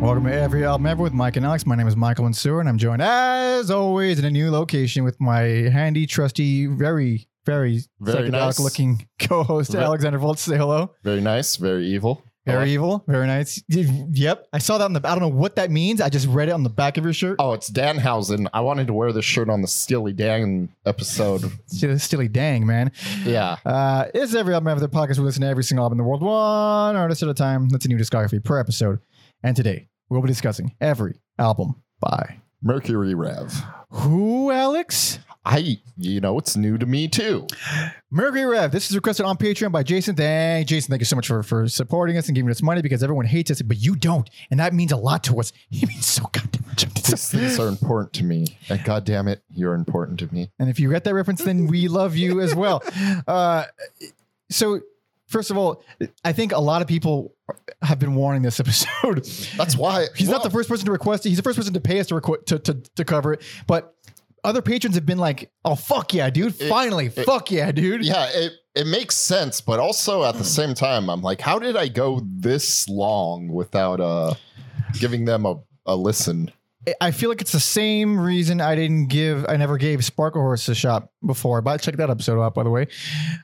Welcome to Every Album Ever with Mike and Alex. My name is Michael and Sue, and I'm joined, as always, in a new location with my handy, trusty, very, very, Very psychedelic nice. looking co host, Ve- Alexander Volts. Say hello. Very nice, very evil. Very Oh, evil, very nice. Yep. I saw that on the, I don't know what that means. I just read it on the back of your shirt. Oh, it's Danhausen. I wanted to wear this shirt on the Steely Dan episode. Stilly dang, man. Yeah. Uh, it's every album ever. The podcast we listen to every single album in the world, one artist at a time. That's a new discography per episode. And today we'll be discussing every album by Mercury Rev. who, Alex? I, you know, it's new to me too. Mercury Rev. This is requested on Patreon by Jason. Thank Jason. Thank you so much for, for supporting us and giving us money because everyone hates us, but you don't, and that means a lot to us. It means so goddamn much. These things are important to me. And God damn it, you're important to me. And if you get that reference, then we love you as well. Uh, so, first of all, I think a lot of people have been wanting this episode. That's why He's not the first person to request it. He's the first person to pay us to requ- to, to to cover it. But other patrons have been like, "Oh fuck yeah, dude! It- Finally, it- fuck yeah, dude!" Yeah, it, it makes sense, but also at the same time, I'm like, how did I go this long without uh giving them a, a listen? I feel like it's the same reason I didn't give, I never gave Sparklehorse a shot before. But check that episode out, by the way.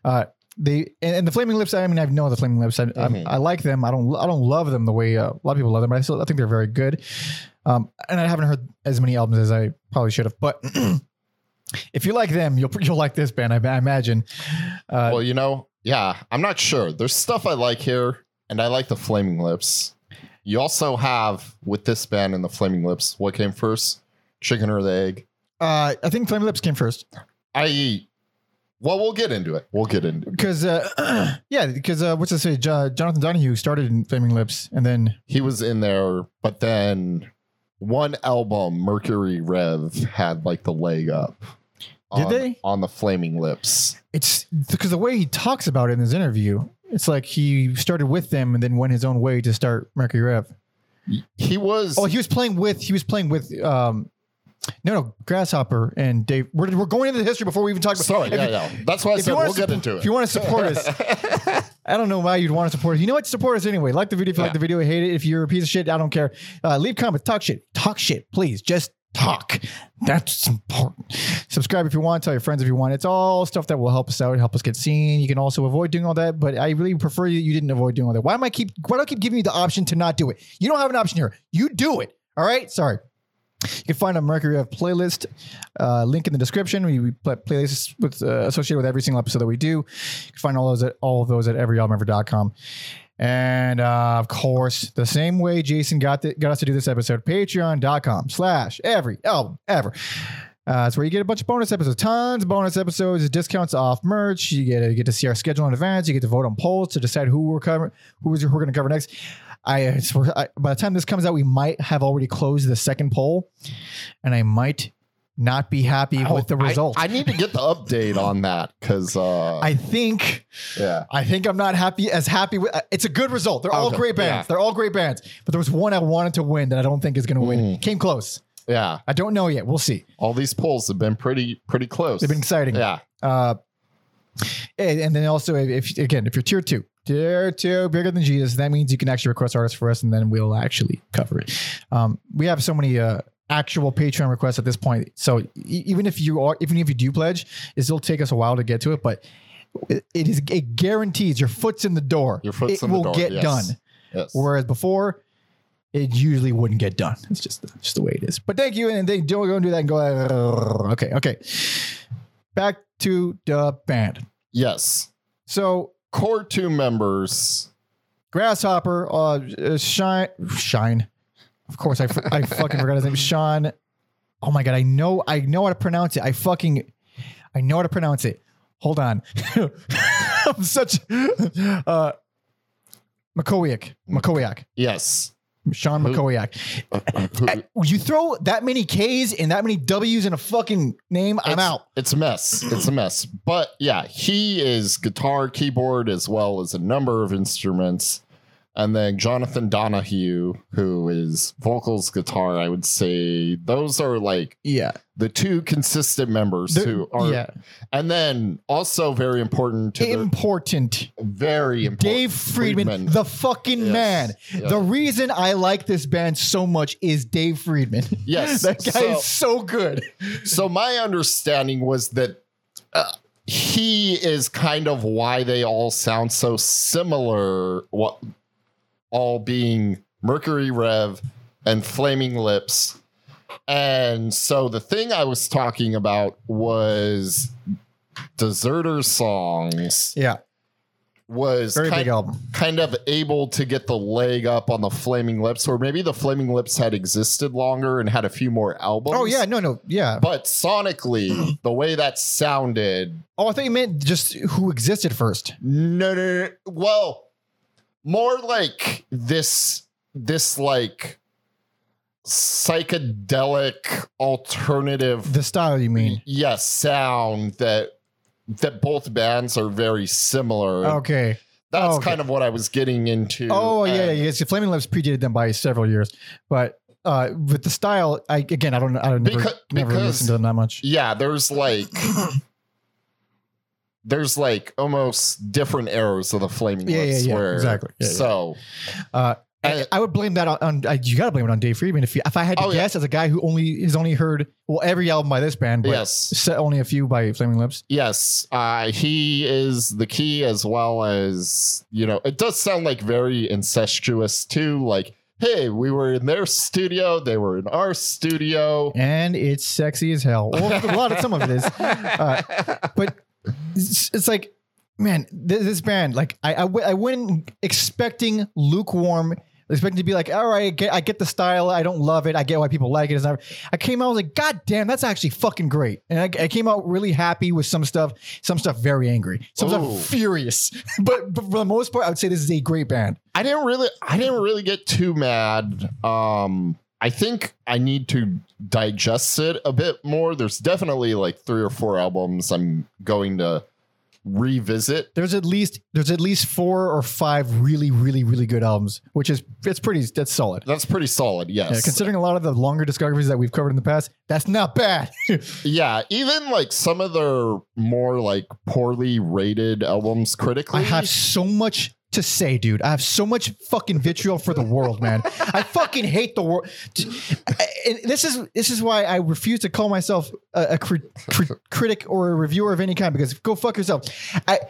Uh, they and, and the Flaming Lips. I mean, I know the Flaming Lips. I, Mhm. I like them. I don't. I don't love them the way uh, a lot of people love them, but I still I think they're very good. Um, and I haven't heard as many albums as I probably should have. But if you like them, you'll you'll like this band. I, I imagine. Uh, well, you know, yeah, I'm not sure. There's stuff I like here, and I like the Flaming Lips. You also have with this band and the Flaming Lips, what came first? Chicken or the egg? uh, I think Flaming Lips came first. I well, we'll get into it. We'll get into it. because uh, yeah, because uh, what's to say, jo- Jonathan Donahue started in Flaming Lips, and then He was in there, but then one album, Mercury Rev, had like the leg up. Did on- they? on the Flaming Lips? it's because the way he talks about it in his interview, it's like he started with them and then went his own way to start Mercury Rev. He was. Oh, he was playing with he was playing with um, no, no, Grasshopper and Dave. We're, we're going into the history before we even talk about. sorry. if Yeah, yeah. That's why I said we'll get into it. if you wanna support us, I don't know why you'd want to support us. You know what? Support us anyway. Like the video if you like the video. Hate it if you're a piece of shit. I don't care. Uh, leave comments. Talk shit. Talk shit. Please just talk. That's important. Subscribe if you want. Tell your friends if you want. It's all stuff that will help us out, help us get seen. You can also avoid doing all that, but I really prefer you you didn't avoid doing all that. Why am I keep? Why do I keep giving you the option to not do it? You don't have an option here. You do it. All right. Sorry. You can find a Mercury Rev playlist. Uh, link in the description. We, we put playlists with uh, associated with every single episode that we do. You can find all those at all of those at everyalbumever.com. And uh, of course, the same way Jason got the, got us to do this episode, patreon.com slash every album ever. Uh, it's where you get a bunch of bonus episodes, tons of bonus episodes, discounts off merch. You get you get to see our schedule in advance. You get to vote on polls to decide who we're covering, who we're going to cover next. I, I swear, I, by the time this comes out, we might have already closed the second poll, and I might not be happy with the I- result. I, need to get the update on that because, uh, I think yeah, I think I'm not happy as happy with. uh, It's a good result. They're all Okay, great bands. yeah. They're all great bands. But there was one I wanted to win that I don't think is going to win. Mm. Came close. yeah. I don't know yet. We'll see. All these polls have been pretty, pretty close. They've been exciting. yeah. Uh, and, and then also, if again, if you're tier two, tier two, bigger than Jesus, that means you can actually request artists for us, and then we'll actually cover it. Um, we have so many uh, actual Patreon requests at this point, so e- even if you are, even if you do pledge, it still take us a while to get to it, but. It it is it guarantees your foot's in the door. Your foot's it in the door will get yes. done. Yes. Whereas before, it usually wouldn't get done. It's just just the way it is. But thank you, and they don't go and do that and go. "Uh, Okay, okay. Back to the band. yes. So Core two members. Grasshopper, uh, uh, Shine, Shine. Of course, I, f- I fucking forgot his name. Sean. Oh my god, I know I know how to pronounce it. I fucking I know how to pronounce it. Hold on. I'm such uh Mackowiak. Mackowiak. Yes. Sean Mackowiak. Uh, uh, uh, you throw that many K's and that many W's in a fucking name, I'm it's, out. It's a mess. It's a mess. But yeah, he is guitar, keyboard, as well as a number of instruments. And then Jonathan Donahue, who is vocals, guitar. I would say those are like Yeah. the two consistent members The- who are, yeah. and then also very important to the Important. very important Dave Fridmann, the fucking Yes. man. The reason I like this band so much is Dave Fridmann. Yes, that guy so- is so good. so my understanding was that uh, he is kind of why they all sound so similar what all being mercury rev and flaming lips and so the thing i was talking about was deserter songs Yeah. was Very kind, big album. kind of able to get the leg up on the flaming lips or maybe the flaming lips had existed longer and had a few more albums Oh yeah, no, no, yeah. but sonically, the way that sounded, Oh, I thought you meant just who existed first. no, no, no. Well, more like this, this like psychedelic alternative, The style you mean? yes, sound that that both bands are very similar. Okay. That's Oh, okay. kind of what I was getting into. Oh yeah, yeah. and- Yes, Flaming Lips predated them by several years, but uh, with the style, I again, I don't, I don't never, Because- never because- listened to them that much. yeah there's like there's like almost different eras of the flaming Yeah, yeah, lips yeah, where exactly. Yeah, yeah. so Uh, and- I would blame that on, on you got to blame it on Dave Fridmann. If you, if I had to Oh, yeah. guess, as a guy who only has only heard well every album by this band, but yes only a few by Flaming Lips. yes uh he is the key as well as you know it does sound like very incestuous too like hey we were in their studio they were in our studio and it's sexy as hell. Well, a lot of some of it is, uh, but it's, it's like, man, this, this band, like, I, I, w- I went expecting lukewarm, expecting to be like, all right, I get, I get the style, I don't love it, I get why people like it. It's not, I came out I was like, god damn, that's actually fucking great, and I, I came out really happy with some stuff, some stuff very angry, some Ooh. stuff furious, but, but for the most part, I would say this is a great band. I didn't really I didn't really get too mad. Um I think I need to digest it a bit more. There's definitely like three or four albums I'm going to revisit. There's at least there's at least four or five really really really good albums, which is it's pretty that's solid. That's pretty solid, yes. Yeah, considering a lot of the longer discographies that we've covered in the past, that's not bad. Yeah, even like some of their more like poorly rated albums critically. I have so much to say, dude. I have so much fucking vitriol for the world, man. I fucking hate the world. And this is this is why I refuse to call myself a, a cri- cri- critic or a reviewer of any kind because go fuck yourself. I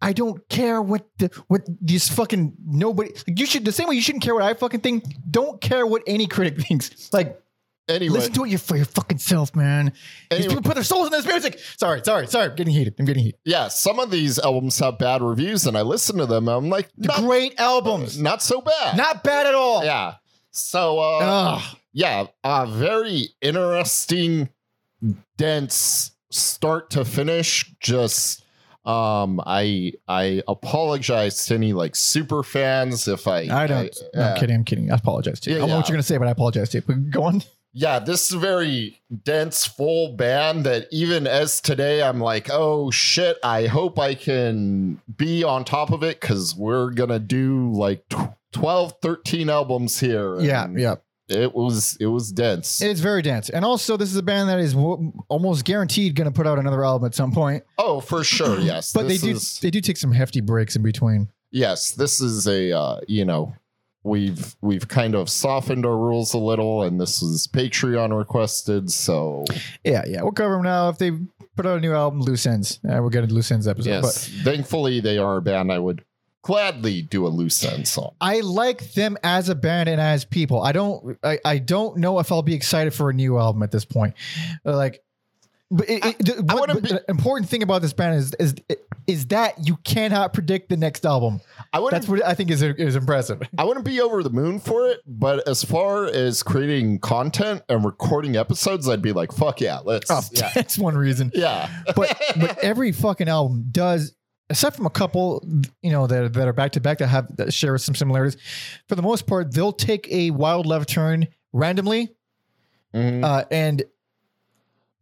I don't care what the what these fucking nobody. You should the same way you shouldn't care what I fucking think. Don't care what any critic thinks. Like anyway. listen to it for your fucking self, man. These people put their souls in this music. Sorry, sorry, sorry. I'm getting heated. I'm getting heated. yeah, some of these albums have bad reviews, and I listen to them. And I'm like, not, Great albums. not so bad. Not bad at all. yeah. So uh, yeah, a very interesting, dense start to finish. Just um, I I apologize to any like super fans if I I don't. no, yeah. I'm kidding. I'm kidding. I apologize to you. Yeah, I don't know what you're gonna say, but I apologize to you. But go on. Yeah, this is a very dense, full band that even as today, I'm like, oh shit, I hope I can be on top of it because we're gonna do like tw- 12, 13 albums here. Yeah, and yeah. It was it was dense. It's very dense, and also this is a band that is w- almost guaranteed gonna put out another album at some point. oh, for sure, yes. But they do is- they do take some hefty breaks in between. yes, this is a uh, you know we've we've kind of softened our rules a little, and this was Patreon requested, so Yeah, yeah. We'll cover them now. If they put out a new album, Loose Ends, uh, we'll get a Loose Ends episode. yes. But Thankfully, they are a band I would gladly do a loose end song. I like them as a band and as people. I don't. I, I don't know if I'll be excited for a new album at this point. Like, but, it, what- wouldn't but be- the important thing about this band is is is that you cannot predict the next album. I wouldn't That's what I think is is impressive. I wouldn't be over the moon for it, but as far as creating content and recording episodes, I'd be like, fuck yeah, let's Oh, yeah. that's one reason. Yeah. But but every fucking album does, except from a couple, you know, that that are back to back that have that share some similarities. For the most part, they'll take a wild left turn randomly, Mhm. uh, and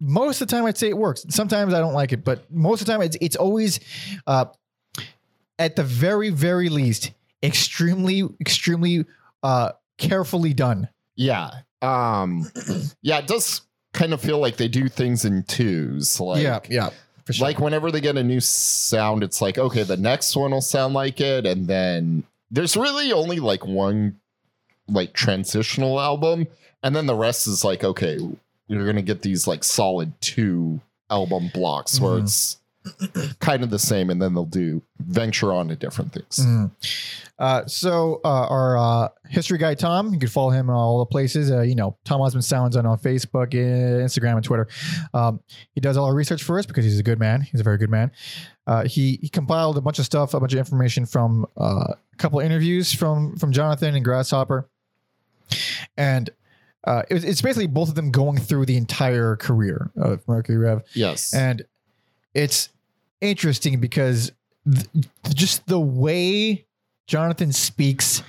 most of the time, I'd say it works. Sometimes I don't like it, but most of the time, it's it's always, uh, at the very very least, extremely, extremely uh, carefully done. Yeah. Um yeah, it does kind of feel like they do things in twos. Like yeah, for like whenever they get a new sound, it's like, okay, the next one will sound like it, and then there's really only like one like transitional album, and then the rest is like, okay, you're gonna get these like solid two album blocks where Mhm. it's kind of the same, and then they'll do venture on to different things. Mhm. Uh, so uh, our uh, history guy Tom, you can follow him on all the places. Uh, you know, Tom Osmond Sounds on, on Facebook, uh, Instagram, and Twitter. Um, he does all our research for us because he's a good man. He's a very good man. Uh, he he compiled a bunch of stuff, a bunch of information from uh, a couple interviews from from Jonathan and Grasshopper, and. Uh, it was, it's basically both of them going through the entire career of Mercury Rev, Yes. and it's interesting because th- just the way Jonathan speaks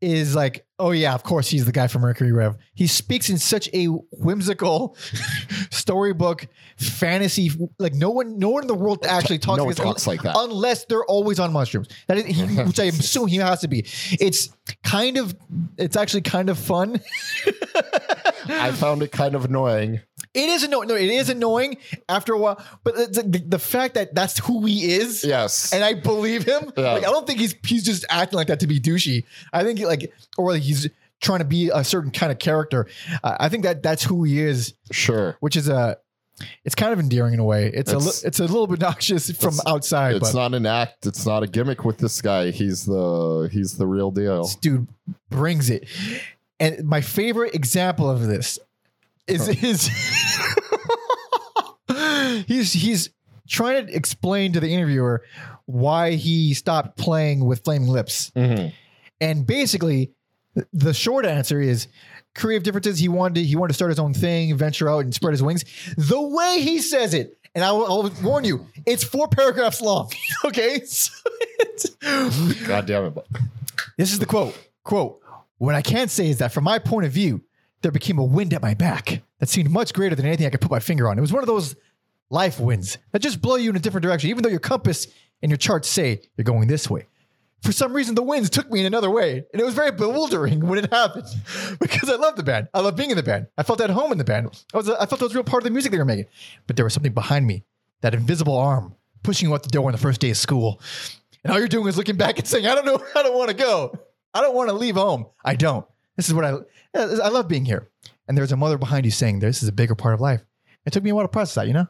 is like, oh yeah, of course he's the guy from Mercury Rev. He speaks in such a whimsical storybook fantasy, like no one, no one in the world actually talks no like this talks like that. unless they're always on mushrooms. That is, he, which I assume he has to be. It's kind of, it's actually kind of fun. I found it kind of annoying. It is annoying. No, it is annoying after a while. But the, the, the fact that that's who he is, Yes. and I believe him. Yeah. Like I don't think he's he's just acting like that to be douchey. I think like or like he's trying to be a certain kind of character. Uh, I think that that's who he is, sure. which is a. It's kind of endearing in a way. It's, a It's- li- it's a little bit noxious from outside, It's but not an act. It's not a gimmick with this guy. He's the he's the real deal. this dude brings it. And my favorite example of this is his he's he's trying to explain to the interviewer why he stopped playing with flaming lips. Mhm. And basically the short answer is creative differences. He wanted to, he wanted to start his own thing, venture out and spread his wings. The way he says it, and I will, I'll warn you, it's four paragraphs long. okay, God damn it. this is the quote. Quote, what I can say is that from my point of view, there became a wind at my back that seemed much greater than anything I could put my finger on. It was one of those life winds that just blow you in a different direction, even though your compass and your charts say you're going this way. For some reason, the winds took me in another way, and it was very bewildering when it happened because I love the band. I love being in the band. I felt at home in the band. I was, I felt it was a real part of the music they were making. But there was something behind me, that invisible arm pushing you out the door on the first day of school. And all you're doing is looking back and saying, I don't know, I don't want to go. I don't want to leave home. I don't. This is what I, I love being here. And there's a mother behind you saying, this is a bigger part of life. It took me a while to process that, you know?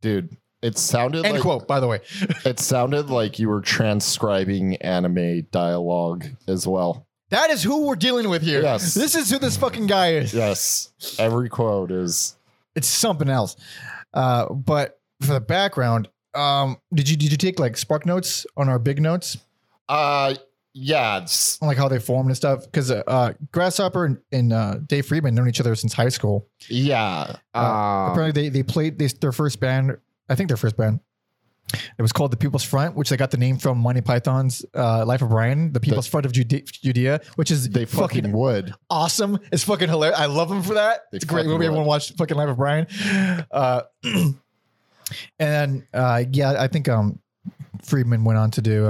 Dude, it sounded End like quote, by the way. it sounded like you were transcribing anime dialogue as well. That is who we're dealing with here. Yes. This is who this fucking guy is. Yes. Every quote is It's something else. Uh, but for the background, um, did you did you take like spark notes on our big notes uh yeah, it's, like how they formed and stuff? Because uh, uh, Grasshopper and, and uh, Dave Fridmann known each other since high school. yeah. Uh, Um, Apparently, they they played this, their first band. I think their first band. It was called the People's Front, which they got the name from Monty Python's uh, Life of Brian, the People's Front of Jude- Judea, which is they fucking, fucking would. awesome. It's fucking hilarious. I love them for that. They it's a great movie. Everyone would. watch fucking Life of Brian. Uh, and uh, yeah, I think um, Friedman went on to do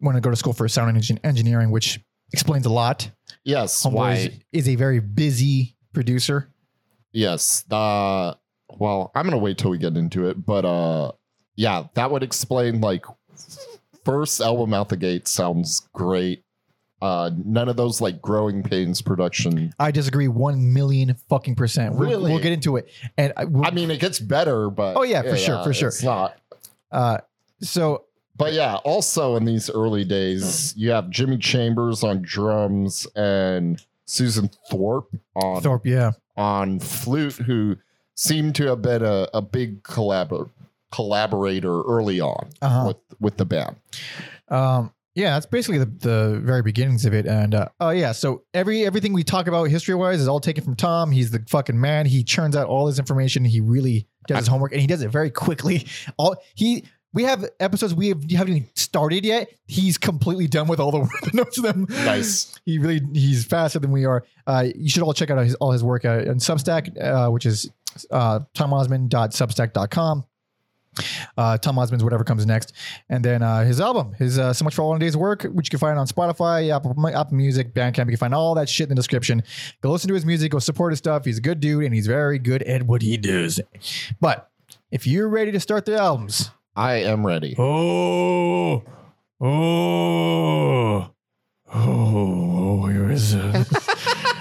went to go to school for sound engineering, which explains a lot. Yes. Homeboy why? is, is a very busy producer. Yes. Uh well, I'm gonna wait till we get into it, but uh yeah, that would explain like first album out the gate sounds great. Uh none of those like growing pains production. I disagree one million fucking percent. We'll, Really? we'll get into it. And I, we'll, I mean it gets better, but Oh, yeah, for sure, for sure. It's not. uh, so But yeah, also in these early days, you have Jimmy Chambers on drums and Susan Thorpe on Thorpe, yeah, on flute, who seemed to have been a, a big collabor- collaborator early on uh-huh. with with the band. Um, yeah, that's basically the, the very beginnings of it. And uh, oh yeah, so every everything we talk about history wise is all taken from Tom. He's the fucking man. He churns out all this information. He really does his homework, and he does it very quickly. All he we have episodes we have, haven't even started yet. He's completely done with all the work notes of them. Nice. He really he's faster than we are. Uh, you should all check out his, all his work uh, on Substack, uh, which is uh, tomosmond.substack.com. Uh, Tom Osmond's whatever comes next, and then uh, his album, his uh, so much for all in a day's work, which you can find on Spotify, Apple, Apple Music, Bandcamp. You can find all that shit in the description. Go listen to his music, go support his stuff. He's a good dude, and he's very good at what he does. But if you're ready to start the albums, I am ready. oh, oh, oh, here is it.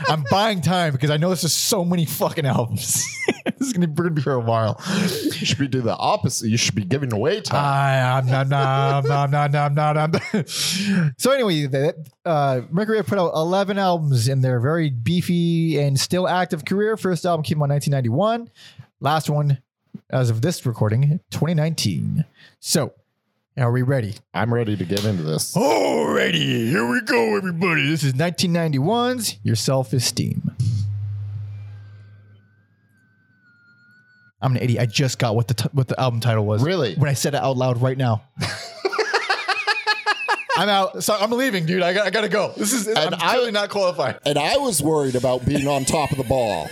I'm buying time because I know this is so many fucking albums. this is gonna be, gonna be for a while. You should be doing the opposite. You should be giving away time. I, I'm not, I'm not, I'm not, I'm not, I'm not. So anyway, that, uh, Mercury have put out 11 albums in their very beefy and still active career. First album came out in 1991. Last one, as of this recording, 2019. So, are we ready? I'm ready to get into this. Alrighty, here we go, everybody. This is 1991's Yerself Is Steam. I'm an idiot. I just got what the t- what the album title was. Really? When I said it out loud right now. I'm out. So I'm leaving, dude. I got, I got to go. This is I'm I- totally not qualified. And I was worried about being on top of the ball.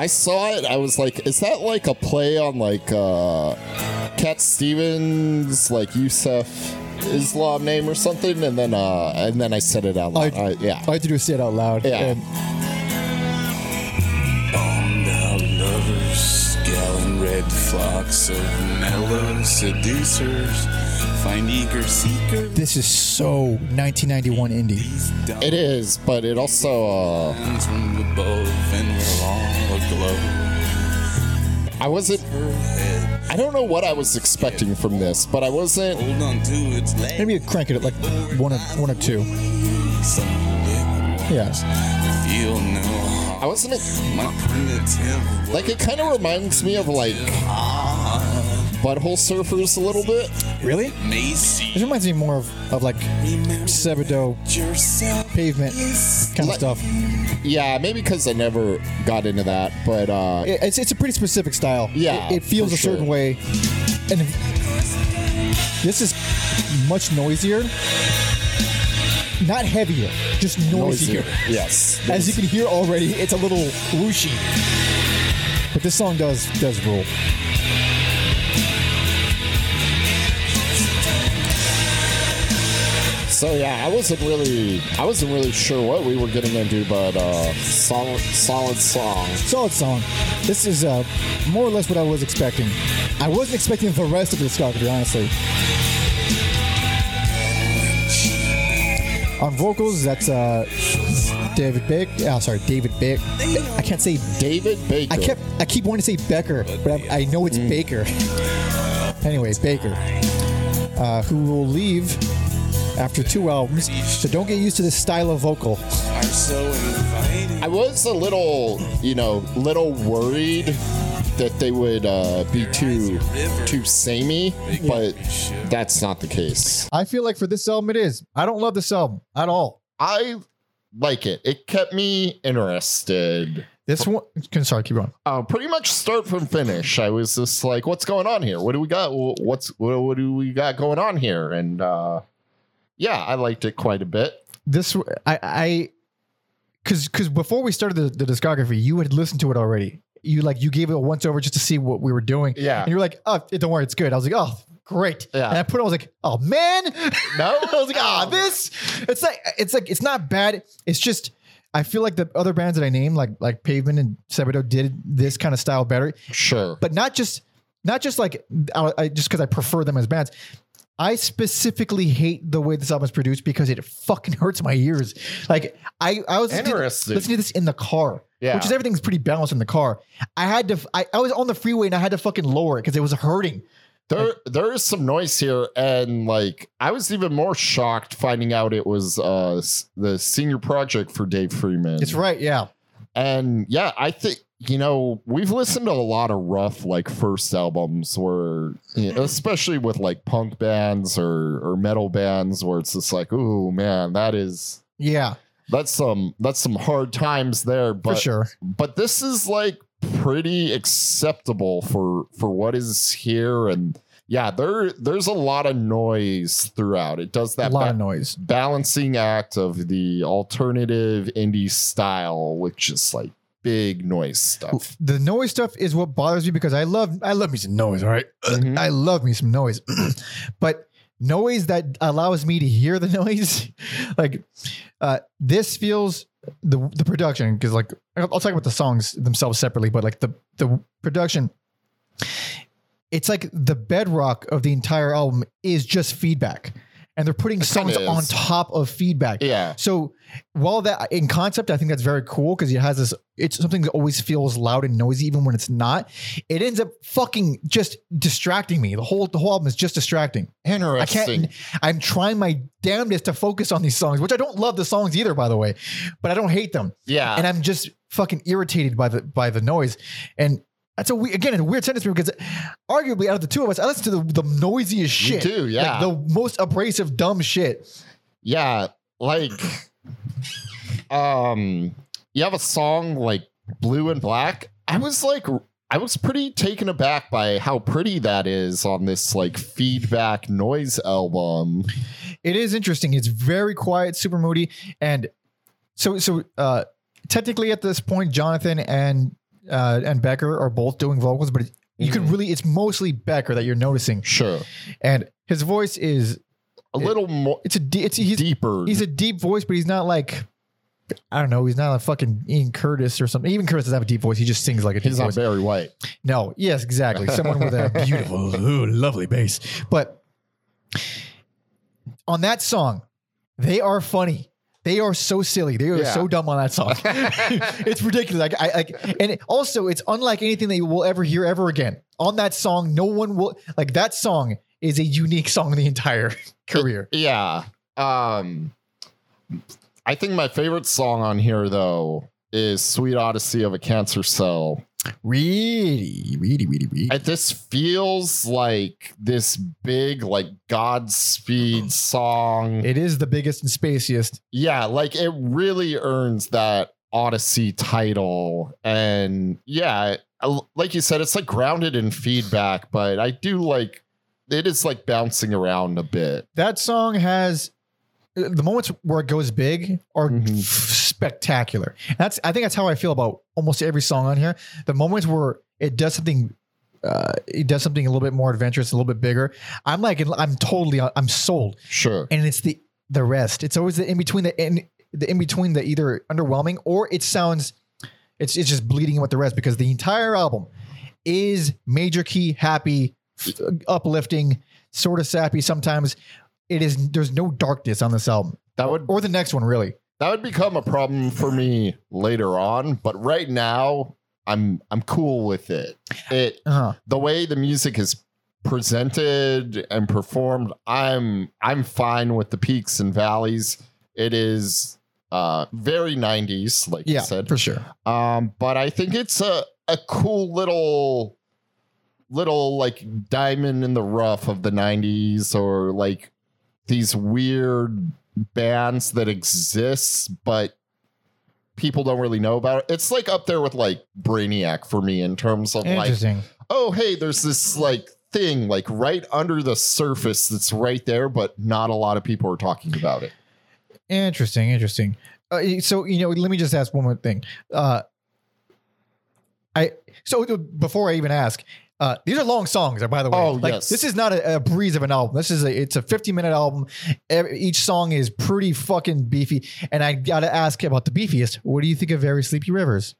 I saw it. I was like, is that like a play on like uh Cat Stevens, like Yusuf? Islam name or something? And then uh and then I said it out loud. I- I- yeah. I had to do is say it out loud. Yeah. And lovers, gallon red flocks of mellow seducers, find eager seekers. this is so 1991 indie. It is, but it also uh Hands from above, and we're all aglow. I wasn't I don't know what I was expecting from this, but I wasn't hold on to its leg. Maybe crank it at like one or one or two. Some liquid ones Yeah. Feel no I wasn't My like it kind of reminds me of like butthole surfers a little bit. Really? See This reminds me more of, of like yourself. pavement kind of stuff. Yeah, maybe because I never got into that, but uh, It- It's, it's a pretty specific style. Yeah, It, it feels for a certain sure. way. And this is much noisier. Not heavier, just noisier. Yes, As you can hear already, it's a little whooshy. But this song does does rule. So yeah, I wasn't really, I wasn't really sure what we were getting into, but uh, solid, solid song. Solid song. This is uh, more or less what I was expecting. I wasn't expecting the rest of the discography, honestly. On vocals, that's uh, David Baker. Oh, sorry, David Baker. I can't say. David Baker. I kept. I keep wanting to say Becker, but I, I know it's Baker. anyway, Baker, uh, who will leave after two albums. So don't get used to this style of vocal. Are so inviting. I was a little, you know, little worried that they would uh, be too, too samey, but that's not the case. I feel like for this album, it is. I don't love this album at all. I like it. It kept me interested. This one. Can sorry, keep going. Uh, pretty much start from finish. I was just like, "What's going on here? What do we got? What's what, what do we got going on here?" And uh, yeah, I liked it quite a bit. This I I because because before we started the, the discography, you had listened to it already. You like you gave it a once over just to see what we were doing. Yeah. and you were like, oh, don't worry, it's good. I was like, oh, great. Yeah. and I put. it, I was like, oh man. No? I was like, ah, Oh. this. It's like it's like it's not bad. It's just. I feel like the other bands that I named, like like Pavement and Sebadoh, did this kind of style better. Sure, But not just not just like I, I just because I prefer them as bands. I specifically hate the way this album is produced because it fucking hurts my ears. Like I, I was listening- listening to this in the car, Yeah. which is everything's pretty balanced in the car. I had to, I, I was on the freeway and I had to fucking lower it because it was hurting. there there is some noise here, and like I was even more shocked finding out it was uh the senior project for Dave Freeman. It's right, yeah. And yeah, I think you know we've listened to a lot of rough like first albums where, you know, especially with like punk bands or or metal bands, where it's just like, oh man, that is Yeah, that's some that's some hard times there. But for sure. but this is like pretty acceptable for for what is here and. Yeah, there there's a lot of noise throughout. It does that A lot ba- of noise. balancing act of the alternative indie style which is like big noise stuff. The noise stuff is what bothers me because I love I love me some noise, all right? Mhm. I love me some noise. but noise that allows me to hear the noise, like uh this feels the the production because like I'll I'll talk about the songs themselves separately, but like the the production it's like the bedrock of the entire album is just feedback. And they're putting It songs on top of feedback. Yeah. So while that in concept, I think that's very cool because it has this. It's something that always feels loud and noisy, even when it's not. It ends up fucking just distracting me. The whole the whole album is just distracting. Interesting. I can't. I'm trying my damnedest to focus on these songs, which I don't love the songs either, by the way, but I don't hate them, yeah. and I'm just fucking irritated by the by the noise. And that's a we again a weird sentence for me because arguably out of the two of us, I listen to the, the noisiest shit. do, Like, yeah. the most abrasive, dumb shit. Yeah, like um you have a song like Blue and Black. I was like I was pretty taken aback by how pretty that is on this like feedback noise album. It is interesting. It's very quiet, super moody, and so so. uh Technically, at this point, Jonathan and uh and Becker are both doing vocals, but you can Mhm. really it's mostly Becker that you're noticing, Sure. and his voice is A little more it's a de- it's he's deeper. he's a deep voice, but he's not like. I don't know. He's not a fucking Ian Curtis or something. Even Curtis doesn't have a deep voice. He just sings like a deep he's not voice. very white. No, yes, exactly. Someone with a beautiful, ooh, lovely bass. But on that song, they are funny. They are so silly. They are Yeah. so dumb on that song. it's ridiculous. Like I like, and it, also it's unlike anything that you will ever hear ever again. On that song, no one will like that song is a unique song in the entire career. Yeah. Um I think my favorite song on here though is Sweet Odyssey of a Cancer Cell. Really, really, really, really. And this feels like this big like Godspeed uh-huh. song. It is the biggest and spaciest. yeah, like it really earns that Odyssey title. And yeah, like you said, it's like grounded in feedback, but I do like it is like bouncing around a bit. That song has the moments where it goes big are Mhm. f- spectacular. That's I think that's how I feel about almost every song on here. The moments where it does something uh, it does something a little bit more adventurous, a little bit bigger. I'm like I'm totally I'm sold. Sure. And it's the the rest. It's always the in between the in the in between the either underwhelming or it sounds it's it's just bleeding with the rest because the entire album is major key happy, f- uplifting, sort of sappy sometimes. It is there's no darkness on this album That would or the next one really. that would become a problem for me later on, but right now I'm I'm cool with it. It Uh-huh. the way the music is presented and performed, I'm I'm fine with the peaks and valleys. It is uh very 90s, like Yeah, you said. for sure. Um, but I think it's a a cool little little like diamond in the rough of the 90s or like these weird bands that exist but people don't really know about it. It's like up there with like Brainiac for me in terms of like oh hey there's this like thing like right under the surface that's right there but not a lot of people are talking about it. Interesting, interesting. Uh, so you know, let me just ask one more thing. Uh, I so uh, before I even ask, uh, these are long songs. By the way, Oh, like yes. this is not a, a breeze of an album. This is a it's a 50 minute album. Every, each song is pretty fucking beefy. And I gotta ask about the beefiest. What do you think of Very Sleepy Rivers?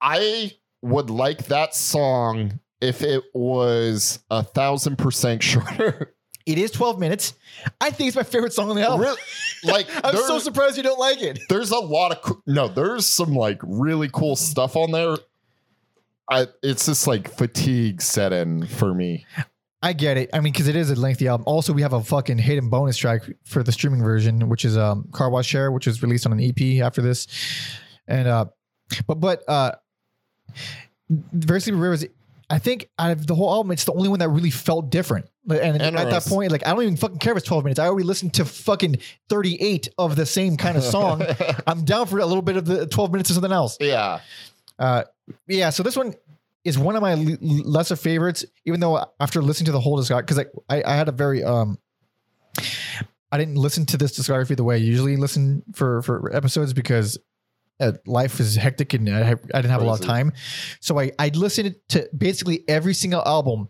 I would like that song if it was a thousand percent shorter. It is 12 minutes. I think it's my favorite song on the album. Really, like I'm so surprised you don't like it. there's a lot of co- no, there's some like really cool stuff on there. I it's just like fatigue set in for me. I get it. I mean, because it is a lengthy album. Also, we have a fucking hidden bonus track for the streaming version, which is um Car Wash Hair, which is released on an EP after this. And uh but but uh Very Sleepy Rivers, I think out of the whole album, it's the only one that really felt different. And at that point, like I don't even fucking care if it's 12 minutes. I already listened to fucking 38 of the same kind of song. I'm down for a little bit of the 12 minutes of something else. yeah. Uh, yeah, so this one is one of my l- lesser favorites, even though after listening to the whole discography, because I, I had a very um, I didn't listen to this discography the way I usually listen for for episodes because uh, life is hectic and I, I didn't have a lot of time. So I I listened to basically every single album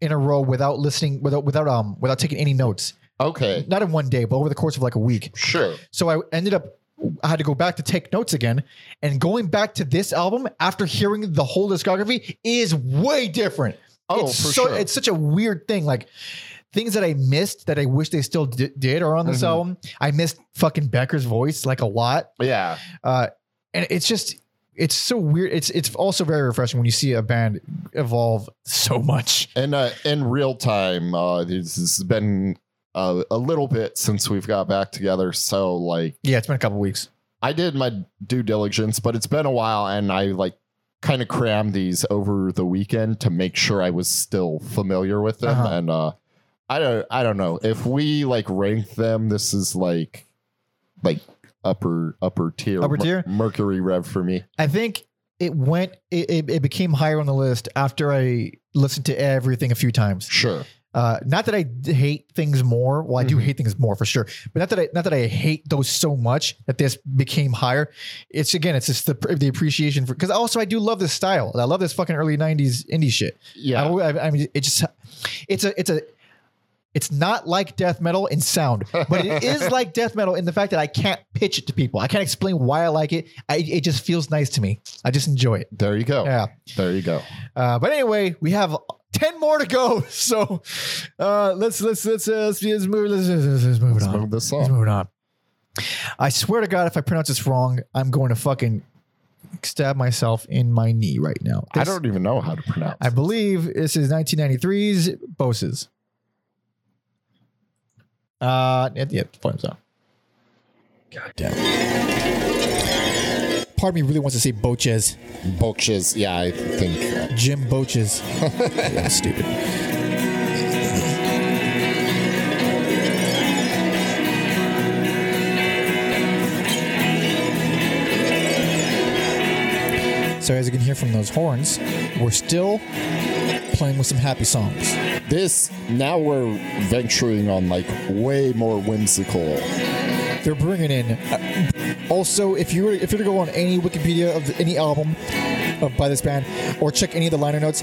in a row without listening without without um without taking any notes. Okay, Not in one day, but over the course of like a week. sure. So I ended up I had to go back to take notes again. And going back to this album after hearing the whole discography is way different. Oh, it's for so sure. it's such a weird thing. Like things that I missed that I wish they still di- did are on this Mhm. album. I missed fucking Becker's voice like a lot. Yeah, Uh, and it's just it's so weird. It's it's also very refreshing when you see a band evolve so much. and uh, in real time, uh, this has been uh, a little bit since we've got back together. So like, Yeah, it's been a couple weeks. I did my due diligence, but it's been a while, and I like kind of crammed these over the weekend to make sure I was still familiar with them. Uh-huh. And uh, I don't, I don't know if we like rank them. This is like, like upper upper tier, Upper Mer- tier? Mercury Rev for me. I think it went it, it became higher on the list after I listened to everything a few times. Sure. Uh, not that I d- hate things more. Well, I do Mhm. hate things more for sure, but not that I not that I hate those so much that this became higher. It's again, it's just the the appreciation for because also I do love this style. I love this fucking early '90s indie shit. Yeah. I, I, I mean, it just it's a it's a it's not like death metal in sound, but it is like death metal in the fact that I can't pitch it to people. I can't explain why I like it. I, it just feels nice to me. I just enjoy it. there you go. Yeah. There you go. Uh, but anyway, we have ten more to go. So uh, let's let's let's uh, let's, let's move let's, let's, let's move it Let's on. move this Let's move it on. I swear to God, if I pronounce this wrong, I'm going to fucking stab myself in my knee right now. I don't even know how to pronounce. I believe this is 1993's Boces. Uh, yeah, yeah, flames out. God damn. Part of me really wants to say Boches. Boches. Yeah, I think. Jim Boches. yeah, stupid. So as you can hear from those horns, we're still playing with some happy songs. This now we're venturing on like way more whimsical. They're bringing in. also, if you were if you were to go on any Wikipedia of any album of, by this band, or check any of the liner notes,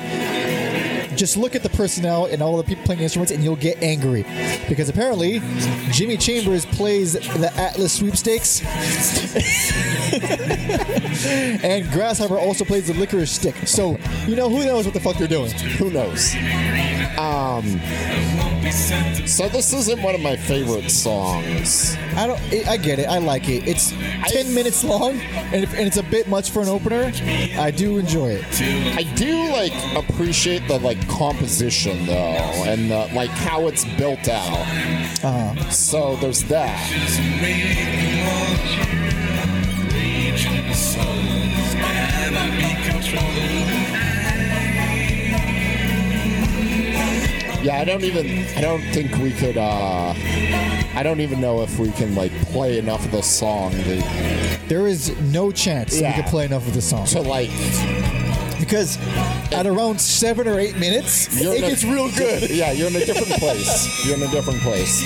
just look at the personnel and all the people playing instruments, and you'll get angry because apparently Jimmy Chambers plays the Atlas Sweepstakes, and Grasshopper also plays the Licorice Stick. So you know who knows what the fuck they're doing. Who knows? Um. So this isn't one of my favorite songs. I don't. I get it. I like it. It's ten minutes long, and, if, and it's a bit much for an opener. I do enjoy it. I do like appreciate the like composition though, and the, like how it's built out. Uh, So there's that. Yeah, I don't even. I don't think we could. uh I don't even know if we can like play enough of the song to, there is no chance that Yeah. we could play enough of the song to like. because at around seven or eight minutes, You're it in a- gets real good. Yeah, you're in a different place. You're in a different place.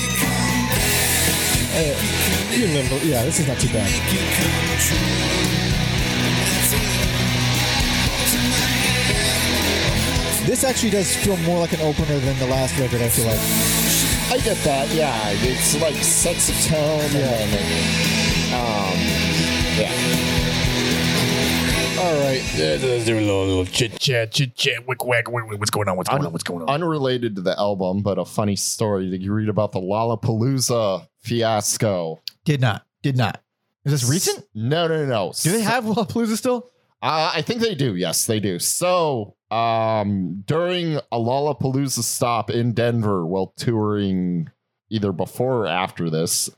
You're little- yeah, this is not too bad. This actually does feel more like an opener than the last record. I feel like. I get that. Yeah, it's like sets a tone. Yeah. And, um. Yeah. All right, Let's do a little, little chit chat, chit chat, wick wack. wait, wait, What's going on? What's going on? What's going on? Unrelated to the album, but a funny story. Did you read about the Lollapalooza fiasco? did not, did not. Is this recent? No, no, no. Do they have Lollapalooza still? Uh, I think they do. Yes, they do. So, um, during a Lollapalooza stop in Denver while touring, either before or after this,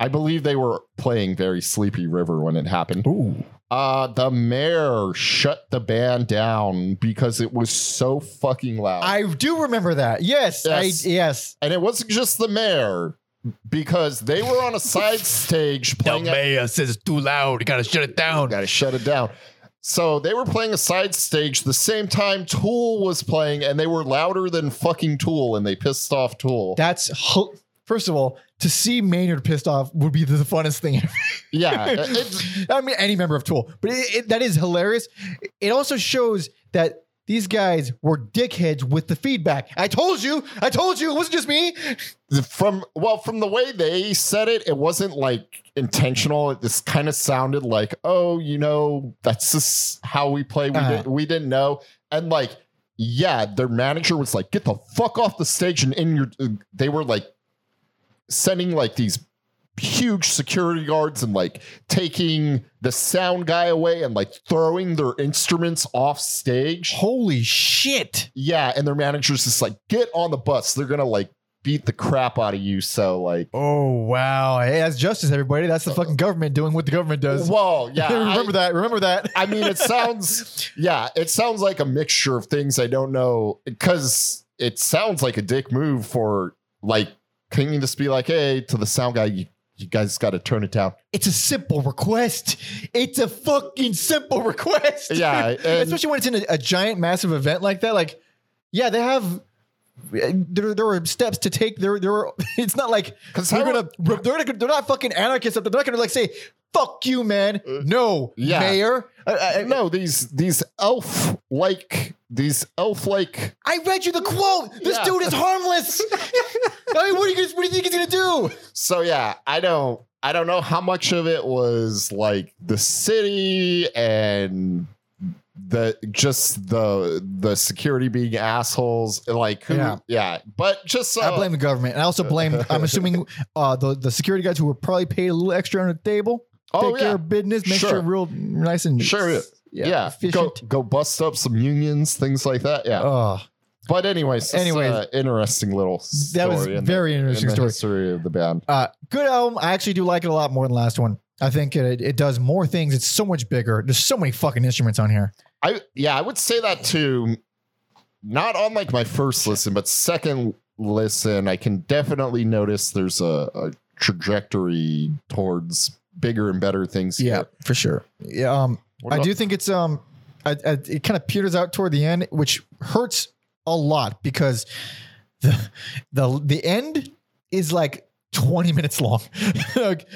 I believe they were playing Very Sleepy River when it happened. Ooh. Uh, the mayor shut the band down because it was so fucking loud. I do remember that. Yes, Yes. I yes. and it wasn't just the mayor because they were on a side stage The playing. a- mayor says it's too loud. You gotta shut it down. Got to shut it down. So they were playing a side stage the same time Tool was playing, and they were louder than fucking Tool, and they pissed off Tool. That's first of all, to see Maynard pissed off would be the funnest thing ever. Yeah, I mean, any member of Tool, but it, it, that is hilarious. It also shows that these guys were dickheads with the feedback. I told you, I told you, it wasn't just me. from well, from the way they said it, it wasn't like intentional. It just kind of sounded like, oh, you know, that's just how we play. We Uh-huh. didn't, we didn't know, and like, yeah, their manager was like, get the fuck off the stage, and in your, they were like sending like these huge security guards and like taking the sound guy away and like throwing their instruments off stage. Holy shit. Yeah, and their manager's just like, get on the bus. They're gonna like beat the crap out of you. So like, Oh, wow. Hey, that's justice, everybody. That's the uh, fucking government doing what the government does. well, yeah, remember I, that. Remember that. I mean, it sounds, yeah, it sounds like a mixture of things I don't know because it sounds like a dick move for like, can you just be like, hey, to the sound guy, you, you guys got to turn it down. It's a simple request. It's a fucking simple request. Yeah, especially when it's in a, a giant, massive event like that. Like, yeah, they have. There, there are steps to take. There, there. Are, it's not like 'Cause they're gonna. They're, not- they're not fucking anarchists. Up, they're not gonna like say, "Fuck you, man." No, Uh, yeah. mayor. I, I, No, these these elf like these elf like I read you the quote. This Yeah. dude is harmless. I mean, what are you? What do you think he's gonna do? So yeah, I don't I don't know how much of it was like the city and the just the the security being assholes like who Yeah. yeah, but just uh, I blame the government. And I also blame. I'm assuming uh, the the security guys who were probably paid a little extra on the table. Oh take care of business, make Sure. sure real nice and Sure, yeah. yeah, go efficient. go bust up some unions things like that yeah Oh, but anyways Anyways. uh, interesting little that was in very the, in interesting the story. history of the band Uh, good album. I actually do like it a lot more than the last one. I think it, it does more things. It's so much bigger. There's so many fucking instruments on here. I yeah, I would say that too. Not on like my first listen, but second listen, I can definitely notice there's a, a trajectory towards bigger and better things. here. for sure. Yeah, um, What I do think it's um, I, I, it kind of peters out toward the end, which hurts a lot because the the the end is like 20 minutes long. Like,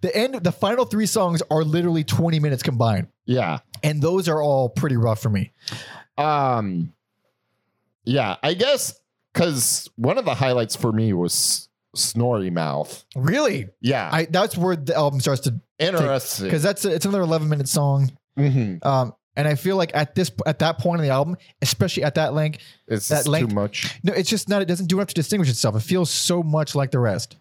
the end, the final three songs are literally 20 minutes combined, Yeah. and those are all pretty rough for me. Um. Yeah, I guess because one of the highlights for me was Snorry Mouth. Really, Yeah, I that's where the album starts to interesting. because that's it's another 11 minute song. Mhm. Um, and I feel like at this at that point in the album, especially at that length, It's that length- too much. no, it's just not. It doesn't do enough to distinguish itself. It feels so much like the rest.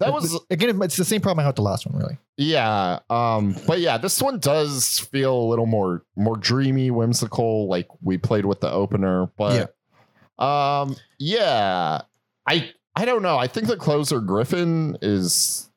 That was again. It's the same problem I had with the last one, really. Yeah, um, but yeah, this one does feel a little more more dreamy, whimsical, like we played with the opener. But um, yeah, I I don't know. I think the closer Griffin is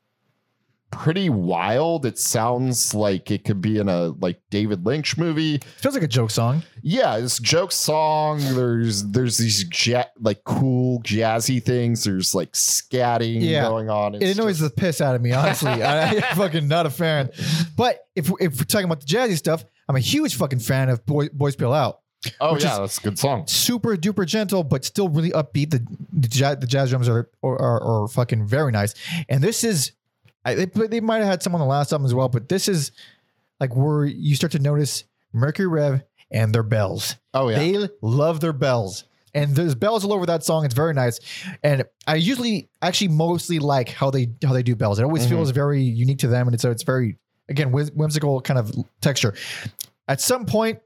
pretty wild. It sounds like it could be in a like David Lynch movie. feels like a joke song. Yeah, this joke song. There's there's these ja- like cool jazzy things. There's like scatting Yeah. going on. It annoys just- the piss out of me, honestly. I, I'm fucking not a fan. But if if we're talking about the jazzy stuff, I'm a huge fucking fan of Boy, Boys Peel Out. Oh yeah, that's a good song. Super duper gentle, but still really upbeat. The the jazz, the jazz drums are, are are fucking very nice. And this is, I, they, they might have had some on the last album as well, but this is like where you start to notice Mercury Rev and their bells. Oh yeah. They love their bells. And there's bells all over that song. It's very nice. And I usually actually mostly like how they how they do bells. It always Mhm. feels very unique to them. And it's so it's very again whim- whimsical kind of texture. At some point,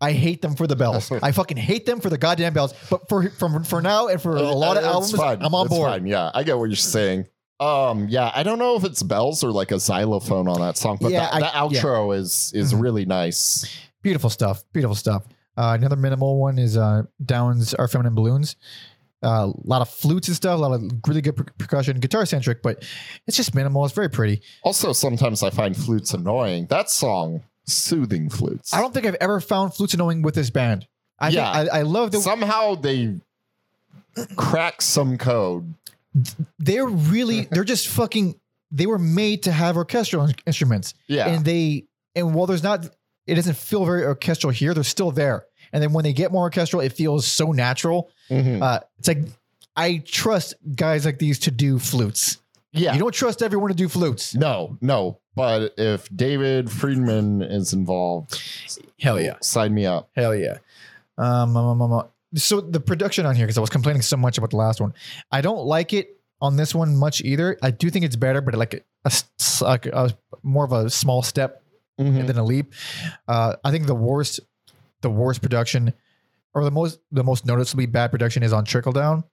I hate them for the bells. I fucking hate them for the goddamn bells. But for from for now and for a lot of Uh, albums, fine. I'm on It's board. fine. Yeah, I get what you're saying. Um, yeah, I don't know if it's bells or like a xylophone on that song, but Yeah, the, I- the yeah. outro is is Mhm. really nice. Beautiful stuff. Beautiful stuff. Uh, another minimal one is uh, Downs Are Feminine Balloons. Uh, a lot of flutes and stuff, a lot of really good per- percussion, guitar centric, but it's just minimal. It's very pretty. Also, sometimes I find flutes annoying. That song, soothing flutes. I don't think I've ever found flutes annoying with this band. I Yeah. I, I love the Somehow they crack some code. they're really they're just fucking they were made to have orchestral instruments. Yeah, And they and while there's not it doesn't feel very orchestral here, they're still there. And then when they get more orchestral, it feels so natural. Mhm. Uh, it's like I trust guys like these to do flutes. Yeah. You don't trust everyone to do flutes. no, no. But if David Fridmann is involved, Hell yeah. sign me up. Hell yeah. Um, um, um, um, so the production on here, because I was complaining so much about the last one, I don't like it on this one much either. I do think it's better, but like a, like a more of a small step Mhm. than a leap. Uh, I think the worst, the worst production, or the most the most noticeably bad production is on Trickle Down,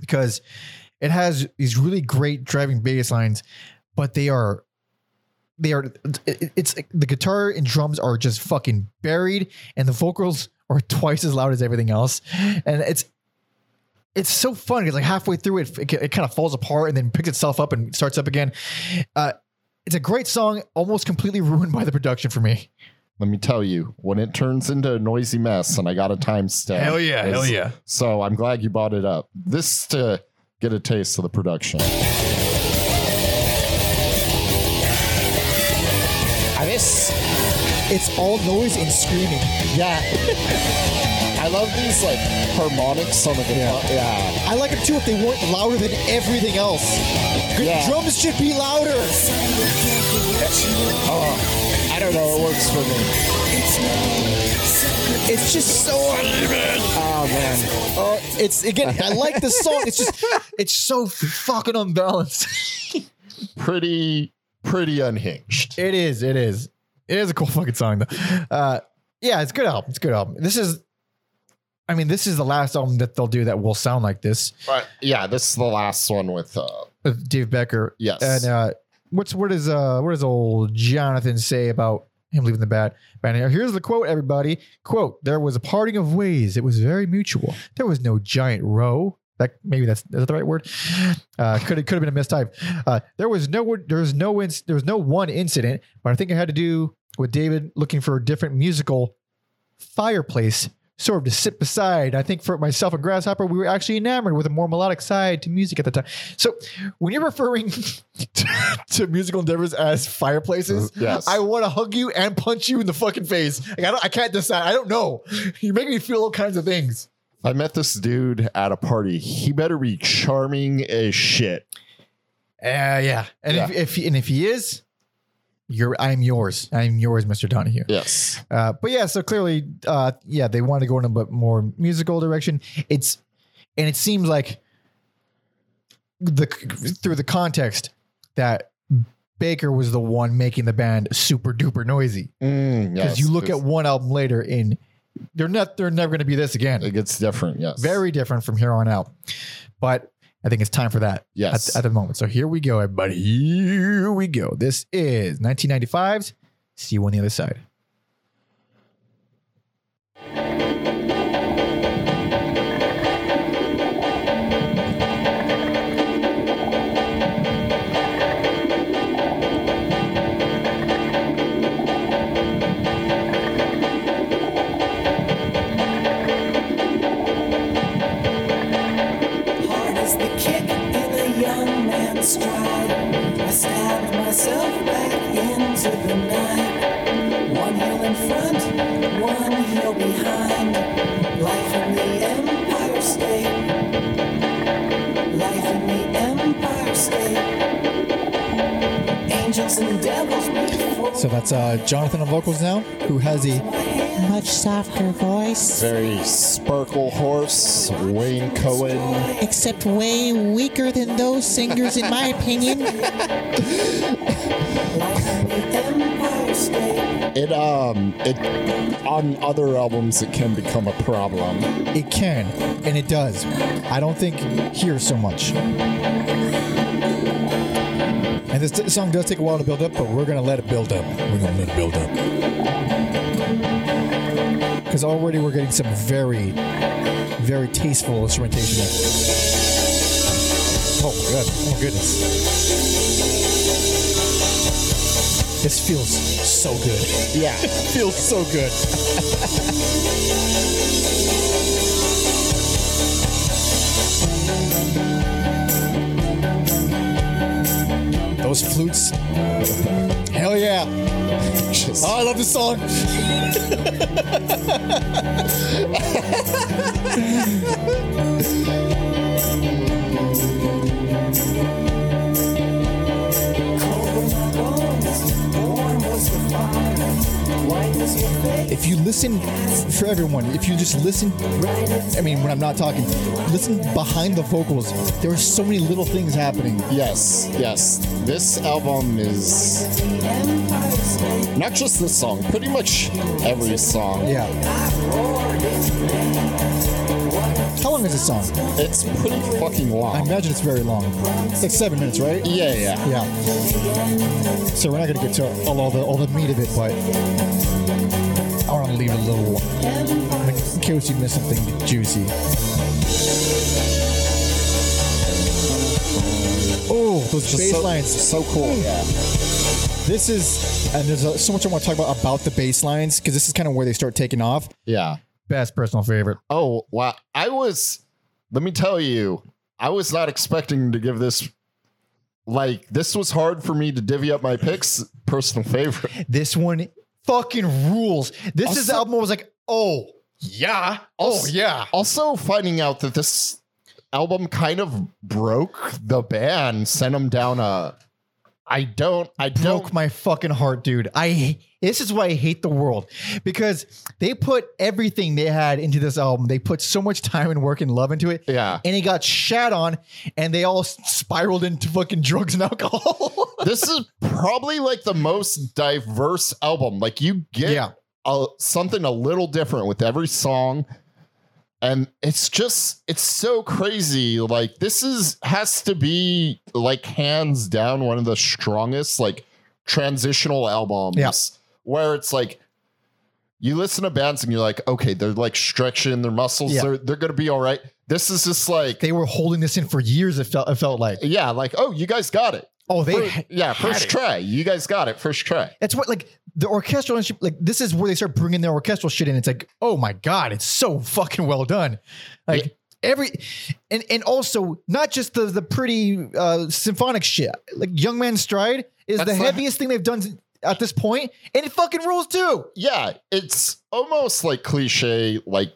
because it has these really great driving bass lines, but they are. They are. It's the guitar and drums are just fucking buried, and the vocals are twice as loud as everything else, and it's it's so fun because like halfway through it, it, it kind of falls apart and then picks itself up and starts up again. Uh, it's a great song, almost completely ruined by the production for me. Let me tell you, when it turns into a noisy mess, and I got a timestamp. Hell yeah, hell yeah. So I'm glad you bought it up. This to get a taste of the production. This, it's all noise and screaming. Yeah. I love these like harmonics on the guitar. Yeah. I like it too if they weren't louder than everything else. Good Yeah. drums should be louder. I don't know. It works for me. It's just so. Oh man. Oh, it's again. I like the song. It's just. It's so fucking unbalanced. Pretty, pretty unhinged. it is. It is. It is a cool fucking song though. Uh, yeah, it's a good album. It's a good album. This is. I mean, this is the last album that they'll do that will sound like this. But yeah, this is the last one with uh Dave Baker. Yes. And uh, what's what does uh what does old Jonathan say about him leaving the bat? Here's the quote, everybody. Quote: There was a parting of ways. It was very mutual. There was no giant row. That maybe that's is that the right word? Uh, could it could have been a mistype. Uh, there was no there was no inc- there was no one incident, but I think it had to do with David looking for a different musical fireplace sort of to sit beside. I think for myself and Grasshopper, we were actually enamored with a more melodic side to music at the time. So when you're referring to, to musical endeavors as fireplaces, Yes. I want to hug you and punch you in the fucking face. Like I don't, I can't decide. I don't know. You make me feel all kinds of things. I met this dude at a party. He better be charming as shit. Uh, yeah. And if, if and if he is, you're I'm yours. I'm yours, Mr. Donahue. Yes. Uh, but yeah, so clearly, uh, yeah, they want to go in a bit more musical direction. It's and it seems like the through the context that Baker was the one making the band super duper noisy. Mm, Because yes. you look at one album later, and they're not they're never going to be this again. it gets different. Yes. Very different from here on out. But I think it's time for that Yes. at, at the moment. So here we go, everybody. Here we go. This is 1995's. See you on the other side. So that's uh, Jonathan on vocals now, who has a much softer voice, Very Sparklehorse, Wayne Coyne. except way weaker than those singers, in my opinion. Life in the Empire State. It um it on other albums it can become a problem. It can, and it does. I don't think here so much. And this song does take a while to build up, but we're gonna let it build up. We're gonna let it build up. Because already we're getting some very, very tasteful instrumentation. Oh my god! Oh my goodness! This feels so good. Yeah. feels so good. Those flutes. Hell yeah. Oh, I love this song. you listen for everyone, if you just listen, I mean, when I'm not talking, listen behind the vocals. There are so many little things happening. Yes, yes. This album is not just this song, pretty much every song. Yeah. How long is this song? It's pretty fucking long. I imagine it's very long. It's like seven minutes, right? Yeah, yeah. Yeah. So we're not gonna get to all, all the all the meat of it, but want to leave a little in case you miss something juicy. Oh, those Just bass so, lines. so cool. Yeah. This is, and there's a, so much I want to talk about about the bass lines because this is kind of where they start taking off. Yeah. Best personal favorite. Oh, wow. I was, let me tell you, I was not expecting to give this, like, this was hard for me to divvy up my picks. Personal favorite. This one fucking rules. This is the album I was like, oh yeah, oh Also- yeah. Also, finding out that this album kind of broke the band, sent them down a. I don't. I don't. broke my fucking heart, dude. I this is why I hate the world because they put everything they had into this album. They put so much time and work and love into it. Yeah. And it got shat on and they all spiraled into fucking drugs and alcohol. this is probably like the most diverse album. Like you get Yeah. a, something a little different with every song. And it's just it's so crazy. Like this is has to be like hands down one of the strongest like transitional albums Yeah. where it's like you listen to bands and you're like, okay, they're like stretching their muscles, Yeah. they're they're gonna be all right. This is just like they were holding this in for years, it felt it felt like. yeah, like, oh, you guys got it. Oh, they Fir- ha- yeah, first it. try. You guys got it. First try. That's what like the orchestral like this is where they start bringing their orchestral shit in. It's like, oh my god, it's so fucking well done. Like Yeah. every and and also not just the the pretty uh symphonic shit. Like Young Man Stride is That's the the- heaviest thing they've done at this point, and it fucking rules too. Yeah, it's almost like cliche, like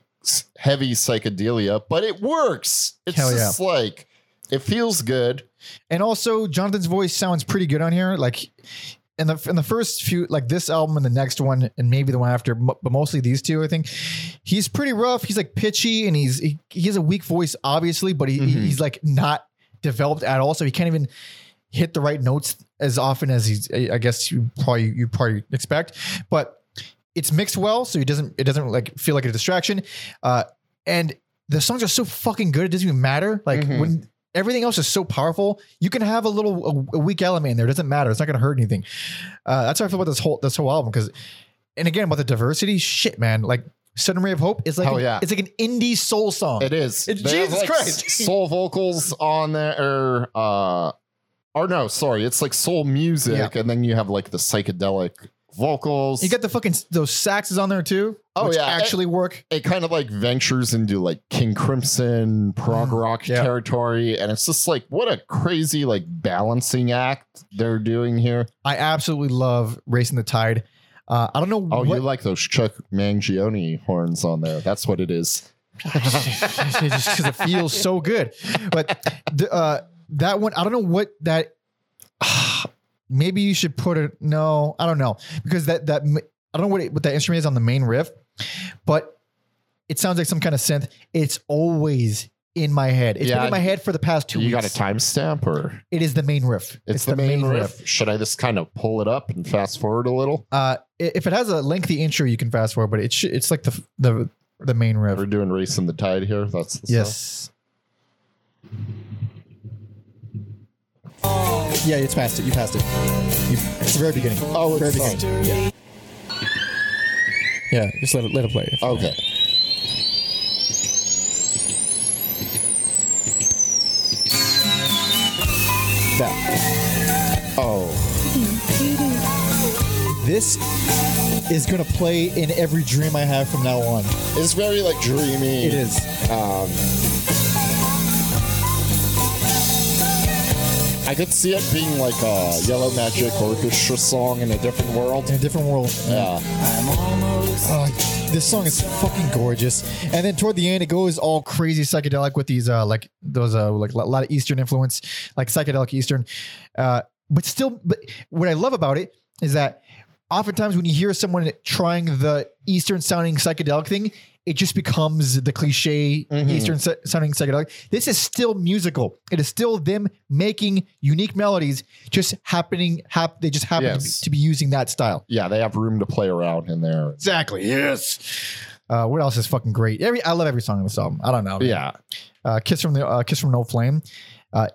heavy psychedelia, but it works. It's Hell yeah. just like it feels good. And also Jonathan's voice sounds pretty good on here. Like in the in the first few, like this album and the next one, and maybe the one after, but mostly these two, I think he's pretty rough. He's like pitchy, and he's he, he has a weak voice, obviously, but he, Mhm. he's like not developed at all, so he can't even hit the right notes as often as he's. I guess you probably you probably expect, but it's mixed well, so he doesn't it doesn't like feel like a distraction, uh, and the songs are so fucking good, it doesn't even matter. Like Mhm. when everything else is so powerful. You can have a little a, a weak element in there. It doesn't matter. It's not going to hurt anything. Uh, that's how I feel about this whole this whole album. Because, and again about the diversity, shit, man. Like "Sudden Ray of Hope" is like Hell an- yeah. it's like an indie soul song. It is. It's They Jesus like, Christ. soul vocals on there, or uh, or no, sorry, it's like soul music, and then you have like the psychedelic vocals. You got the fucking those saxes on there too. Oh, yeah. actually work. it kind of like ventures into like King Crimson prog rock Mm, yeah. territory, and it's just like what a crazy like balancing act they're doing here. I absolutely love "Racing the Tide." Uh, I don't know Oh, what you like those Chuck Mangione horns on there? That's what it is. just because it feels so good. But the, uh, that one, I don't know what that. maybe you should put it. No, I don't know because that that I don't know what it, what that instrument is on the main riff, but it sounds like some kind of synth. It's always in my head. It's been in my head for the past two you weeks. got a timestamp or It is the main riff. it's, the, main, riff. Should I just kind of pull it up and fast forward a little? Uh, if it has a lengthy intro, you can fast forward, but it should, it's like the the the main riff. We're doing racing the tide here. That's the stuff. Yes. Yeah, it's past it. You passed it. You, it's the very beginning. Oh, very it's beginning. Yeah. Yeah, just let it let it play. Okay. That. Oh, This is gonna play in every dream I have from now on. it's very like dreamy. It is. Um, I could see it being like a Yellow Magic Orchestra song in a different world. In a different world. Yeah. Oh, this song is fucking gorgeous. And then toward the end, it goes all crazy psychedelic with these uh like those uh like a lot of Eastern influence, like psychedelic Eastern. Uh, but still, but what I love about it is that oftentimes when you hear someone trying the Eastern sounding psychedelic thing, it just becomes the cliche Mhm. Eastern sounding psychedelic. This is still musical. It is still them making unique melodies, just happening. Hap- they just happen to, be, to be using that style. Yeah, they have room to play around in there. Exactly. Yes. Uh, what else is fucking great? Every I love every song on this album. I don't know. man. Yeah. Uh, Kiss from the uh, Kiss from No Flame. Uh,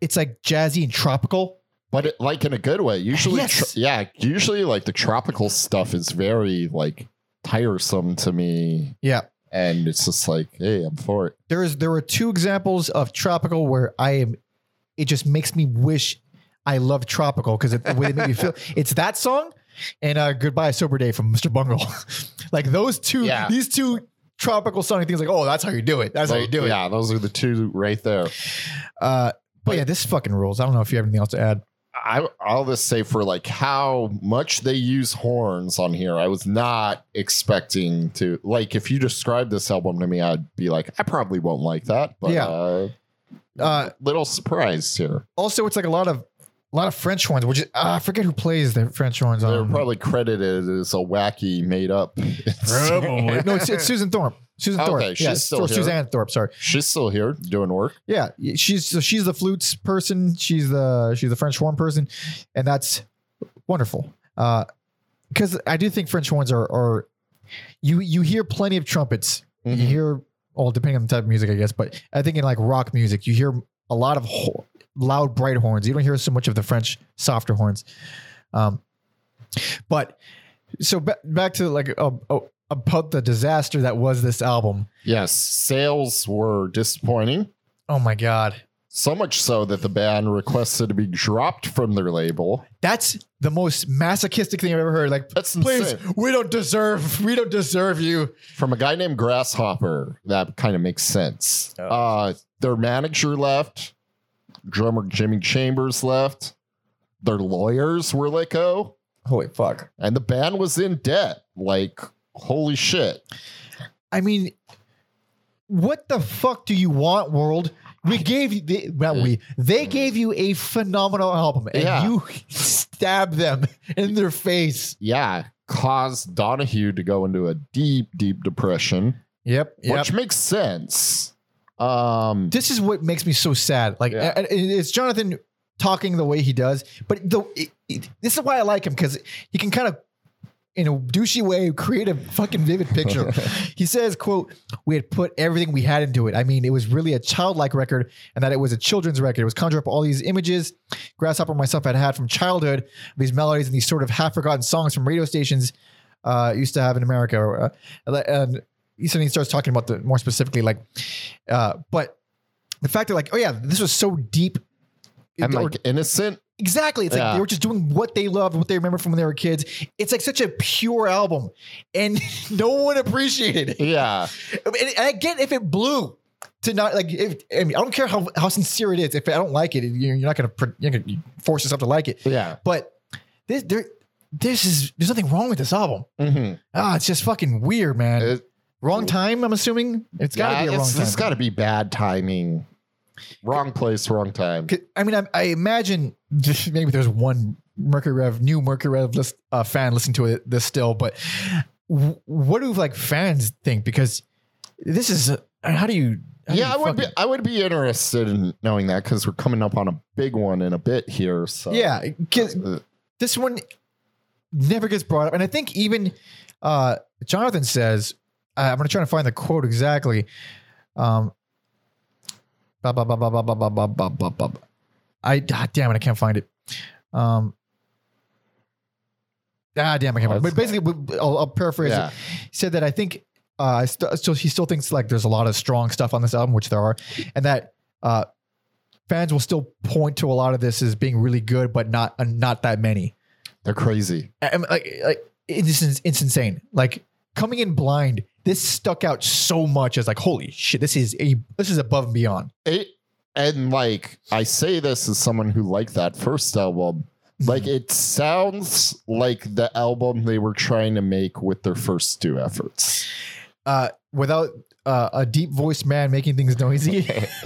it's like jazzy and tropical. But it, like in a good way. Usually, Yes. tro- yeah, usually like the tropical stuff is very like tiresome to me. Yeah. And it's just like, hey, I'm for it. There is there were two examples of tropical where I am. It just makes me wish I loved tropical because the way they make me feel. It's that song and uh, "Goodbye Sober Day" from Mr. Bungle. like those two, Yeah. these two tropical sounding things. Like, oh, that's how you do it. That's how you do it. Yeah, those are the two right there. Uh, but yeah, this fucking rules. I don't know if you have anything else to add. I, I'll just say for like how much they use horns on here, I was not expecting to like. If you described this album to me, I'd be like, I probably won't like that. But Yeah. uh, Uh, little surprise here. also, it's like a lot of a lot of French horns. Which is, uh, I forget who plays the French horns. They're on probably credited as a wacky made up. probably no, it's, it's Susan Thorpe. Susan Thorpe. Okay, Thorpe. she's yeah, still or here. Suzanne Thorpe. Sorry. She's still here doing work. Yeah, she's so she's the flutes person. She's the she's the French horn person, and that's wonderful. Uh, because I do think French horns are are you you hear plenty of trumpets. You Mhm. hear well, depending on the type of music, I guess. But I think in like rock music, you hear a lot of ho- loud, bright horns. You don't hear so much of the French softer horns. Um, but so ba- back to like uh, uh, about the disaster that was this album. Yes, sales were disappointing. Oh my god. So much so that the band requested to be dropped from their label. That's the most masochistic thing I've ever heard. Like, That's please, insane. we don't deserve, we don't deserve you. From a guy named Grasshopper, that kind of makes sense. Oh. Uh, their manager left, drummer Jimmy Chambers left, their lawyers were let go, Holy fuck! and the band was in debt. Like, holy shit. I mean, what the fuck do you want, world? We gave you, they, not we, they mm. gave you a phenomenal album, and Yeah. you stabbed them in their face. Yeah, caused Donahue to go into a deep, deep depression, Yep, yep. which makes sense. Um, this is what makes me so sad. Like Yeah. and- it's Jonathan talking the way he does, but the it, it- this is why I like him because he can kind of in a douchey way create a fucking vivid picture. he says, "quote We had put everything we had into it. I mean, it was really a childlike record, and that it was a children's record. It was conjure up all these images Grasshopper and myself had had from childhood, these melodies and these sort of half forgotten songs from radio stations uh, used to have in America. Uh, and he suddenly starts talking about the more specifically, like, uh, but the fact that like, oh yeah, this was so deep. and Or- like innocent. exactly, it's like they were just doing what they loved, what they remember from when they were kids. It's like such a pure album, and no one appreciated it. Yeah. And I get if it blew to not like. If, I mean, I don't care how, how sincere it is. If I don't like it, you're not going to you're gonna force yourself to like it. Yeah. But this there, this is there's nothing wrong with this album. hmm Ah, it's just fucking weird, man. It- wrong time. I'm assuming it's got to yeah, be a wrong time. it's got to be bad timing. Wrong place, wrong time. I mean, I, I imagine maybe there's one Mercury Rev, new Mercury Rev list, uh, fan listening to it, this still, but w- what do like fans think? Because this is uh, how do you? Yeah, I would be. I would be interested in knowing that because we're coming up on a big one in a bit here. So Yeah, this one never gets brought up, and I think even uh, Jonathan says, I'm gonna try to find the quote exactly. Um, ba- ba- ba- ba- ba- ba- ba- ba- ba- ba- ba- ba. I God damn it, I can't find it. Um, ah, damn, I can't find it. But basically, I'll, I'll paraphrase yeah, it. He said that I think uh, I st- so he still thinks like there's a lot of strong stuff on this album, which there are, and that uh, fans will still point to a lot of this as being really good, but not uh, not that many. they're crazy. I- I'm like like it's, ins- it's insane. Like coming in blind, this stuck out so much as like holy shit, this is a this is above and beyond. It and like I say this as someone who liked that first album. Like it sounds like the album they were trying to make with their first two efforts. Uh, without uh, a deep voiced man making things noisy.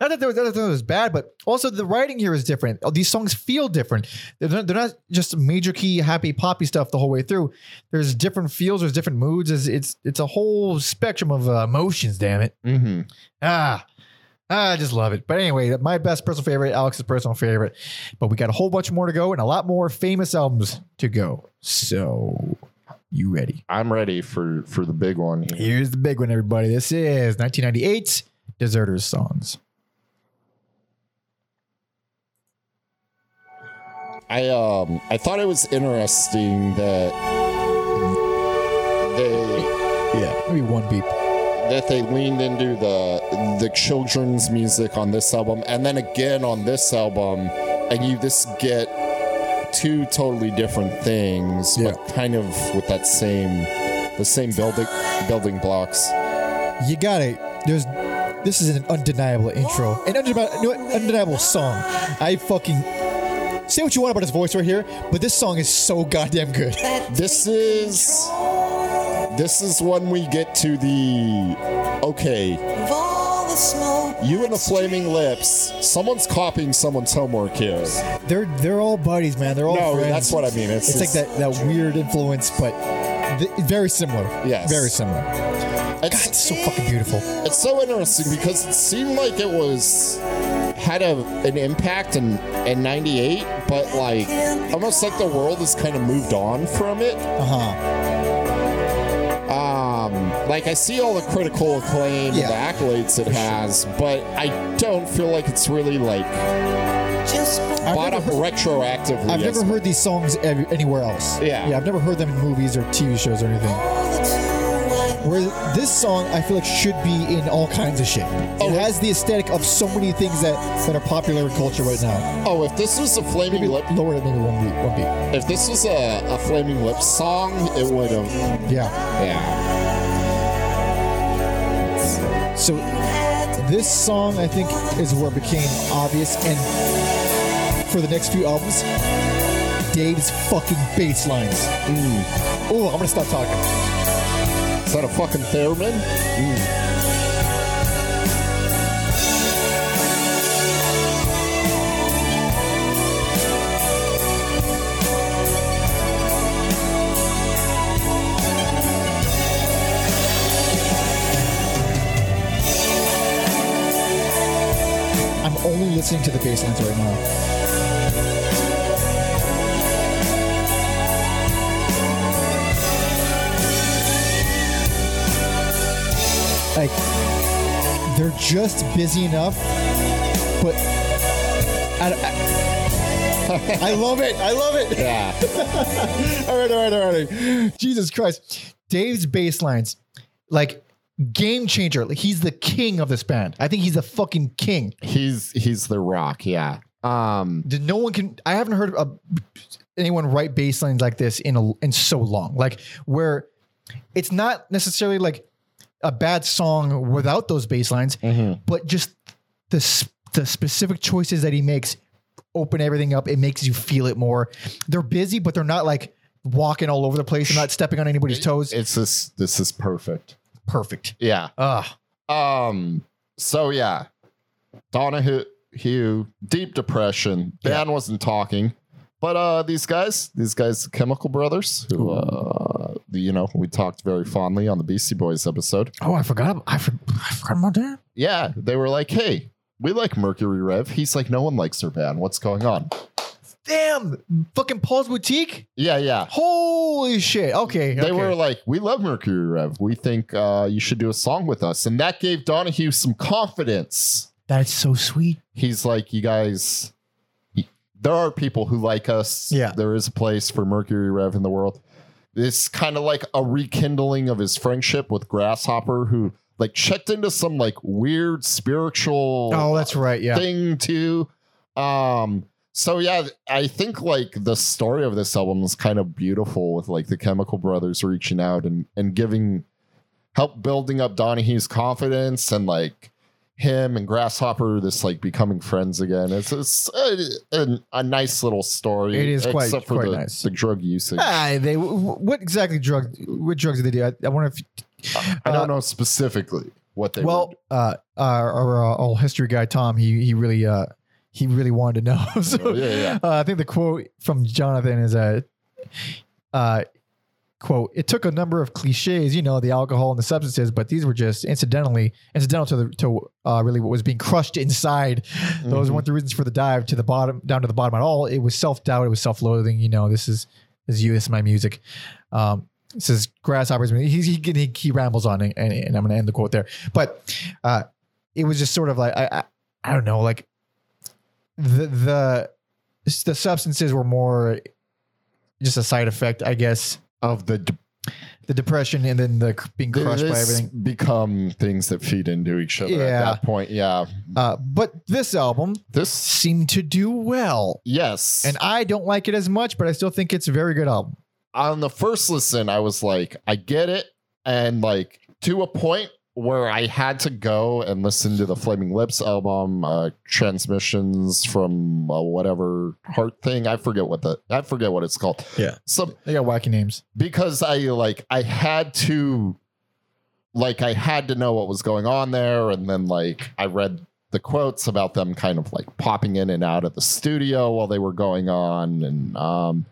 not that there was, not that was bad, but also the writing here is different. These songs feel different. They're not, they're not just major key, happy, poppy stuff the whole way through. There's different feels. There's different moods. It's it's, it's a whole spectrum of uh, emotions. Damn it. Mm-hmm. Ah, I just love it. But anyway, my best personal favorite, Alex's personal favorite. But we got a whole bunch more to go and a lot more famous albums to go. So, you ready? I'm ready for for the big one. here. Here's the big one, everybody. This is 1998's Deserters Songs. I um I thought it was interesting that they Yeah, maybe one beep. that they leaned into the the children's music on this album and then again on this album and you just get two totally different things Yeah. but kind of with that same the same building building blocks You got it. There's. This is an undeniable intro, an undeniable, undeniable song. I fucking say what you want about his voice right here, but this song is so goddamn good. this is this is when we get to the okay Of all the smoke. you and the flaming lips someone's copying someone's homework here They're they're all buddies, man. They're all no friends. that's what i mean it's, It's like that that weird influence, but th- very similar. Yes. very similar. God, it's, it's so fucking beautiful. It's so interesting because it seemed like it was had a an impact in in '98, but like almost like the world has kind of moved on from it. Uh huh. Um, like I see all the critical acclaim Yeah. and the accolades it has, but I don't feel like it's really like Just I've bought never up heard- retroactively. I've never heard these songs ev- anywhere else. Yeah. yeah. I've never heard them in movies or TV shows or anything. all the too white. Where this song, I feel like should be in all kinds of shit. Oh, it has the aesthetic of so many things that that are popular in culture right now. Oh, if this was a flaming Maybe lip, lower it maybe one beat. One beat. if this was a, a flaming lips song, it would have. Yeah. Yeah. So this song, I think, is where it became obvious, and for the next few albums, Dave's fucking bass lines. Oh, I'm gonna stop talking. Is that a fucking theremin? I'm listening to the bass lines right now. Like, they're just busy enough, but I, I, I love it. I love it. Yeah. all right, all right, all right. Jesus Christ. Dave's bass lines, like game changer. Like he's the king of this band. I think he's the fucking king. He's he's the rock, yeah. Um Did no one can I haven't heard of anyone write bass lines like this in a in so long. Like where it's not necessarily like a bad song without those bass lines, but just the the specific choices that he makes open everything up. It makes you feel it more. They're busy, but they're not like walking all over the place. They're not stepping on anybody's toes. it's this this is perfect. Perfect. Yeah. Ah, Um so yeah. Donahue Hugh, deep depression. Band wasn't talking. But uh these guys, these guys Chemical Brothers, who uh you know, we talked very fondly on the Beastie Boys episode. oh, I forgot. I, for, I forgot about that. Yeah, they were like, "Hey, we like Mercury Rev." He's like, "No one likes band. What's going on?" Damn, fucking Paul's boutique. Yeah, yeah. Holy shit. Okay, They okay. were like, "We love Mercury Rev. We think uh, you should do a song with us," and that gave Donahue some confidence. That's so sweet. He's like, "You guys, there are people who like us. Yeah. there is a place for Mercury Rev in the world." It's kind of like a rekindling of his friendship with Grasshopper, who like checked into some like weird spiritual Oh, that's right. Yeah. thing too. Um, so yeah, I think like the story of this album is kind of beautiful with like the Chemical Brothers reaching out and and giving help building up Donahue's confidence and like him and Grasshopper this like becoming friends again. It's, it's a, a, a nice little story. It is quite- except for quite the, nice. the drug usage. Ah, they what exactly drug? What drugs did they do? I, I wonder if I don't know specifically what they well, uh, our, our, uh, old history guy Tom, he he really uh he really wanted to know. so Oh, yeah, yeah. Uh, I think the quote from Jonathan is a uh, quote. It took a number of cliches, you know, the alcohol and the substances, but these were just incidentally incidental to the to uh, really what was being crushed inside. Those Mhm. weren't the reasons for the dive to the bottom, down to the bottom at all. It was self doubt. It was self loathing. You know, this is this is you. This is my music. Um, this is grasshoppers. He's, he, he he rambles on, and, and I'm going to end the quote there. But uh, it was just sort of like I, I I don't know, like the the the substances were more just a side effect, I guess. of the d- The depression and then the being crushed by this everything. become things that feed into each other Yeah. at that point. Yeah. Uh, but this album This seemed to do well, yes. and I don't like it as much, but I still think it's a very good album. on the first listen, I was like, I get it. And like to a point where I had to go and listen to the Flaming Lips album, uh, Transmissions from uh, whatever heart thing. I forget what the I forget what it's called. Yeah. So They got wacky names. because I like I had to like I had to know what was going on there and then like I read the quotes about them kind of like popping in and out of the studio while they were going on and um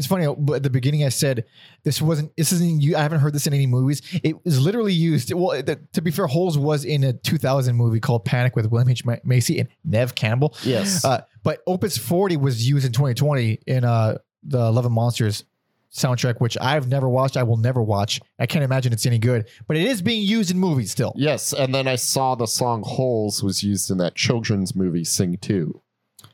It's funny, but at the beginning I said this wasn't. This isn't. You, I haven't heard this in any movies. It was literally used. Well, the, to be fair, Holes was in a 2000 movie called Panic with William H Macy and Neve Campbell. yes Uh, but Opus 40 was used in 2020 in uh, the Love and Monsters soundtrack, which I've never watched. I will never watch. I can't imagine it's any good, but it is being used in movies still. Yes, and then I saw the song Holes was used in that children's movie Sing 2.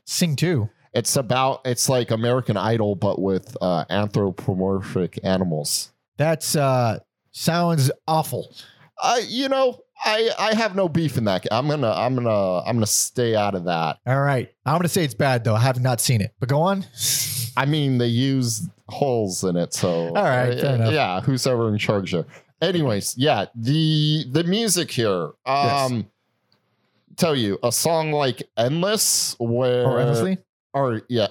Sing too. It's about it's like American Idol but with uh anthropomorphic animals. That's uh, sounds awful. I you know, I I have no beef in that. I'm going to I'm to I'm to stay out of that. All right, I'm gonna say it's bad though. I have not seen it, but go on. I mean, they use holes in it, so All right, uh, yeah, who's ever in charge there? Anyways, yeah, the the music here. Yes. Um tell you, a song like Endless where Or endlessly. Or yeah,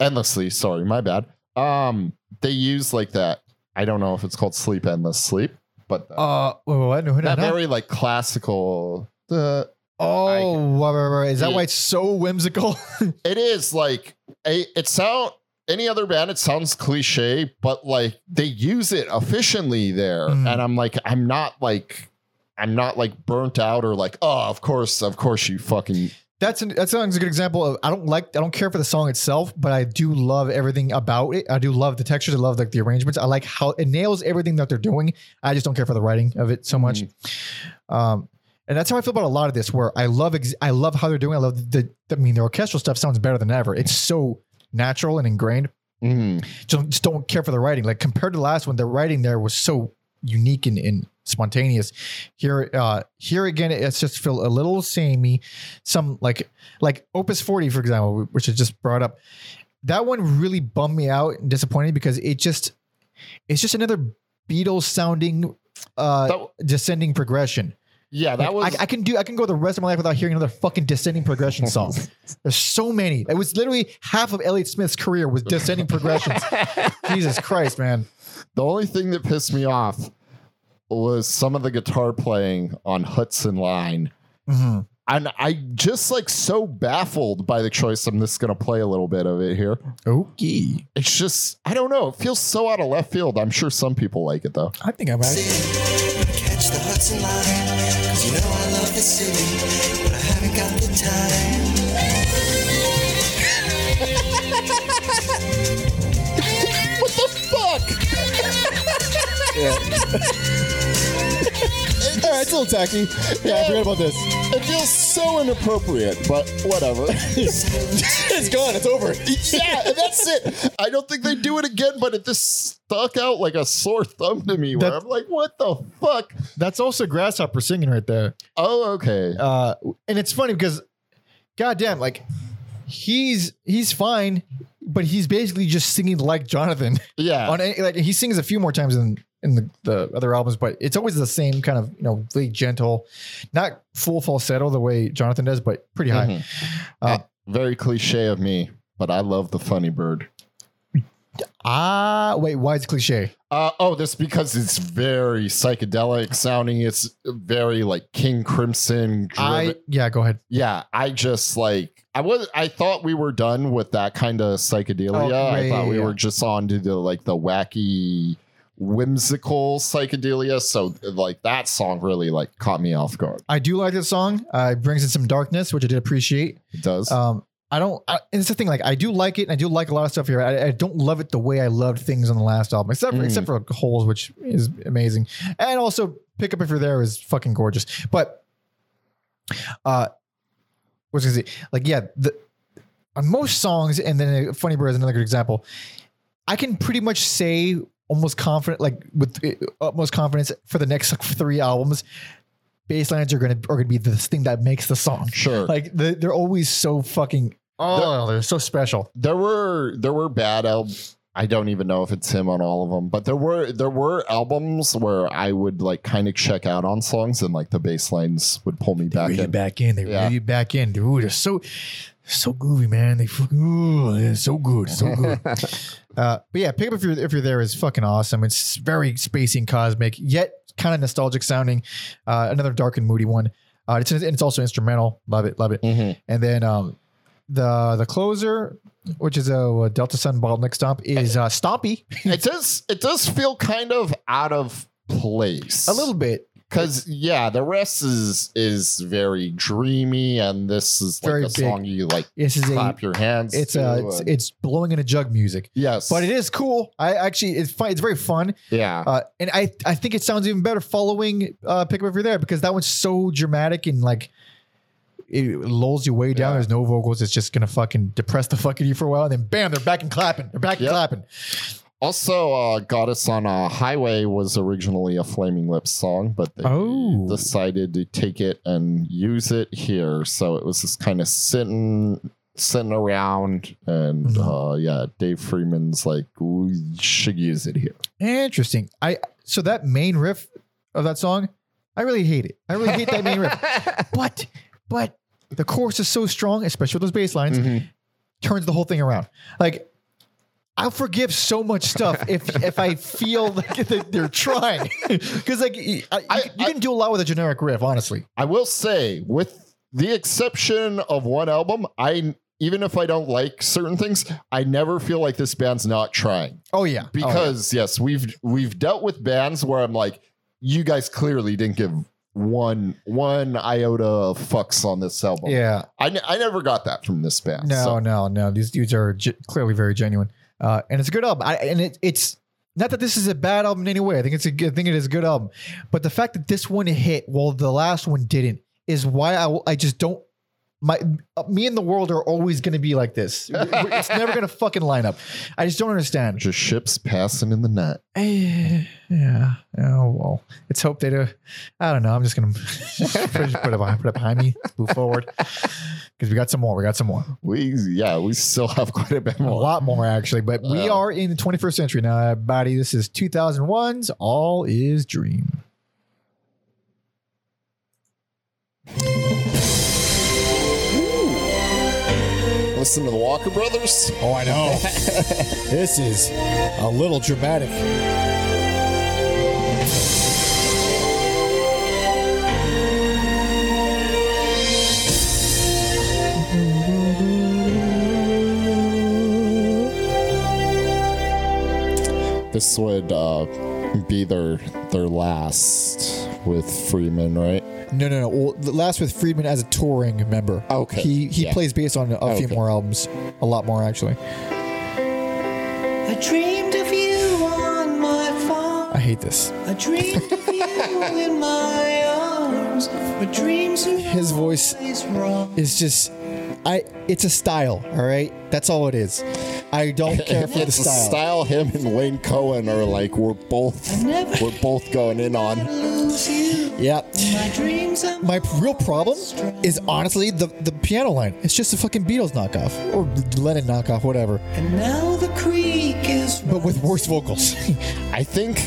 endlessly. Sorry, my bad. Um, they use like that. I don't know if it's called sleep endless sleep, but that, Uh, wait, wait, what? No, no, that no. very like classical. The Oh, right, right, right. is that Yeah. why it's so whimsical? it is like a. It sound any other band. It sounds cliche, but like they use it efficiently there, Mhm. and I'm like, I'm not like. I'm not like burnt out or like, oh, of course, of course you fucking That's an, that song's a good example of I don't like I don't care for the song itself, but I do love everything about it. I do love the textures. I love like the arrangements. I like how it nails everything that they're doing. I just don't care for the writing of it so much. Um, and that's how I feel about a lot of this. Where I love ex- I love how they're doing. I love the, I mean the orchestral stuff sounds better than ever. It's so natural and ingrained. Mhm. Just, just don't care for the writing. Like compared to the last one, the writing there was so unique and, and spontaneous. Here, uh, here again, it's just feel a little samey. Some like like Opus 40, for example, which I just brought up. That one really bummed me out and disappointed because it just it's just another Beatles sounding uh That- descending progression. Yeah, that Like, was I, I can do I can go the rest of my life without hearing another fucking descending progression song. There's so many. It was literally half of Elliott Smith's career was descending progressions. Jesus Christ, man. The only thing that pissed me off was some of the guitar playing on Hudson Line. Mhm. And I just like so baffled by the choice. I'm just gonna play a little bit of it here. Okay. It's just I don't know. It feels so out of left field. I'm sure some people like it though. I think I might. right. Catch the Hudson line, cause you know I love the city, but I haven't got the time. All right, it's a little tacky. Yeah, I forgot about this. It feels so inappropriate, but whatever. It's gone. It's over. yeah, and that's it. I don't think they do it again, but it just stuck out like a sore thumb to me. Where That- I'm like, what the fuck? That's also Grasshopper singing right there. Oh, okay. Uh, and it's funny because, goddamn, like he's he's fine, but he's basically just singing like Jonathan. Yeah. On any, like he sings a few more times in in the, the other albums, but it's always the same kind of you know really gentle, not full falsetto the way Jonathan does, but pretty high. Mhm. Uh, Very cliche of me, but I love the funny bird. Ah, wait, why is it cliche? Uh, oh, this because it's very psychedelic sounding. It's very like King Crimson. Driven. I yeah, go ahead. yeah, I just like I was. I thought we were done with that kind of psychedelia. Oh, yeah, I thought we yeah. were just on to the like the wacky, whimsical psychedelia. So like that song really like caught me off guard. I do like this song. Uh, it brings in some darkness, which I did appreciate. It does. Um, I don't. I, and it's the thing. Like, I do like it. And I do like a lot of stuff here. I, I don't love it the way I loved things on the last album, except for, Mm. except for Holes, which is amazing, and also Pick Up If You're There is fucking gorgeous. But, uh, what's gonna say? Like, yeah, the on most songs, and then uh, Funny Bird is another good example. I can pretty much say almost confident, like with uh, utmost confidence, for the next like, three albums, bass lines are gonna are gonna be this thing that makes the song. sure. Like the, they're always so fucking oh, they're so special. there were there were bad albums. I don't even know if it's him on all of them, but there were there were albums where I would like kind of check out on songs and like the bass lines would pull me back Reel you in. back in. They Yeah. reel you back in. Dude, they're so so groovy, man. They ooh, they're so good, so good. uh, but yeah, pick up if you're if you're there is fucking awesome. It's very spacey and cosmic, yet kind of nostalgic sounding. Uh, another dark and moody one. Uh, it's and it's also instrumental. Love it, love it. Mhm. And then um, the the closer, which is a, a Delta Sun bottleneck stomp, is uh, Stompy it does it does feel kind of out of place a little bit. Because yeah the rest is is very dreamy and this is like Very a big. song you like This is clap a your hands it's to uh it's, and- it's blowing in a jug music, yes but it is cool. I actually it's fun. It's very fun, yeah uh, and I I think it sounds even better following uh, pick up if you're there because that one's so dramatic and like. It lulls you way down. Yeah. There's no vocals. It's just gonna fucking depress the fuck out of you for a while, and then bam, they're back and clapping. They're back Yep. and clapping. Also uh goddess on a highway was originally a flaming lips song but they Oh. decided to take it and use it here so it was just kind of sitting sitting around and Mhm. uh yeah Dave Fridmann's like we should use it here Interesting. I so that main riff of that song, I really hate it. I really hate that main riff. But but the chorus is so strong, especially with those bass lines, Mhm. turns the whole thing around. Like I'll forgive so much stuff if if I feel like that they're trying, because like I, I- you, can do a lot with a generic riff, honestly. I will say, with the exception of one album, I even if I don't like certain things, I never feel like this band's not trying. Oh yeah, Oh, yeah. Because yes, we've we've dealt with bands where I'm like, you guys clearly didn't give one one iota of fucks on this album. yeah. I, I never got that from this band. No, so- no, no. These dudes are ge- clearly very genuine, uh, and it's a good album. I, and it, it's not that this is a bad album in any way. I think it's a good. I think it is a good album, but the fact that this one hit while the last one didn't is why I, I just don't. My uh, me and the world are always going to be like this. It's never going to fucking line up. I just don't understand. Just ships passing in the night. Yeah. Oh well. Let's hope they do. I don't know. I'm just put it behind, put it behind me. Move forward because we got some more. We got some more. We yeah, we still have quite a bit more. A lot more actually, but we Uh, are in the 21st century now, everybody. This is 2001's All Is Dream. Listen to the Walker Brothers. Oh, I know. this is a little dramatic. This would uh, be their their last with Fridmann, right? No, no, no. Well, the last with Fridmann as a touring member. Okay, He he yeah. plays bass on a few more albums, a lot more actually. I dreamed of you on my farm. I hate this. I dreamed of you in my arms. But dreams His voice wrong. is just, I. It's a style. All right, that's all it is. I don't care for the it's a style. style him and Wayne Coyne are like we're both we're both going in on. Lose. Yeah. My dreams My real problem is honestly the the piano line. It's just a fucking Beatles knockoff or Lennon knockoff, whatever, And now the creek is but with worse vocals. I think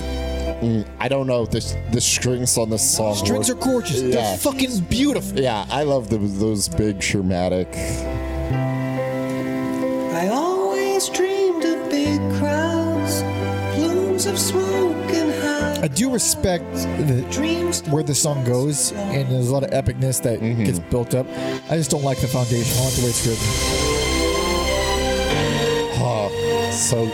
mm, I don't know the the strings on this song. Strings are gorgeous. Yeah. They're fucking beautiful. Yeah, I love those those big dramatic. I always dreamed of big crowds, plumes of smoke and high. I do respect the, Dreams where the song goes, and there's a lot of epicness that gets built up. I just don't like the foundation. I like the way it's written. Oh, so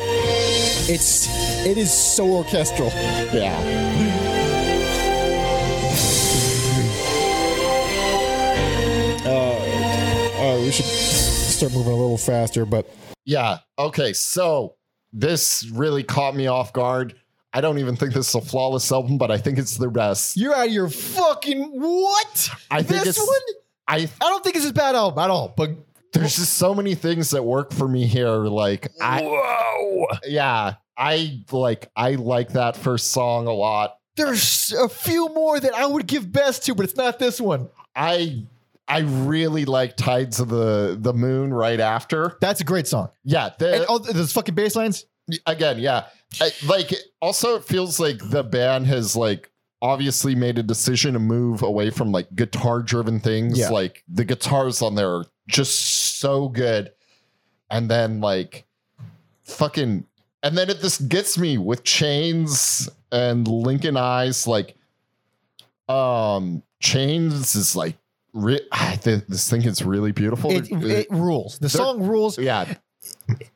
It's it is so orchestral. yeah. Uh, we should start moving a little faster, but Yeah. Okay. So this really caught me off guard. I don't even think this is a flawless album, but I think it's the best. You're out of your fucking what? I think this one? I I don't think it's a bad album at all. But there's just so many things that work for me here. Like I Whoa. yeah, I like I like that first song a lot. there's a few more that I would give best to, but it's not this one. I I really like Tides of the the Moon right after. That's a great song. Yeah, the, And all those fucking bass lines. again, yeah. I, like also it feels like the band has like obviously made a decision to move away from like guitar driven things. Yeah. Like the guitars on there are just so good. And then like fucking and then it just gets me with chains and Lincoln Eyes like um chains is like re- I think this thing is really beautiful. It, it rules. The song rules. yeah,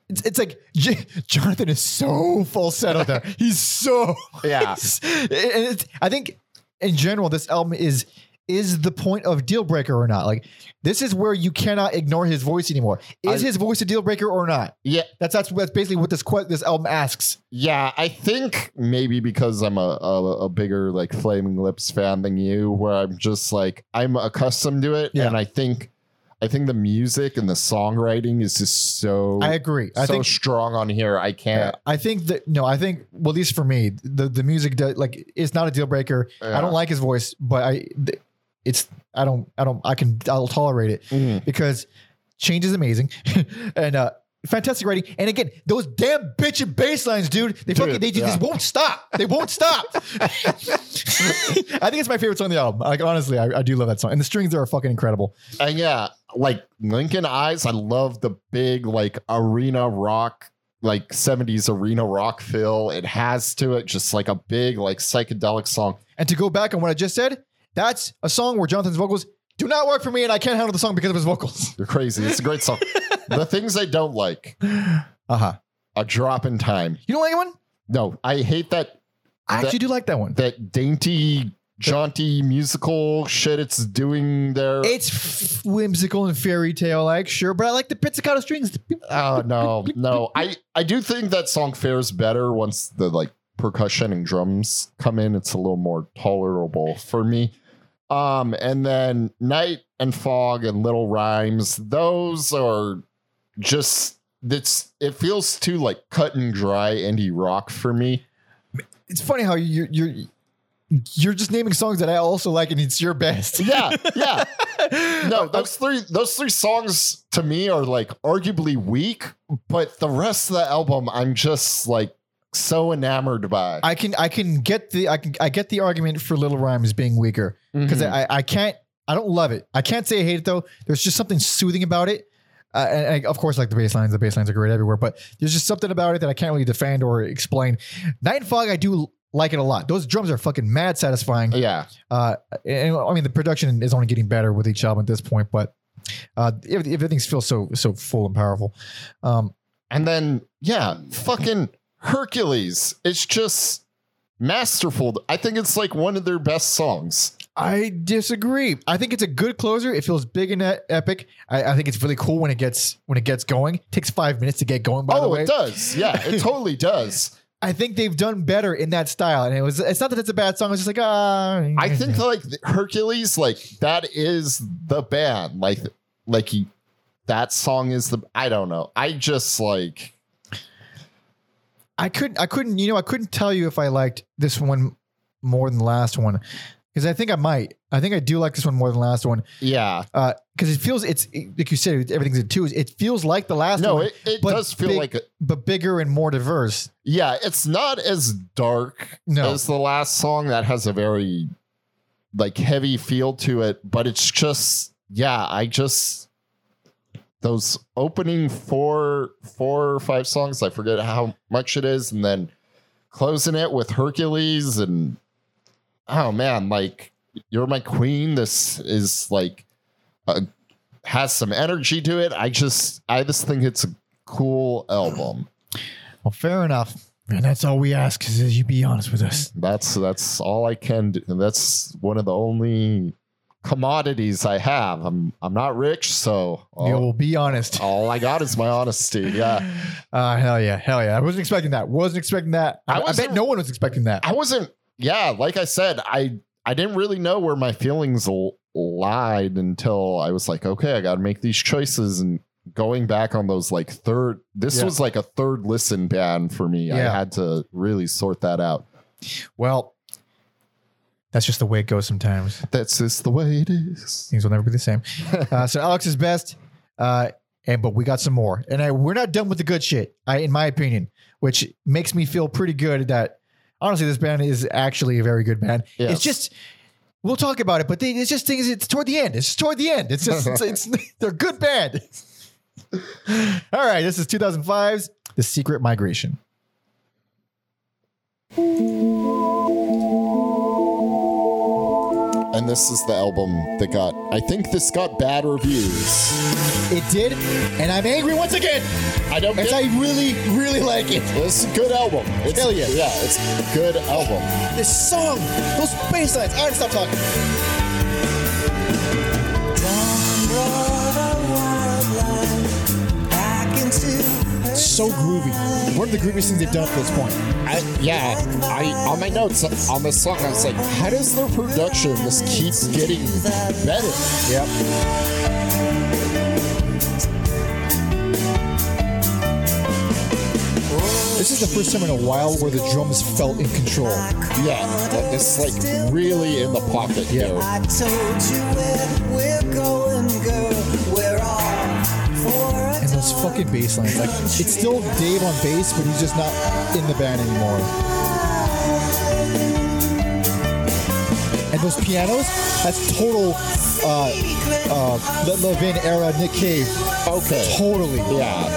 It's, it's like J- Jonathan is so falsetto there. He's so Yeah. and it's, I think in general, this album is is the point of deal breaker or not. Like this is where you cannot ignore his voice anymore. Is I- his voice a deal breaker or not? yeah, That's that's that's basically what this que- this album asks. Yeah, I think maybe because I'm a, a a bigger like Flaming Lips fan than you, where I'm just like I'm accustomed to it, Yeah. and I think I think the music and the songwriting is just so I agree. I so think strong on here. I can't. I think that no, I think well, at least for me, the the music does like it's not a deal breaker. I don't like his voice, but I th- it's I don't I don't I can I'll tolerate it Mhm. because change is amazing. And uh fantastic writing. And again those damn bitchin' bass lines dude they fucking they just won't stop. They won't stop. I think it's my favorite song on the album. Like honestly I, I do love that song. And the strings there are fucking incredible. And yeah, like Lincoln Eyes, I love the big like arena rock, like 70s arena rock feel. It has to it, just like a big like psychedelic song. and to go back on what I just said that's a song where Jonathan's vocals do not work for me and I can't handle the song because of his vocals You're crazy. It's a great song. the things I don't like, uh-huh a drop in time. you don't like that one No, I hate that I That- actually do like that one that dainty, jaunty musical shit it's doing there. It's whimsical and fairy tale like, sure, but I like the pizzicato strings. oh no, no. I I do think that song fares better once the like percussion and drums come in. It's a little more tolerable for me. Um, and then Night and Fog and Little Rhymes, those are just it's it feels too like cut and dry indie rock for me. It's funny how you're you're you're just naming songs that I also like, and it's your best. Yeah, yeah. No, those three those three songs to me are like arguably weak, but the rest of the album I'm just like so enamored by. I can I can get the I can I get the argument for Little Rhymes being weaker because Mhm. I I can't I don't love it. I can't say I hate it though. There's just something soothing about it. Uh, and I, of course, like the bass lines, the bass lines are great everywhere, but there's just something about it that I can't really defend or explain. Night and Fog, I do like it a lot. Those drums are fucking mad satisfying. yeah. Uh, and, I mean, the production is only getting better with each album at this point, but uh, if, if everything feels so so full and powerful. Um, And then yeah, fucking Hercules. It's just masterful. I think it's like one of their best songs. I disagree. I think it's a good closer. It feels big and epic. I, I think it's really cool when it gets when it gets going. It takes five minutes to get going. By the oh, way, it does. Yeah, it totally does. I think they've done better in that style. And it was. It's not that it's a bad song. It's just like ah. I think like Hercules, like that is the band. Like, like he, that song is the. I don't know. I just like. I couldn't. I couldn't. You know, I couldn't tell you if I liked this one more than the last one because I think I might. I think I do like this one more than the last one. Yeah. Uh, because it feels it's like you said everything's in twos. It feels like the last No, one, it, it does feel big- like a, but bigger and more diverse. yeah. It's not as dark No. as the last song that has a very like heavy feel to it, but it's just yeah. I just those opening four four or five songs, I forget how much it is, and then closing it with Hercules and oh man, like you're my queen. This is like uh, has some energy to it. I just I just think it's a cool album. Well, fair enough. And that's all we ask is you be honest with us. That's that's all I can do. and That's one of the only commodities I have. I'm I'm not rich, so all, You will be honest. all I got is my honesty. Yeah. Uh, hell yeah, hell yeah. I wasn't expecting that. Wasn't expecting that. I, I I bet no one was expecting that. I wasn't yeah, like I said, I I didn't really know where my feelings l- lied until I was like, okay, I got to make these choices and going back on those like third this Yeah. was like a third listen band for me. yeah. I had to really sort that out. Well, that's just the way it goes sometimes. That's just the way it is. Things will never be the same. Uh, so Alex is best, uh, and but we got some more, and I, we're not done with the good shit. I, in my opinion, which makes me feel pretty good that honestly this band is actually a very good band. Yes. It's just we'll talk about it, but they, it's just things. It's toward the end. It's toward the end. It's just it's, it's they're good band. All right, this is 2005's The Secret Migration. And this is the album that got I think this got bad reviews. It did, and I'm angry once again. I don't get I really, really like it. This is a good album. It's, Hell yeah. Yeah, it's a good album. This song, those bass lines. All right, stop talking. So groovy. One of the grooviest things they've done up to this point. I, yeah, I on my notes on this song, I was like, how does their production just keep getting better? Yep. This is the first time in a while where the drums felt in control. Yeah, like, it's like really in the pocket here. I told you where we're going, girl. We're all for a fucking bass lines. Like, it's still Dave on bass, but he's just not in the band anymore. And those pianos, that's total uh, uh, Le- Levin era Nick Cave. Okay. Totally. Yeah.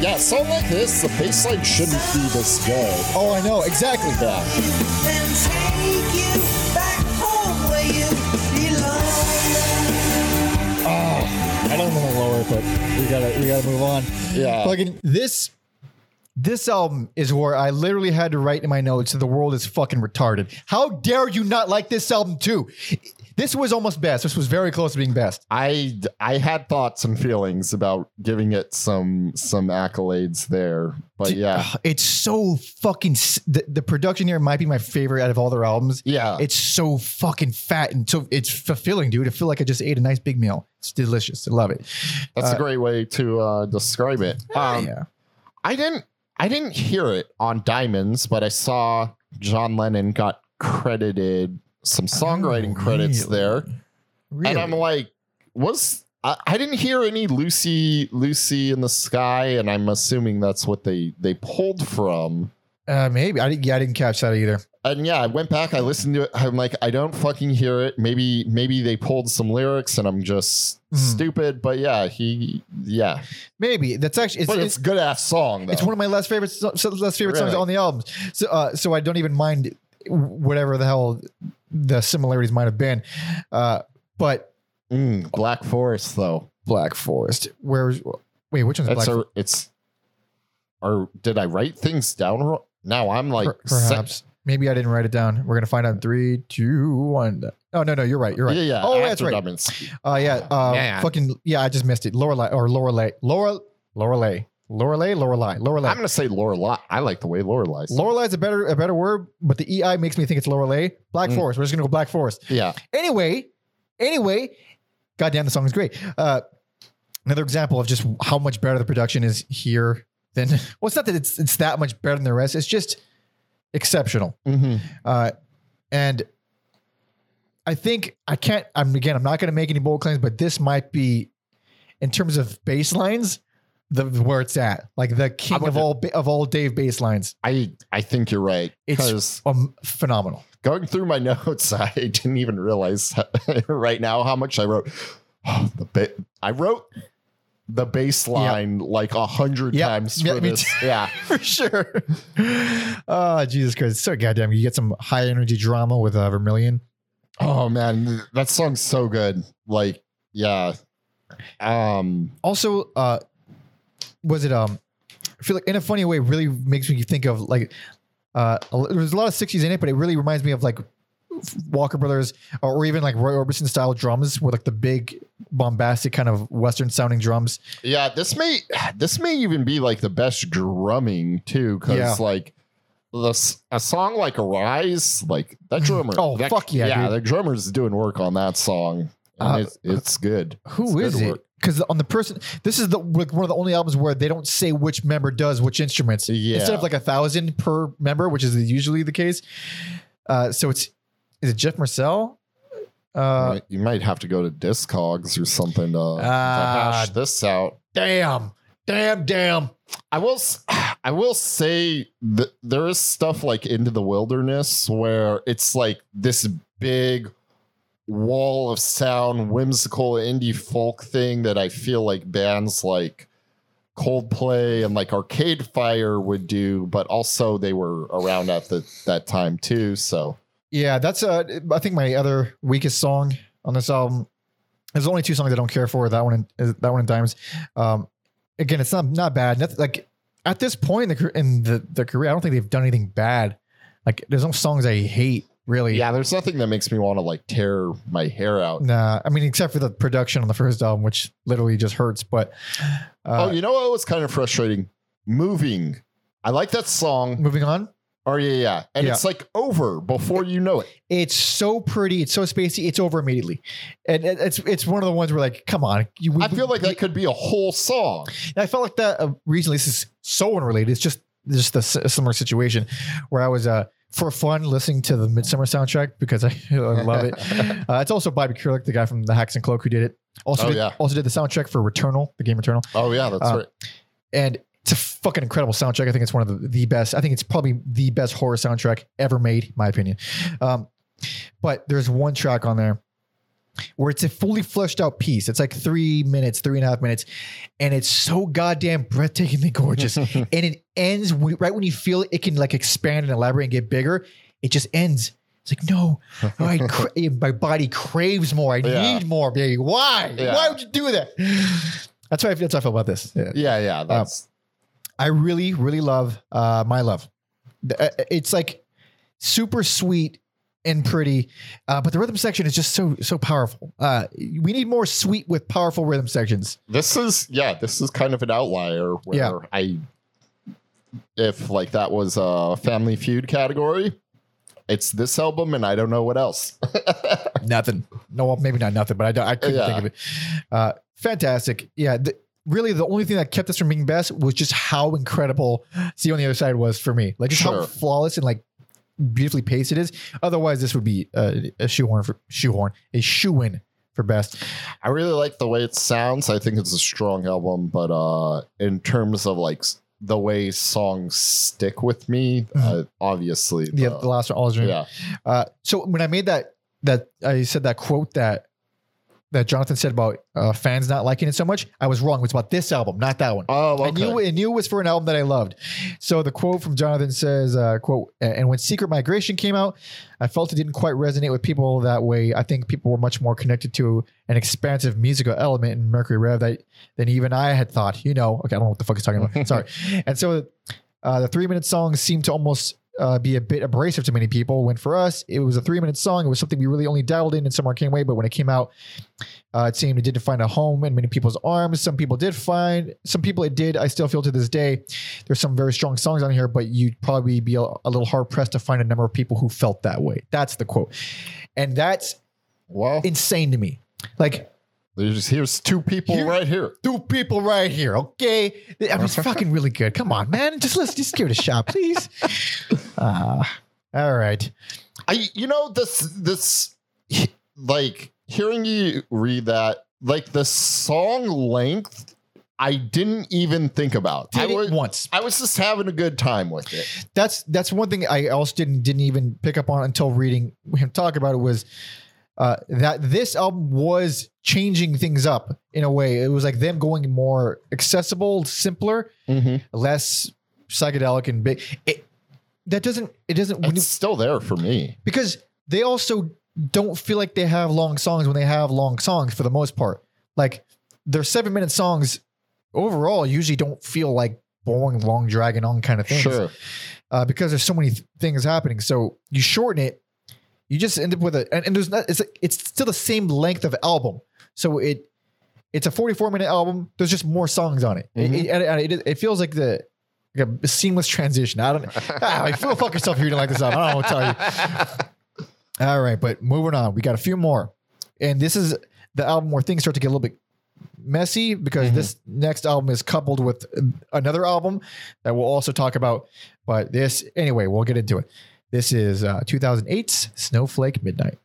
Yeah, song like this, the bass line shouldn't be this good. Oh, I know. Exactly. Yeah. Oh, I don't want to lower it, but we gotta we gotta move on. Yeah. Fucking This this album is where I literally had to write in my notes that the world is fucking retarded. How dare you not like this album too? This was almost best. This was very close to being best. I I had thoughts and feelings about giving it some some accolades there, but yeah, It's so fucking the, the production here might be my favorite out of all their albums. yeah, It's so fucking fat and so it's fulfilling, dude. I feel like I just ate a nice big meal. It's delicious. I love it. that's a great way to uh, describe it. Um, yeah. I didn't I didn't hear it on Diamonds, but I saw John Lennon got credited some songwriting credits really? there, Really? and I'm like, was I, I didn't hear any Lucy Lucy in the Sky, and I'm assuming that's what they they pulled from. uh, maybe I didn't. Yeah, I didn't catch that either. and yeah, I went back. I listened to it. I'm like, I don't fucking hear it. Maybe, maybe they pulled some lyrics, and I'm just Hmm. stupid. But yeah, he, yeah. Maybe that's actually it's, but it's, it's, good ass song. Though. it's one of my less favorite less favorite songs on the album. So uh, so I don't even mind whatever the hell the similarities might have been. Uh, but Mm, Black Forest though. Black Forest, where's wait which one's That's Black? a, it's. Or did I write things down? wrong? Now I'm like, Per- perhaps maybe I didn't write it down. We're gonna find out. in Three, two, one. Oh no no you're right you're right. yeah, yeah. Oh that's right. Diamonds. Uh, yeah. Uh, Yeah. Fucking yeah. I just missed it. Lorelei or Lorelei. Laura. Lorelei. Lorelei. Lorelei. Lorelei. I'm gonna say Lorelei. I like the way Lorelei. Lorelei is a better a better word, but the EI makes me think it's Lorelei. Black Mm. Forest. We're just gonna go Black Forest. Yeah. Anyway, anyway, goddamn, the song is great. Uh, another example of just how much better the production is here than. Well, it's not that it's it's that much better than the rest. It's just exceptional. hmm Uh, and I think I can't. I'm again. I'm not going to make any bold claims, but this might be, in terms of bass lines, the where it's at. Like the king of all of all Dave bass lines. I I think you're right It's um, phenomenal. going through my notes, I didn't even realize right now how much I wrote. the ba- I wrote the bass line like a hundred Yep. times Yeah, for this. too. Yeah, for sure. Oh, Jesus Christ. It's so goddamn. You get some high energy drama with uh, Vermilion. Oh man, that song's so good. Like, yeah. Um, Also, uh, was it, um, I feel like in a funny way, really makes me think of like, uh, there's a lot of 60s in it, but it really reminds me of like Walker Brothers or, even like Roy Orbison style drums with like the big bombastic kind of Western sounding drums. yeah, this may this may even be like the best drumming too, because Yeah. like the, a song like Arise, like that drummer. Oh, that, fuck yeah, yeah, dude. the drummer's doing work on that song. And Uh, it's, it's good. Who It's is good it? work. Because on the person, this is the like one of the only albums where they don't say which member does which instruments. Yeah. Instead of like a thousand per member, which is usually the case. Uh, so it's is it Jeff Mercel? Uh, you might have to go to Discogs or something to, to Ah. hash this out. damn, damn, damn. I will I will say that there is stuff like Into the Wilderness where it's like this big wall of sound, whimsical indie folk thing that I feel like bands like Coldplay and like Arcade Fire would do, but also they were around at the that time too. So Yeah, that's uh, I think my other weakest song on this album. There's only two songs I don't care for. That one and that one and Diamonds. Um, again, it's not not bad. Nothing, like at this point in the in the, the career, I don't think they've done anything bad. Like there's no songs I hate really. yeah, there's nothing that makes me want to like tear my hair out. Nah, I mean except for the production on the first album, which literally just hurts. But uh, oh, you know what was kind of frustrating? Moving. I like that song. moving on. Oh yeah, yeah. And Yeah. it's like over before you know it. It's so pretty. It's so spacey. It's over immediately, and it's it's one of the ones where like, come on. You, we- I feel like that could be a whole song. I felt like that uh, recently. This is so unrelated. It's just just a similar situation where I was uh for fun listening to the Midsommar soundtrack because I, I love it. Uh, it's also Bobby Krlic, the guy from the Haxan Cloak, who did it. Also, Oh, did, yeah. also did the soundtrack for Returnal, the game Returnal, Oh yeah, that's Uh, right. and it's a fucking incredible soundtrack. I think it's one of the, the best. I think it's probably the best horror soundtrack ever made, in my opinion. Um, but there's one track on there where it's a fully fleshed out piece. It's like three minutes, three and a half minutes, and it's so goddamn breathtakingly gorgeous. and it ends when, right when you feel it can like expand and elaborate and get bigger. It just ends. It's like no, I cra- my body craves more. I Yeah. need more, baby. Why? Yeah. Why would you do that? That's why I, that's how I feel about this. Yeah. Yeah, yeah. That's I really, really love uh, My Love. Uh, It's like super sweet and pretty, uh, but the rhythm section is just so so powerful. Uh, we need more sweet with powerful rhythm sections. this is yeah, this is kind of an outlier where Yeah. I if like that was a family feud category, it's this album and I don't know what else. Nothing. No, well, maybe not nothing, but I, don't- I couldn't Yeah. think of it. Uh, fantastic. Yeah. The, really, the only thing that kept us from being best was just how incredible See on the Other Side was for me. Like just how flawless and like beautifully paced it is. Otherwise, this would be uh, a shoehorn for shoehorn, a shoe in for best. I really like the way it sounds. I think it's a strong album, but uh in terms of like the way songs stick with me, uh, obviously The, the- the last one, yeah. Uh, so when I made that that I said that quote that that Jonathan said about uh, fans not liking it so much, I was wrong. It was about this album, not that one. Oh, okay. I knew I knew it was for an album that I loved. So the quote from Jonathan says, uh, "quote And when Secret Migration came out, I felt it didn't quite resonate with people that way. I think people were much more connected to an expansive musical element in Mercury Rev that than even I had thought. You know, okay, I don't know what the fuck he's talking about. Sorry. And so uh, the three minute song seemed to almost uh, be a bit abrasive to many people. When for us, it was a three minute song. It was something we really only dabbled in in some arcane way. But when it came out, uh, it seemed it didn't find a home in many people's arms. Some people did find, some people it did. I still feel to this day, there's some very strong songs on here, but you'd probably be a, a little hard pressed to find a number of people who felt that way. That's the quote. And that's Well, insane to me. Like, there's here's two people Here- right here. two people right here, okay? I mean, it's fucking really good. Come on, man. Just let's just give it a shot, please. Uh, all right. I you know this this like hearing you read that like the song length I didn't even think about. I Did it was once. I was just having a good time with it. That's that's one thing I also didn't didn't even pick up on until reading him talk about it was uh, that this album was changing things up in a way. It was like them going more accessible, simpler, less psychedelic and big. It, that doesn't it doesn't when you, It's still there for me. because they also don't feel like they have long songs when they have long songs for the most part. Like their seven minute songs overall usually don't feel like boring, long, dragging on kind of things Sure. uh, because there's so many th- things happening. So you shorten it, you just end up with a and, and there's not it's it's still the same length of album. So it it's a 44 minute album. There's just more songs on it. It- Mhm. It, and it, it feels like the like a seamless transition. I don't. ah, like, feel fuck yourself if you didn't like this album. I don't know tell you. All right, but moving on. We got a few more, and this is the album where things start to get a little bit messy because this next album is coupled with another album that we'll also talk about. But this, anyway, we'll get into it. This is uh, 2008's Snowflake Midnight.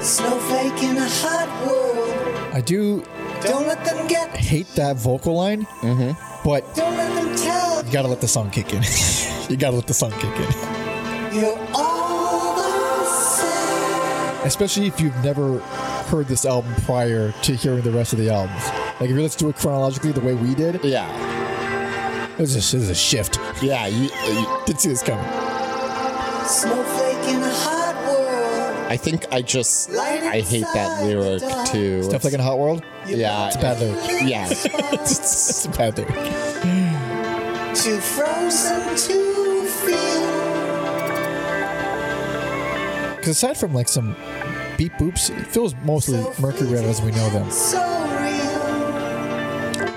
Snowflake in a hot world. I do Don't let them get. hate that vocal line, mm-hmm. but Don't let them tell you gotta let the song kick in. you gotta let the song kick in. you're all the same. Especially if you've never heard this album prior to hearing the rest of the albums. Like if you let's do it chronologically the way we did, Yeah. it was a, it was a shift. Yeah. You, uh, you, Didn't see this coming. Snowflake in a hot world. I think I just I hate that lyric too. Stuff like in a hot world, yeah. it's a bad lyric. Yeah. it's, it's a bad lyric. Too frozen to feel. Because aside from like some beep boops, it feels mostly Mercury Rev as we know them. So real.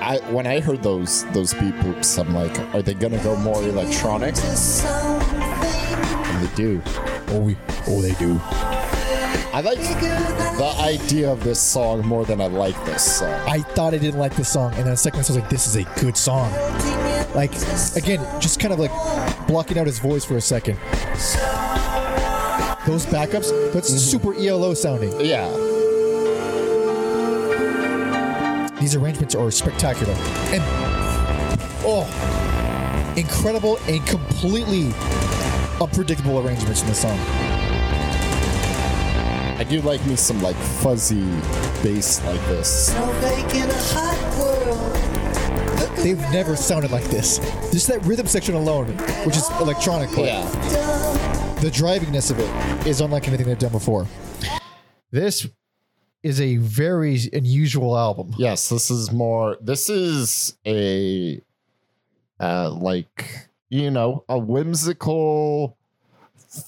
I when I heard those those beep boops, I'm like, are they gonna go more electronic? To something And they do. Oh, we, oh, they do. I like the idea of this song more than I like this song. I thought I didn't like this song, and then the second I was like, "This is a good song." Like again, just kind of like blocking out his voice for a second. Those backups, that's mm-hmm. super ELO sounding. Yeah. These arrangements are spectacular and oh, incredible and completely unpredictable arrangements in this song. I do like me some like fuzzy bass like this. snowflake in a hot world. Look They've never sounded like this. Just that rhythm section alone, which is electronic, but Yeah. the drivingness of it is unlike anything they've done before. This is a very unusual album. Yes, this is more this is a uh like you know, a whimsical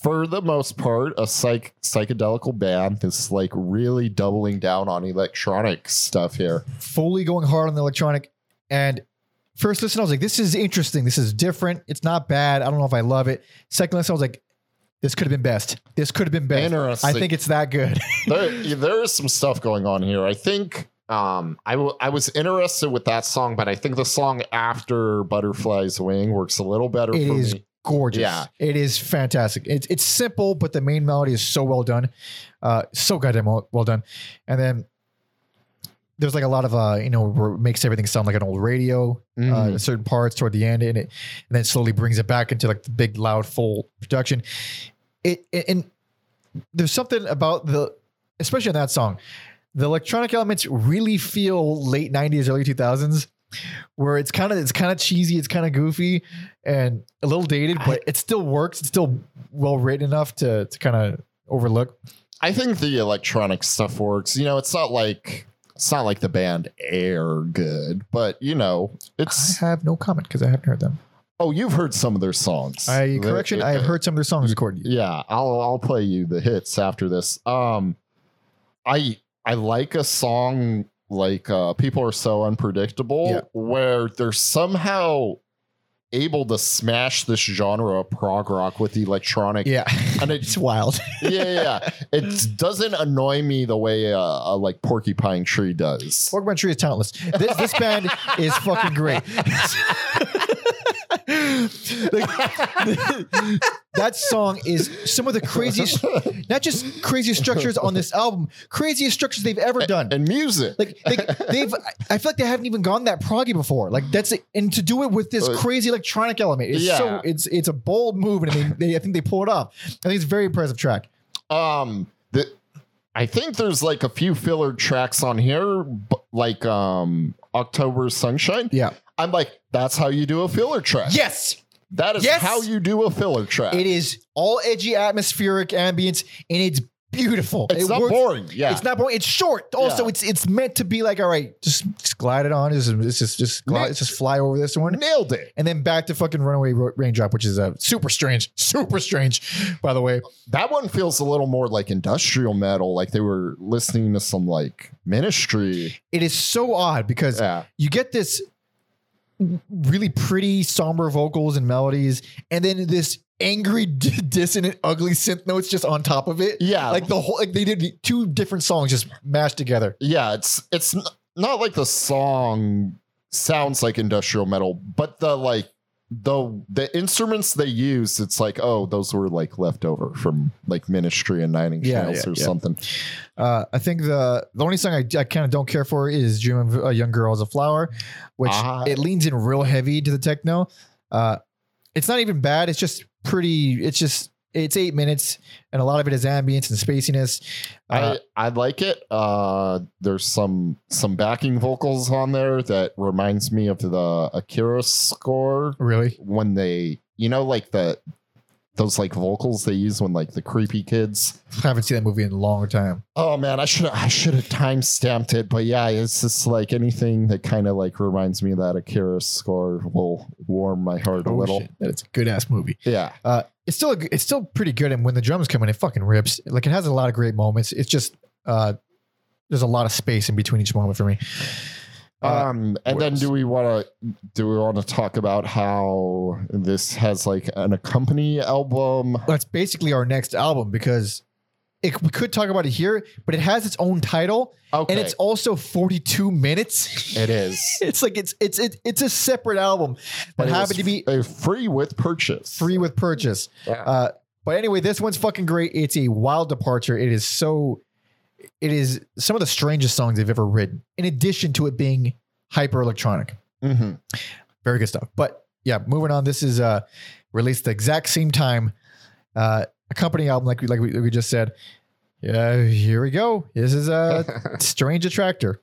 for the most part, a psych psychedelical band that's like really doubling down on electronic stuff here. fully going hard on the electronic. And first listen, I was like, this is interesting. This is different. It's not bad. I don't know if I love it. Second listen, I was like, this could have been best. This could have been best. Interesting. I think it's that good. there, there is some stuff going on here. I think um, I w- I was interested with that song, but I think the song after Butterfly's Wing works a little better It for is me. Gorgeous. Yeah. It is fantastic. It's it's simple, but the main melody is so well done. Uh so goddamn well, well done. And then there's like a lot of uh, you know, where it makes everything sound like an old radio, uh, Mhm. certain parts toward the end, and it and then slowly brings it back into like the big, loud, full production. It and there's something about the, especially in that song, the electronic elements really feel late '90s, early 2000s, where it's kind of it's kind of cheesy, it's kind of goofy, and a little dated, but it still works. It's still well written enough to to kind of overlook. I think the electronic stuff works. You know, it's not like it's not like the band Air good, but you know, it's. I have no comment because I haven't heard them. oh, you've heard some of their songs. I They're- correction, I have heard some of their songs according to you. Yeah, I'll I'll play you the hits after this. Um, I I like a song like uh, "People Are So Unpredictable," Yeah. where there's somehow able to smash this genre of prog rock with electronic. Yeah, And it's it's wild. yeah, yeah, yeah. It doesn't annoy me the way uh, a like Porcupine Tree does. Porcupine Tree is talentless. This this band is fucking great. Like, that song is some of the craziest, not just craziest structures on this album, craziest structures they've ever done. And music. Like they, they've, I feel like they haven't even gone that proggy before. Like that's it, and to do it with this Uh, crazy electronic element, it's yeah. so it's it's a bold move, and they, they I think they pull it off. I think it's a very impressive track. um the I think there's like a few filler tracks on here, like um October Sunshine. Yeah. I'm like, that's how you do a filler track. Yes, That is Yes! how you do a filler track. it is all edgy, atmospheric ambience, and it's beautiful. It's It not works- boring. Yeah. It's not boring. It's short. Also, Yeah. it's it's meant to be like, all right, just, just glide it on. Just just just just, glide, just fly over this one, Nailed it. and then back to fucking Runaway Raindrop, which is uh, super strange, super strange. By the way, That one feels a little more like industrial metal, like they were listening to some like ministry. it is so odd because Yeah. you get this really pretty somber vocals and melodies, and then this angry, dissonant, ugly synth notes just on top of it. Yeah. like the whole like they did two different songs just mashed together. Yeah, it's it's n- not like the song sounds like industrial metal, but the like the the instruments they use, it's like, oh, those were like left over from like Ministry and Nine Inch Yeah, Nails yeah, or yeah. something. Uh, I think the the only song I, I kind of don't care for is "Dream of a Young Girl as a Flower," which Ah. it leans in real heavy to the techno. Uh, it's not even bad. It's just pretty. It's just it's eight minutes, and a lot of it is ambience and spaciness. Uh, I I like it. Uh there's some some backing vocals on there that reminds me of the Akira score really, when they you know like the those like vocals they use when like the creepy kids I haven't seen that movie in a long time. Oh man, I should I should have time stamped it, but yeah, it's just like anything that kind of like reminds me of that Akira score will warm my heart a Oh, little. shit. That it's a good ass movie. Yeah, Uh, it's still a it's still pretty good, and when the drums come in, it fucking rips. Like it has a lot of great moments. It's just uh, there's a lot of space in between each moment for me. Uh, um, and then do we want to do we want to talk about how this has like an accompany album? that's basically our next album because it, we could talk about it here, but it has its own title Okay, and it's also 42 minutes. it is. it's like it's it's it, it's a separate album But that it happened to be f- uh, free with purchase. free with purchase. Yeah. Uh, but anyway, this one's fucking great. It's a wild departure. It is so. It is some of the strangest songs they've ever written. In addition to it being hyper electronic, Mhm. very good stuff. But yeah, moving on. This is uh released the exact same time. Uh, a company album, like we like we, we just said. Yeah, here we go. This is a strange attractor.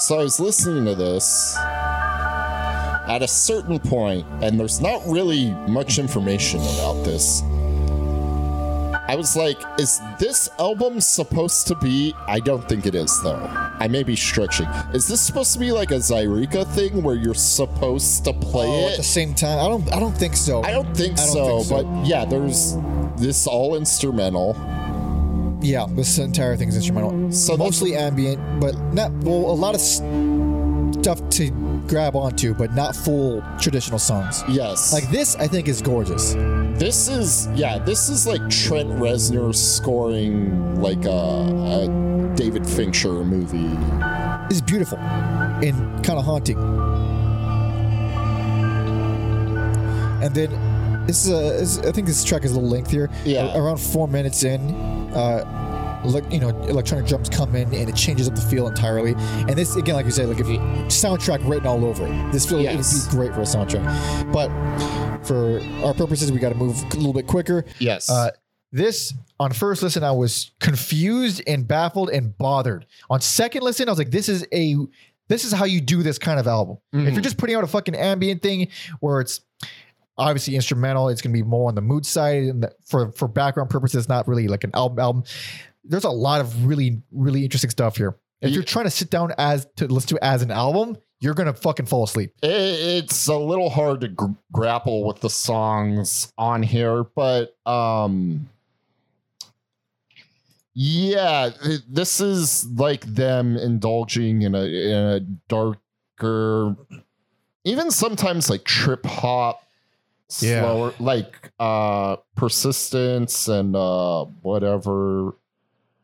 So I was listening to this at a certain point, and there's not really much information about this. I was like, is this album supposed to be? I don't think it is, though. I may be stretching. Is this supposed to be like a Zaireeka thing where you're supposed to play Oh, at the same time, I don't. I don't think so. I don't think I don't so, think so. but yeah, there's this all instrumental. yeah, this entire thing's instrumental. So mostly ambient, but not well. A lot of s- stuff to grab onto, but not full traditional songs. Yes. Like this, I think is gorgeous. This is yeah, this is like Trent Reznor scoring like a, a David Fincher movie. It's beautiful and kind of haunting. And then this is a. I think this track is a little lengthier. Yeah. Around four minutes in, uh, elec- you know, electronic drums come in and it changes up the feel entirely. And this again, like you said, like if you soundtrack written all over it, this feels Yes. be great for a soundtrack. But for our purposes, we got to move a little bit quicker. Yes. Uh, this on first listen, I was confused and baffled and bothered. On second listen, I was like, "This is a, this is how you do this kind of album. If you're just putting out a fucking ambient thing where it's obviously instrumental, it's gonna be more on the mood side, and the- for for background purposes, not really like an album. Album. There's a lot of really really interesting stuff here. If Yeah. you're trying to sit down as to listen to it as an album, you're gonna fucking fall asleep. It's a little hard to gr- grapple with the songs on here, but um Yeah, th- this is like them indulging in a in a darker, even sometimes like trip hop, Yeah. slower, like uh persistence and uh whatever.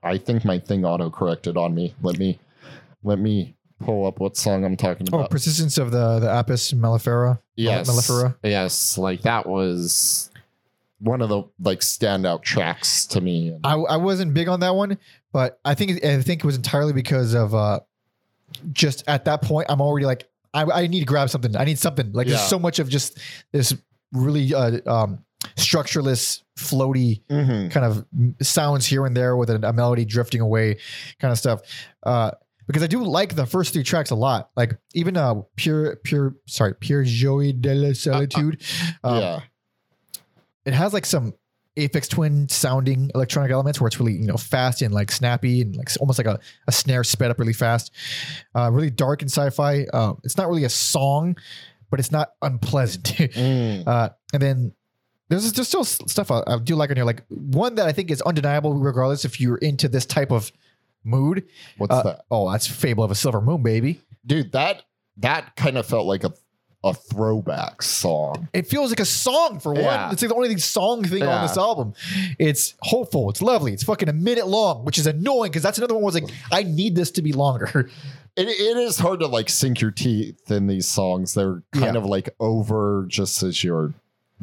I think my thing auto corrected on me. Let me let me pull up what song I'm talking about. Oh, persistence of the the Apis mellifera. yes, mellifera. yes, like that was one of the like standout tracks to me. I, I wasn't big on that one, but I think I think it was entirely because of uh, just at that point I'm already like I, I need to grab something. I need something. Like Yeah. there's so much of just this really uh, um, structureless, floaty Mhm. kind of sounds here and there with a, a melody drifting away, kind of stuff. Uh, because I do like the first three tracks a lot. Like even uh, pure pure sorry pure joy de la solitude. um, yeah. it has like some Aphex Twin sounding electronic elements where it's really you know fast and like snappy and like almost like a, a snare sped up really fast. Uh, really dark and sci-fi. Uh, it's not really a song, but it's not unpleasant. Mm. uh, and then there's there's still stuff I, I do like on here. Like one that I think is undeniable, regardless if you're into this type of mood. What's Uh, that? Oh, that's Fable of a Silver Moon, baby. dude that that kind of felt like a a throwback song It feels like a song for one. Yeah. It's like the only song thing on this album. It's hopeful. It's lovely. It's fucking a minute long, which is annoying because that's another one was like, I need this to be longer. it, it is hard to like sink your teeth in these songs they're kind Yeah. of like over just as you're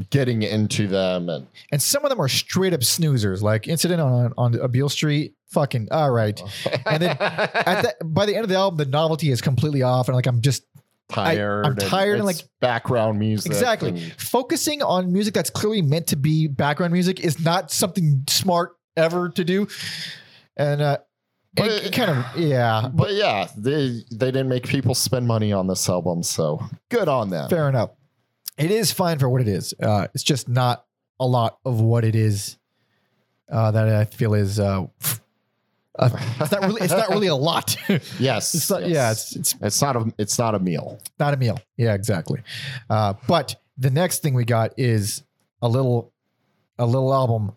getting into them and And some of them are straight up snoozers, like Incident on on Abeale Street. Fucking all right. And then at that by the end of the album, the novelty is completely off, and like I'm just tired I'm tired and, it's like- background music exactly and- focusing on music that's clearly meant to be background music is not something smart ever to do. And uh, But it, it- kind of yeah, but yeah they they didn't make people spend money on this album so good on them Fair enough. It is fine for what it is. Uh, it's just not a lot of what it is uh, that I feel is. Uh, uh, it's not really. It's not really a lot. it's yes, not, yes. Yeah, it's it's it's not a it's not a meal not a meal. Yeah, exactly. Uh, but the next thing we got is a little, a little album.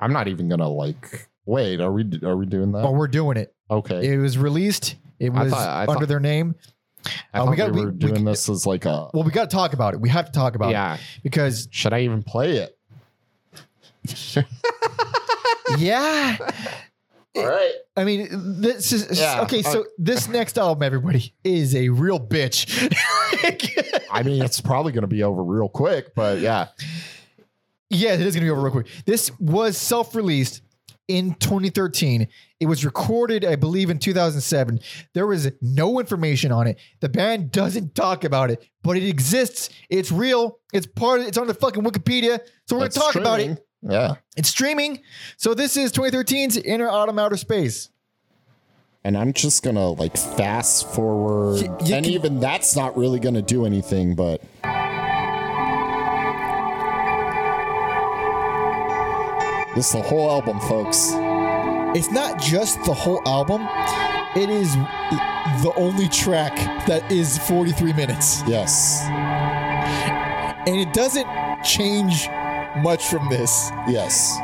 i'm not even gonna like wait are we are we doing that Oh, we're doing it. okay It was released. It I was thought- I under thought- their name. I uh, we got- we we- were we- doing this as like a Well, we got to talk about it. We have to talk about yeah it because should i even play it yeah. all right I mean, this is Yeah, okay. So uh, this next album, everybody, is a real bitch. I mean, it's probably going to be over real quick, but yeah. yeah, it is gonna be over real quick. This was self-released in 2013. It was recorded, I believe, in 2007. There was no information on it. The band doesn't talk about it, but it exists. It's real. It's part. Of, it's on the fucking Wikipedia. So we're gonna talk about it. Yeah. It's streaming. So this is 2013's Inner Autumn Outer Space. And I'm just going to like fast forward. You and can- even that's not really going to do anything, but. This is the whole album, folks. It's not just the whole album. It is the only track that is 43 minutes. Yes. And it doesn't change much from this. Yes.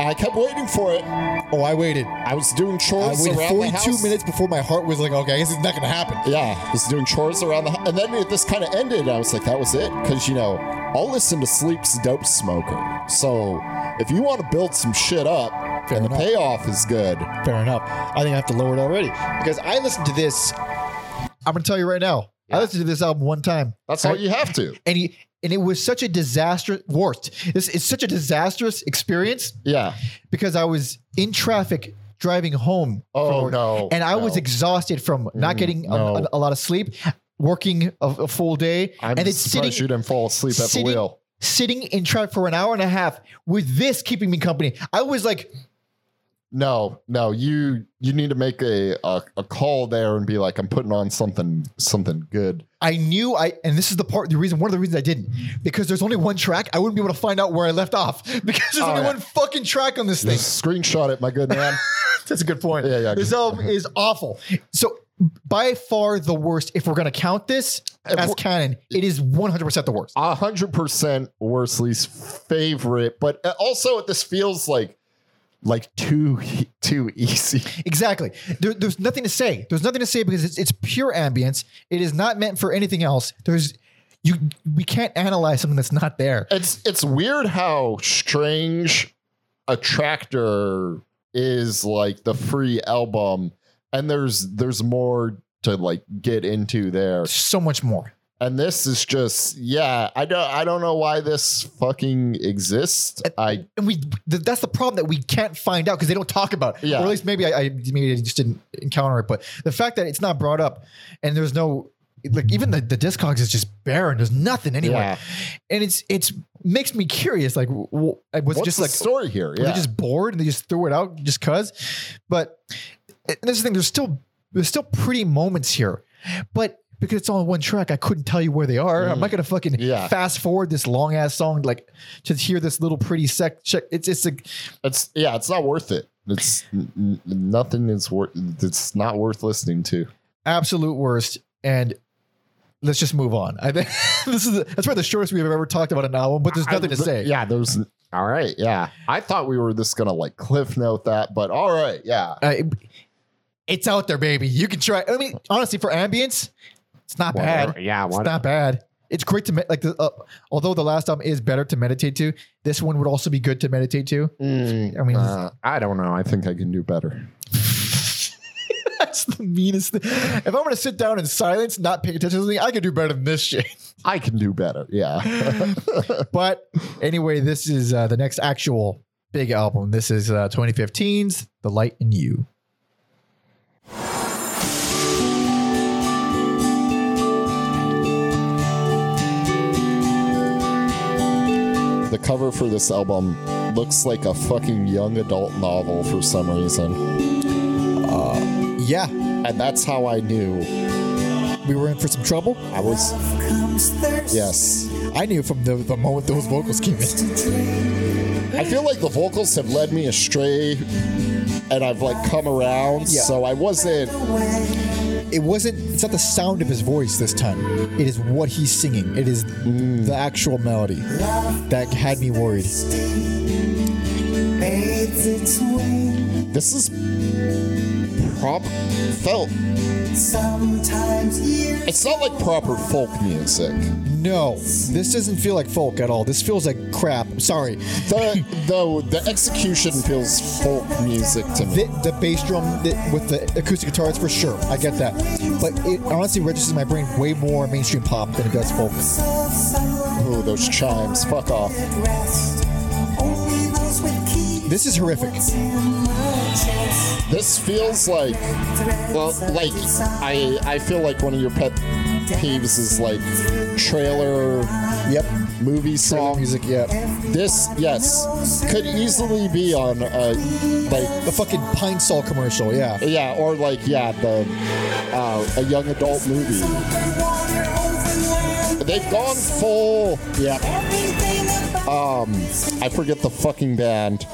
I kept waiting for it. Oh, I waited. I was doing chores. I waited around the 42 house. minutes before my heart was like, okay, I guess it's not going to happen. Yeah, I was doing chores around the house. And then it, this kind of ended. I was like, that was it. Because, you know, I'll listen to Sleep's Dope Smoker. So if you want to build some shit up Fair and the payoff is good, Fair enough. I think I have to lower it already because I listened to this. I'm gonna tell you right now. I listened to this album one time. that's all you have to. and he and it was such a disastrous worst. This is such a disastrous experience Yeah. because I was in traffic driving home. Oh, from no, And I was exhausted from not Mm, getting a, no. a- a lot of sleep, working a, a full day, I'm and then sitting you didn't fall asleep at the wheel. sitting in traffic for an hour and a half with this keeping me company. I was like, No, no, you you need to make a, a a call there and be like, I'm putting on something something good. I knew I, and this is the part, the reason, one of the reasons I didn't, because there's only one track. I wouldn't be able to find out where I left off because there's only one fucking track on this thing. Just screenshot it, my good man. That's a good point. Yeah, yeah. This album is awful. So by far the worst. If we're gonna count this as canon, it is 100 percent the worst. Hundred percent Worsley's favorite, but uh, also this feels like like too too easy. Exactly. There, there's nothing to say. There's nothing to say because it's, it's pure ambience. It is not meant for anything else. There's you. We can't analyze something that's not there. It's it's weird how strange a tractor is like the free album, and there's there's more to like get into there. So much more. And this is just yeah, I don't I don't know why this fucking exists. I And we th- that's the problem that we can't find out because they don't talk about it. Yeah. Or at least maybe I, I maybe I just didn't encounter it. But the fact that it's not brought up and there's no like even the, the discogs is just barren. There's nothing anywhere. Yeah. And it's it's makes me curious. Like w- w- was what's just the like story here? Yeah. they just bored and they just threw it out just cause? But and this is the thing, there's still there's still pretty moments here. But because it's all in one track, I couldn't tell you where they are. I'm not gonna fucking Mm. Yeah. fast forward this long ass song like to hear this little pretty sec check. It's it's a it's yeah, it's not worth it. It's n- nothing is worth it's not worth listening to. absolute worst. And let's just move on. I think this is that's probably the shortest we've ever talked about an album, but there's nothing I- to say. Yeah, there's all right. Yeah, I thought we were just gonna like cliff note that, but all right. Yeah, Uh, it- it's out there, baby. You can try. I mean, honestly, for ambience, it's not bad. Yeah, It's not bad. It's great to me- like the uh, although the last album is better to meditate to. This one would also be good to meditate to. I mean, Uh, I don't know. I think I can do better. that's the meanest thing. If I'm gonna sit down in silence, not pay attention to something, I can do better than this shit. I can do better. Yeah. but anyway, this is uh, the next actual big album. This is uh, 2015's "The Light in You." The cover for this album looks like a fucking young adult novel for some reason, uh, Yeah, and that's how I knew we were in for some trouble. I was. Yes. I knew from the, the moment those vocals came in. I feel like the vocals have led me astray, and I've like come around. Yeah. So I wasn't. It wasn't. It's not the sound of his voice this time. It is what he's singing. It is the actual melody that had me worried. This is prop felt. Sometimes years. It's not like proper folk music. No, this doesn't feel like folk at all. This feels like crap. Sorry. The the the execution feels folk music to me. The, the bass drum that- with the acoustic guitars for sure. I get that. But it honestly registers in my brain way more mainstream pop than it does folk. Ooh, those chimes. Fuck off. Rest. Only those with keys. This is horrific. This feels like well, like I I feel like one of your pet peeves is like trailer Yep. movie Song song. music, Yep. This yes could easily be on uh like The fucking Pine Sol commercial, yeah. yeah or like yeah the uh, a young adult movie. They've gone full yeah. Um, I forget the fucking band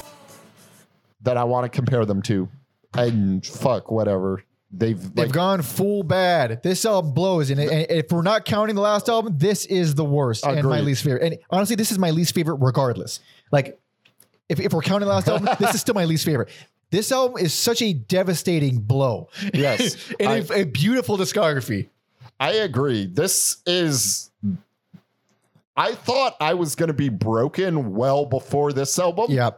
that I want to compare them to. And fuck, whatever. They've They've like, gone full bad. This album blows, and, and if we're not counting the last album, this is the worst and my least favorite. And honestly, this is my least favorite, regardless. Like, if, if we're counting the last album, this is still my least favorite. This album is such a devastating blow. Yes. in I- a, a beautiful discography. I agree. This is. I thought I was going to be broken well before this album. Yeah,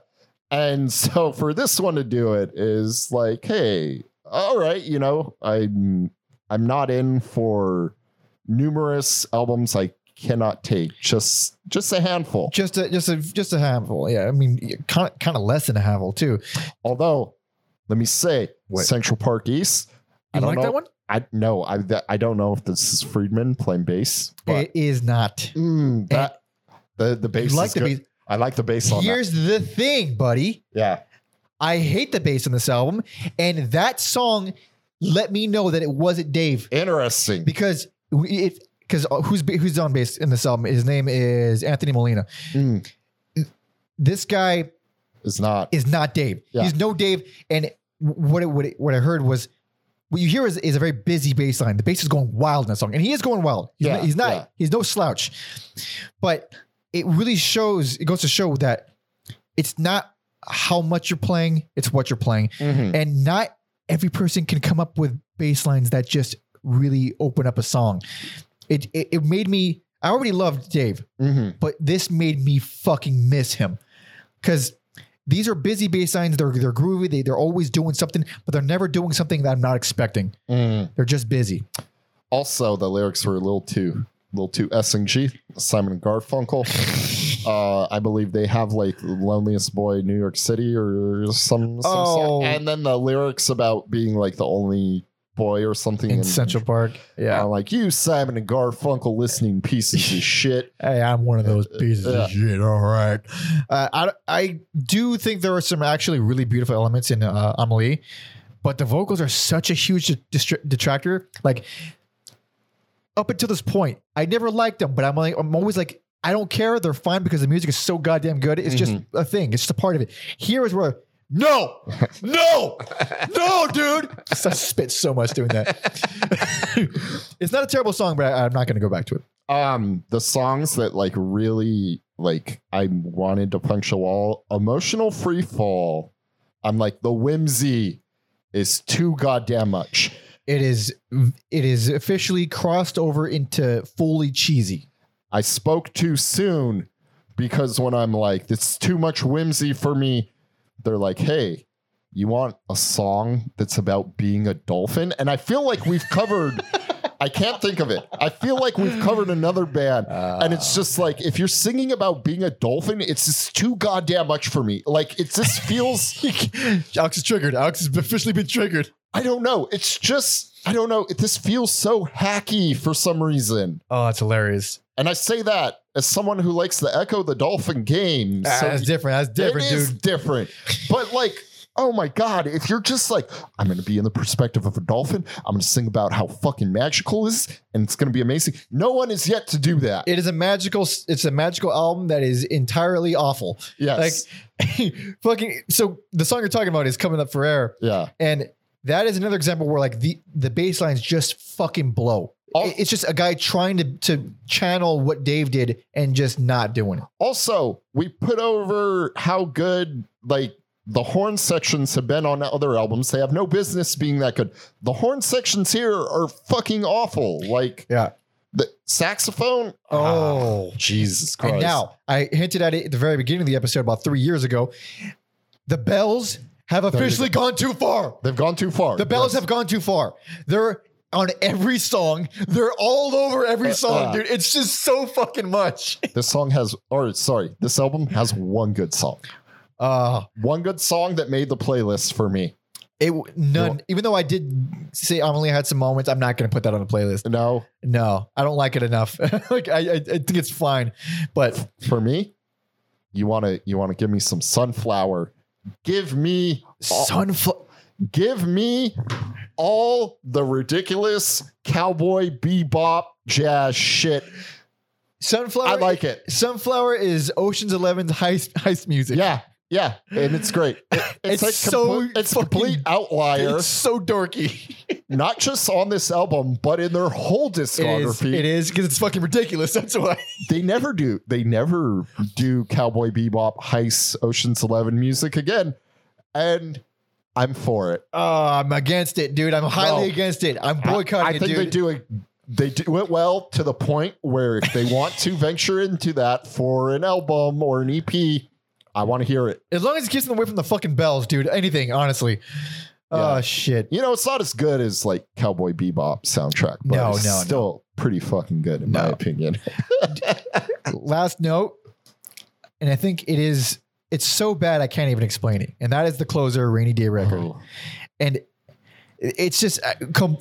And so for this one to do it is like, hey, all right, you know, I'm I'm not in for numerous albums I cannot take. Just just a handful. just a just a just a handful. Yeah, I mean, kind of kind of less than a handful too. Although, let me say? Central Park East. I You don't like know. that one? I no, I that- I don't know if this is Fridmann playing bass, but It is not. mm, that the the bass. You like is the good. bass? I like the bass on that. Here's the thing, buddy. Yeah, I hate the bass on this album, and that song let me know that it wasn't Dave interesting. because it because who's who's on bass in this album? His name is Anthony Molina. Mm. This guy It's not. is not Dave. Yeah. He's no Dave. And what it, what it, what I heard was what you hear is, is a very busy bass line. The bass is going wild in that song, and he is going wild. He's Yeah, not, he's not yeah. he's no slouch, but it really shows. It goes to show that it's not how much you're playing, it's what you're playing. Mhm. And not every person can come up with bass lines that just really open up a song. It it, it made me I already loved Dave, Mhm. but this made me fucking miss him. Cause these are busy bass lines, they're they're groovy, they, they're always doing something, but they're never doing something that I'm not expecting. Mhm. They're just busy. Also, the lyrics were a little too, little too S and G. Simon and Garfunkel. uh, I believe they have like "Loneliest Boy New York City" or some. some Oh. song. and then the lyrics about being like the only boy or something In Central Park. Yeah. Uh, like you, Simon and Garfunkel, listening pieces of shit. Hey, I'm one of those pieces Yeah. of shit. All right. Uh, I, I do think there are some actually really beautiful elements in uh, Amelie, but the vocals are such a huge detractor. Like, up until this point, I never liked them, but I'm like, I'm always like, I don't care. They're fine because the music is so goddamn good. It's just a thing. It's just a part of it. Here is where, no, no, no, dude. I spit so much doing that. it's not a terrible song, but I, I'm not going to go back to it. Um, the songs that like really like I wanted to punch a wall. Emotional free fall. I'm like the whimsy is too goddamn much. It is it is officially crossed over into fully cheesy. I spoke too soon because when I'm like, it's too much whimsy for me, they're like, hey, you want a song that's about being a dolphin? And I feel like we've covered, I can't think of it. I feel like we've covered another band. and it's just like, if you're singing about being a dolphin, it's just too goddamn much for me. Like, it just feels, Alex is triggered. Alex has officially been triggered. I don't know. It's just, I don't know. It, this feels so hacky for some reason. Oh, that's hilarious. And I say that as someone who likes the Ecco the Dolphin game. Ah, so that's different. That's different, it is dude. different. But like, oh my god, if you're just like, I'm gonna be in the perspective of a dolphin, I'm gonna sing about how fucking magical it is, and it's gonna be amazing. No one is yet to do that. It is a magical. It's a magical album that is entirely awful. yes. Like, fucking. So the song you're talking about is coming up for air, yeah. and that is another example where like the the bass lines just fucking blow. It's just a guy trying to to channel what Dave did and just not doing it. Also, we put over how good like the horn sections have been on other albums. They have no business being that good. The horn sections here are fucking awful. Like Yeah. the saxophone. Oh. ah, Jesus Christ. And now I hinted at it at the very beginning of the episode about three years ago. The bells have officially gone too far. they've gone too far. The bells Yes. have gone too far. They're on every song. They're all over every song, uh. dude. It's just so fucking much. This song has, or sorry, this album has one good song. Uh One good song that made the playlist for me. it none. Even though I did say I only had some moments, I'm not going to put that on the playlist. No, No, I don't like it enough. like I, I, I think it's fine, but for me, you want to you want to give me some sunflower. Give me sunflower. give me all the ridiculous cowboy bebop jazz shit. Sunflower. I like it. Sunflower is Ocean's Eleven's heist heist music. Yeah, yeah, and it's great. It- It's like so complete- it's fucking- complete outlier, It's so dorky. not just on this album, but in their whole discography. It is because it's fucking ridiculous. That's why. they never do they never do cowboy bebop heist oceans 11 music again and i'm for it Oh, I'm against it, dude. I'm highly No. against it. I'm boycotting i, it, think dude. they do it they do it well to the point where if they want to venture into that for an album or an ep i want to hear it As long as it keeps them away from the fucking bells, dude. Anything, honestly. Oh Yeah. shit. you know it's not as good as like cowboy bebop soundtrack but No, it's no, no. still pretty fucking good in my No. opinion Last note, and I think it is. It's so bad I can't even explain it. And that is the closer, rainy day record. Oh. And it- it's just uh, com-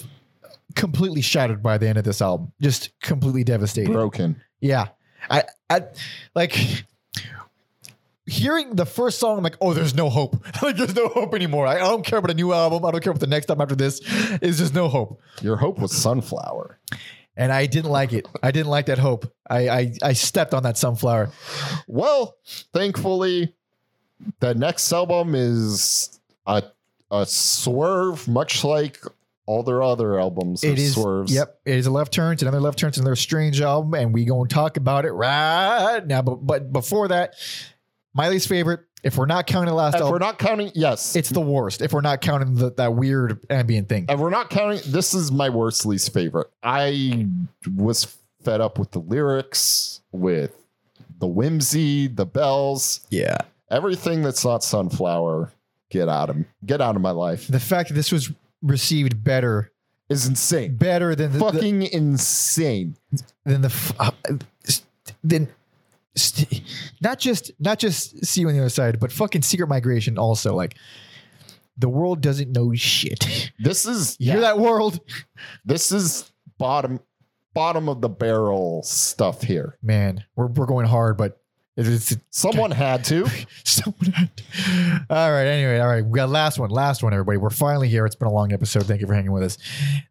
completely shattered by the end of this album. Just completely devastated. broken Yeah. I, I like hearing the first song, I'm like, oh, there's no hope. like, there's no hope anymore. I, I don't care about a new album. I don't care about the next album after this is. Just no hope. your hope was sunflower And I didn't like it. I didn't like that hope. I I, I stepped on that sunflower. Well, thankfully, the next album is a a swerve, much like all their other albums. It is. swerves. Yep. It is a left turn. It's another left turn. It's another strange album, and we gonna talk about it right now. But but before that, My least favorite. If we're not counting the last If we're not counting, yes, it's the worst. If we're not counting the, that weird ambient thing. and we're not counting. This is my worst least favorite. I was fed up with the lyrics, with the whimsy, the bells, Yeah. everything that's not sunflower. Get out of get out of my life The fact that this was received better, is insane. better than the, the- Fucking insane. than the uh, than st- not just not just see you on the other side, but fucking secret migration also. Like the world doesn't know shit. This is You hear that world? This is bottom bottom of the barrel stuff here. Man, we're we're going hard, but it's, it's Someone had to. someone had to. all right anyway all right we got last one last one everybody we're finally here it's been a long episode thank you for hanging with us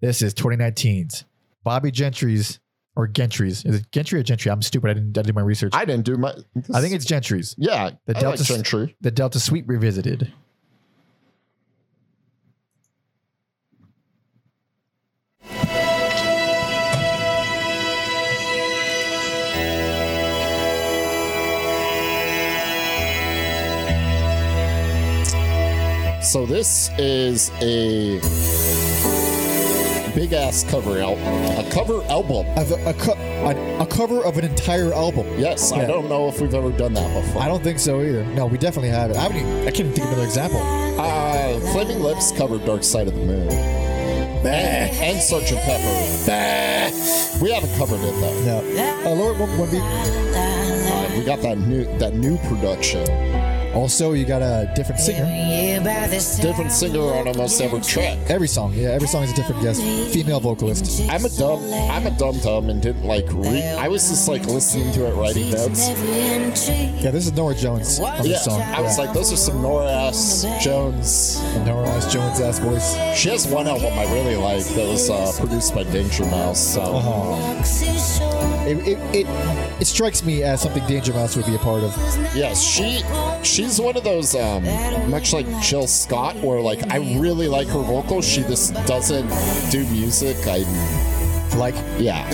this is 2019's Bobbie gentry's or gentry's is it gentry or gentry i'm stupid i didn't I did my research i, I didn't do my. I think it's gentry's yeah. the I Delta like Gentry. the Delta Sweete revisited So this is a big ass cover out, a cover album. Of a, a, co- a, a cover of an entire album. Yes, I Yeah. don't know if we've ever done that before. I don't think so either. No, we definitely haven't. I haven't. Even, I can't even think of another example. Uh, Flaming Lips covered Dark Side of the Moon. And, and Sgt. Pepper. We haven't covered it though. No. Uh, Lord, one, one beat. Uh, we got that new that new production. Also, you got a different singer. Different singer on almost every track. Every song, yeah, every song is a different guest, female vocalist. I'm a dumb I'm a dumb dumb and didn't like read I was just like listening to it writing notes. Yeah, this is Norah Jones on Yeah. this song. I was like, those are some Norah S. Jones. Norah S. Jones ass voice. She has one album I really like that was uh, produced by Danger Mouse. So It, it, it, it strikes me as something Danger Mouse would be a part of. yes, she she's one of those um, much like Jill Scott, where like I really like her vocals. She just doesn't do music. I Like, yeah.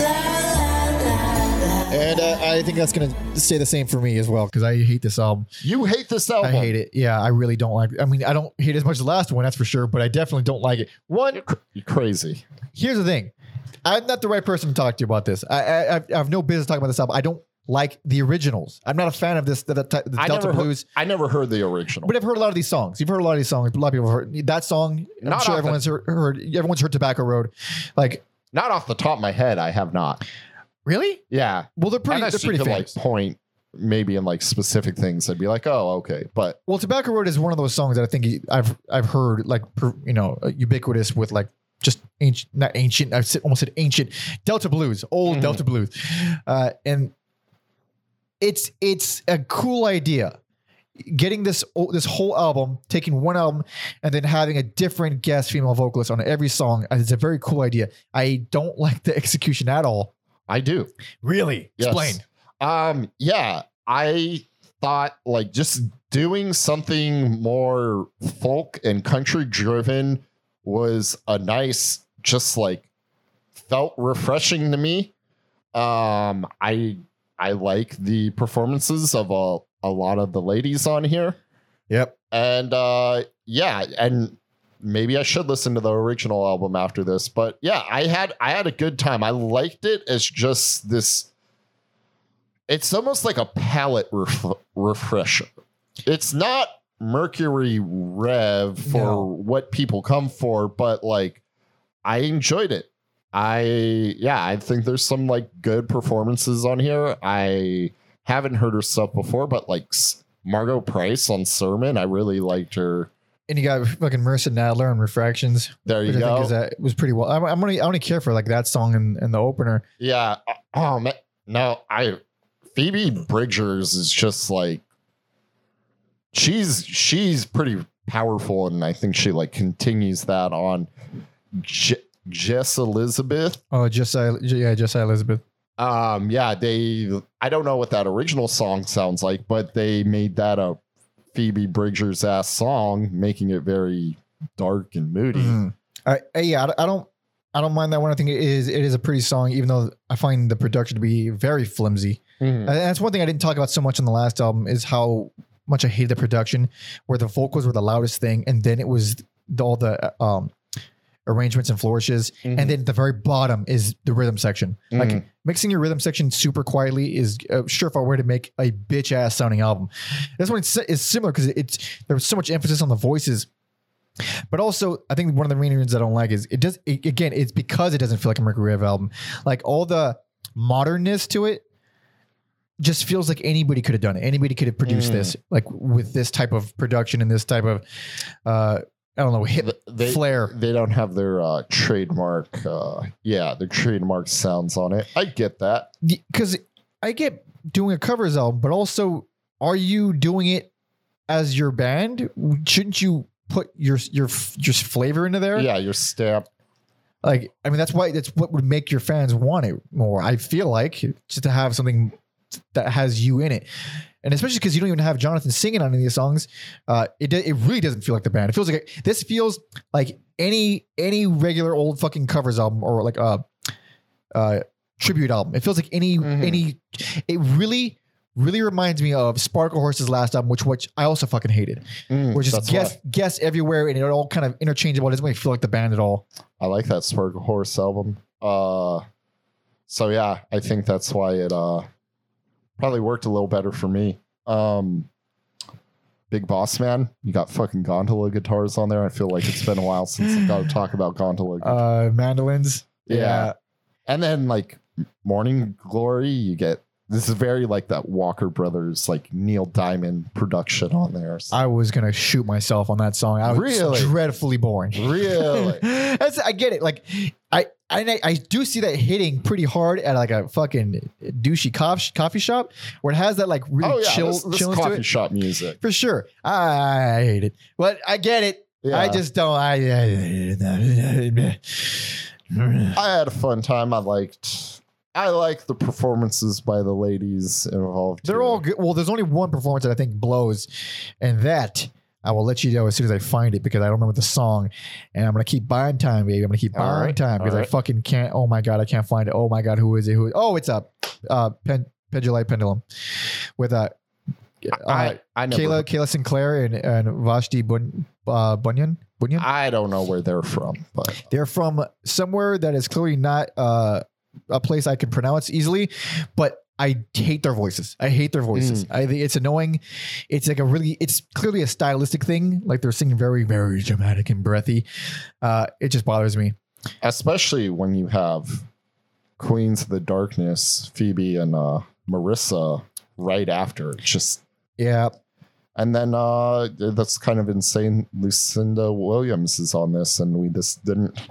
and uh, I think that's gonna stay the same for me as well. because i hate this album You hate this album? i hate it yeah i really don't like i mean i don't hate it as much as the last one that's for sure but i definitely don't like it one You're crazy. here's the thing i'm not the right person to talk to you about this i i, I have no business talking about this album i don't like the originals i'm not a fan of this the, the, the I delta blues Heard, I never heard the original. but I've heard a lot of these songs. You've heard a lot of these songs. A lot of people have heard that song. I'm Not sure everyone's heard, heard. Everyone's heard Tobacco Road. Like, Not off the top of my head, I have not. really? Yeah, Well, they're pretty. They're pretty famous. like point maybe in like specific things. I'd be like, oh, okay, but well, Tobacco Road is one of those songs that I think I've I've heard like you know ubiquitous with like just ancient, not ancient. I almost said ancient Delta blues, old Mhm. Delta blues, uh, and it's it's a cool idea. Getting this this whole album, taking one album, and then having a different guest female vocalist on every song is a very cool idea. I don't like the execution at all. I do. Really? Yes. Explain. Um, yeah, I thought like just doing something more folk and country driven was a nice, just like felt refreshing to me. Um, I I like the performances of a a lot of the ladies on here, Yep. and uh, yeah, and maybe I should listen to the original album after this. But yeah, I had I had a good time. I liked it as just this. It's almost like a palette ref- refresher. It's not Mercury Rev for No. what people come for, but like I enjoyed it. I yeah, I think there's some like good performances on here. I haven't heard her stuff before, but like Margo Price on Sermon, I really liked her. And you got fucking Marissa Nadler on Refractions. There you which I think go. that was pretty well. I'm, I'm only I only care for like that song in, in the opener. Yeah. Uh, oh man. No, I Phoebe Bridgers is just like she's she's pretty powerful, and I think she like continues that on J- Jess Elizabeth. Oh, just yeah, just Elizabeth. Um, yeah, they I don't know what that original song sounds like, but they made that a Phoebe Bridgers ass song, making it very dark and moody. Mhm. I, I- yeah, I, I don't I don't mind that one. I think it is it is a pretty song, even though I find the production to be very flimsy. Mhm. And that's one thing I didn't talk about so much on the last album is how much I hated the production, where the vocals were the loudest thing, and then it was the, all the uh, um, arrangements and flourishes, Mm-hmm. and then the very bottom is the rhythm section. Like mixing your rhythm section super quietly is a surefire way to make a bitch ass sounding album. This one is is similar because it's there's so much emphasis on the voices. But also, I think one of the main reasons I don't like is it does it, again. It's because it doesn't feel like a Mercury Rev album. Like all the modernness to it, just feels like anybody could have done it. Anybody could have produced this, like with this type of production and this type of, uh, I don't know, hip they, flair. They don't have their uh, trademark. Uh, yeah, their trademark sounds on it. I get that. Because I get doing a covers album, but also, are you doing it as your band? Shouldn't you put your your your flavor into there? Yeah, your stamp. Like, I mean, that's why that's what would make your fans want it more. I feel like just to have something that has you in it, and especially because you don't even have Jonathan singing on any of these songs, uh, it it really doesn't feel like the band. It feels like this feels like any any regular old fucking covers album or like a uh, tribute album. It feels like any Mhm. any. It really. Really reminds me of Sparklehorse's last album, which which I also fucking hated. Mm, Which is guess why. guess everywhere and it all kind of interchangeable. It doesn't make me feel like the band at all. I like that Sparkle Horse album. Uh, so yeah, I think that's why it uh probably worked a little better for me. Um, Big Boss Man, you got fucking gondola guitars on there. I feel like it's been a while since I've got to talk about gondola. guitars. uh mandolins. Yeah. and then like Morning Glory, you get this is very like that Walker Brothers like Neil Diamond production on there. So- I was gonna shoot myself on that song. I was Really? dreadfully boring. really? That's, I get it. Like I, I I do see that hitting pretty hard at like a fucking douchey coffee coffee shop where it has that like really oh yeah, chill this, this to coffee shop music. For sure. I, I hate it. But I get it. Yeah. I just don't I, I I had a fun time. I liked I like the performances by the ladies involved. They're here. all good. Well, there's only one performance that I think blows, and that I will let you know as soon as I find it because I don't remember the song, and I'm gonna keep buying time, baby. I'm gonna keep buying right, time because all I fucking can't. Oh my god, I can't find it. Oh my god, who is it? Who? Oh, it's up. Uh, Pen, Pendulite Pendulum, with uh, uh I I never, Kayla Kayla Sinclair and and Vashti Bun, uh, Bunyan Bunyan. I don't know where they're from, but They're from somewhere that is clearly not uh, a place I can pronounce easily, but I hate their voices. I hate their voices. I think it's annoying. It's like a really, it's clearly a stylistic thing. Like they're singing very, very dramatic and breathy. Uh, it just bothers me. especially when you have Queens of the Darkness, Phoebe and uh, Marissa right after. It's Just Yeah. And then uh, that's kind of insane. Lucinda Williams is on this, and we just didn't.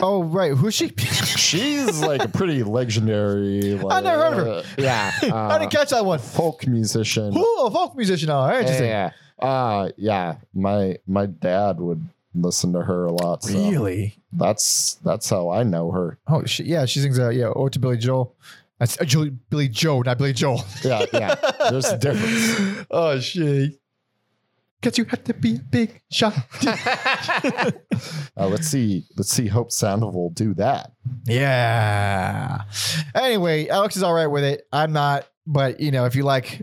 Oh, right. Who's she? She's like a pretty legendary. Like, I never heard of her. uh, yeah, I uh, didn't catch that one. folk musician. Ooh, a folk musician. Oh, interesting. Yeah, uh, yeah. My my dad would listen to her a lot. So Really? That's that's how I know her. Oh, she, yeah. She sings, uh, yeah, Ode to Billy Joel. That's uh, Julie, Billie Joe, not Billy Joel. Yeah, yeah. There's a difference. oh shit. Cause you have to be a big shot. Uh, let's see. Let's see. Hope Sandoval do that. yeah. Anyway, Alex is all right with it. I'm not, but you know, if you like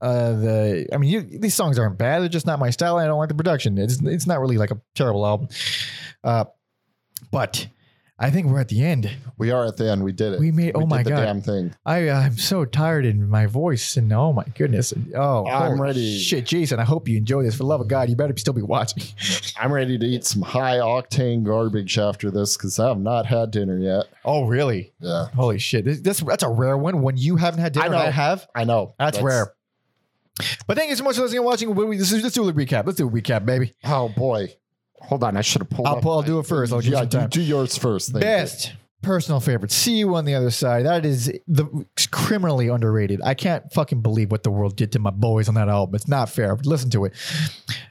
uh the I mean you these songs aren't bad, they're just not my style. I don't like the production. It's it's not really like a terrible album. Uh but I think we're at the end. We are at the end. We did it. We made- oh did my the God. damn thing. I I'm so tired in my voice and oh my goodness. Oh, I'm ready. Shit, Jason, I hope you enjoy this. For the love of God, you better still be watching. I'm ready to eat some high octane garbage after this because I have not had dinner yet. oh, really? Yeah, Holy shit. This, this that's a rare one. When you haven't had dinner, I and know. I have. I know. That's, rare. But thank you so much for listening and watching. We- we- This is, let's do a recap. Let's do a recap, baby. Oh boy. Hold on. I should have pulled. I'll up pull- I'll my- do it first. I'll give you yeah, some do, time. do yours first. Thank you. Best personal favorite. See you on the other side. That is the criminally underrated. I can't fucking believe what the world did to my boys on that album. It's not fair. Listen to it.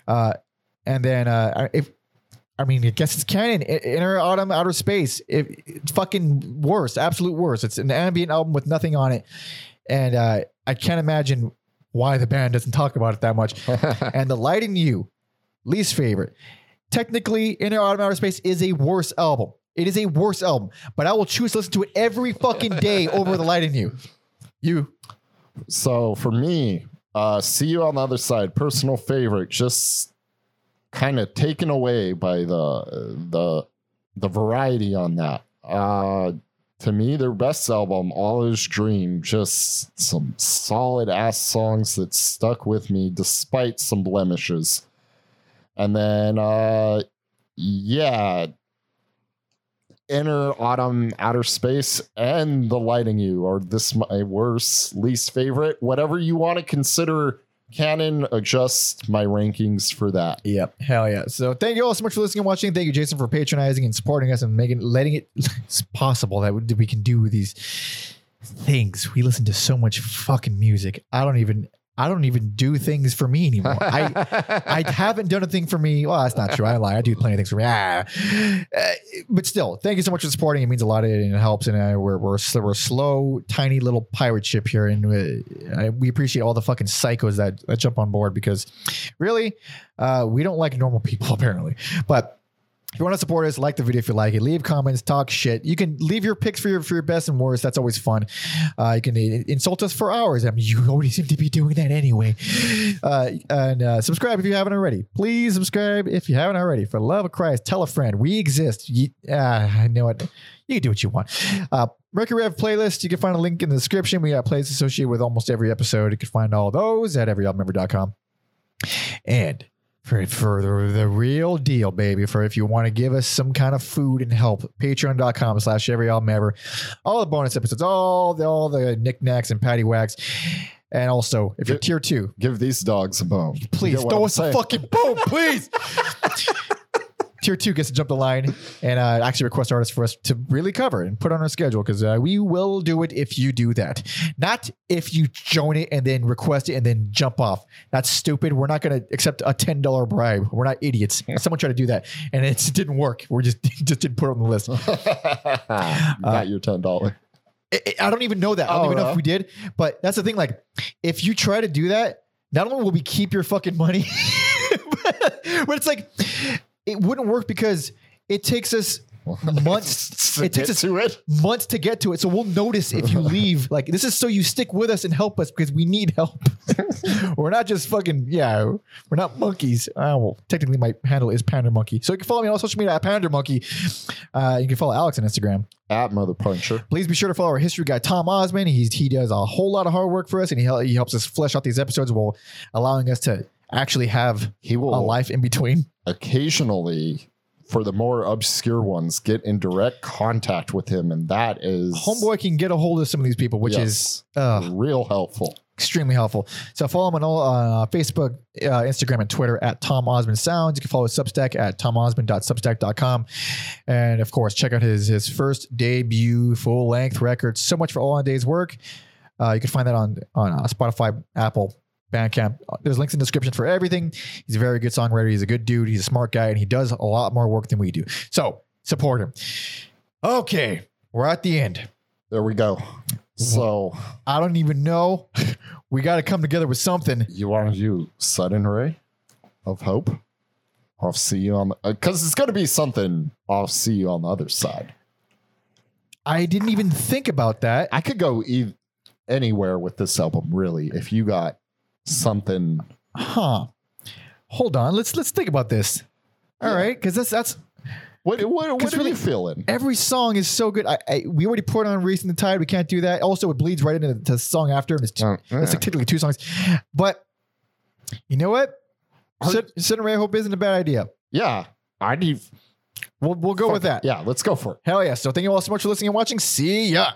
Uh, and then uh, if I mean, I guess it's canon. Inner Autumn, Outer Space. It, it's fucking worse. Absolute worst. It's an ambient album with nothing on it, and uh, I can't imagine why the band doesn't talk about it that much. and the Light in You, least favorite. Technically, Inner Outer Space is a worse album. It is a worse album, but I will choose to listen to it every fucking day over the Light in You. You, So for me, Uh, see you on the other side. Personal favorite, just kind of taken away by the the the variety on that. Uh, to me, their best album, All Is Dream, just some solid ass songs that stuck with me despite some blemishes. And then, uh, yeah, Inner Autumn, Outer Space, and The Light in You are this my worst, least favorite. Whatever you want to consider canon, adjust my rankings for that. Yep. Hell yeah. So thank you all so much for listening and watching. Thank you, Jason, for patronizing and supporting us and making letting it it's possible that we- we can do these things. We listen to so much fucking music. I don't even I don't even do things for me anymore. I I haven't done a thing for me. Well, that's not true. I lie. I do plenty of things for me. Ah. Uh, but still, thank you so much for supporting. It means a lot and it helps. And uh, we're, we're, we're a slow, tiny little pirate ship here. And uh, I, we appreciate all the fucking psychos that, that jump on board because really, uh, we don't like normal people apparently. But if you want to support us, like the video if you like it. Leave comments, talk shit. You can leave your picks for your for your best and worst. That's always fun. Uh, you can uh, insult us for hours. I mean, you already seem to be doing that anyway. Uh, and uh, subscribe if you haven't already. Please subscribe if you haven't already. For love of Christ, tell a friend. We exist. You, uh, I know it. You can do what you want. Uh, Mercury Rev playlist. You can find a link in the description. We got playlists associated with almost every episode. You can find all those at everyalbumever.com. And for, for the, the real deal, baby, for if you want to give us some kind of food and help, patreon.com slash every album ever. All the bonus episodes, all the all the knickknacks and patty wags. And also, if you're tier two, Give these dogs a bone. Please throw us a fucking bone, please. Tier two gets to jump the line and uh, actually request artists for us to really cover and put on our schedule because uh, we will do it if you do that. Not if you join it and then request it and then jump off. That's stupid. We're not going to accept a ten dollar bribe. We're not idiots. Someone tried to do that and it didn't work. We just just didn't put it on the list. You got your ten dollar. I- I don't even know that. I don't Oh, even know no? if we did. But that's the thing. Like, if you try to do that, not only will we keep your fucking money, but, but it's like it wouldn't work because it takes us months. it takes us to it. months to get to it. So we'll notice if you leave. Like this is so you stick with us and help us because we need help. we're not just fucking yeah. We're not monkeys. Uh, well, technically my handle is Panda Monkey. So you can follow me on all social media at Panda Monkey. Uh, you can follow Alex on Instagram. At Mother Puncher. Please be sure to follow our history guy Tom Osmond. He's he does a whole lot of hard work for us, and he he helps us flesh out these episodes while allowing us to actually have He will a life in between. occasionally, for the more obscure ones, get in direct contact with him, and that is Homeboy can get a hold of some of these people, which is uh, real helpful. extremely helpful. So follow him on all uh, Facebook, uh, Instagram, and Twitter at Tom Osmond Sounds. You can follow his Substack at tomosmond.substack.com. And of course, check out his his first debut full length record. So much for all on day's work. Uh, you can find that on on uh, Spotify, Apple, Bandcamp. There's links in the description for everything. He's a very good songwriter. He's a good dude. He's a smart guy, and he does a lot more work than we do. So support him. Okay, we're at the end. There we go. So I don't even know. We got to come together with something. you want to do sudden ray of hope? I'll see you on the uh, because it's going to be something. I'll see you on the other side. I didn't even think about that. I could go e- anywhere with this album, really. If you got something, Huh. Hold on. Let's let's think about this. All right, because that's that's what what, what are really- you feeling? every song is so good. I, I we already poured on "Racing the Tide." We can't do that. Also, it bleeds right into the, song after. And it's two, Oh, it's like technically two songs, but you know what? Sit, sit and Ray Hope isn't a bad idea. Yeah, I need. We'll we'll go with that. Yeah, let's go for it. Hell yeah! So thank you all so much for listening and watching. See ya.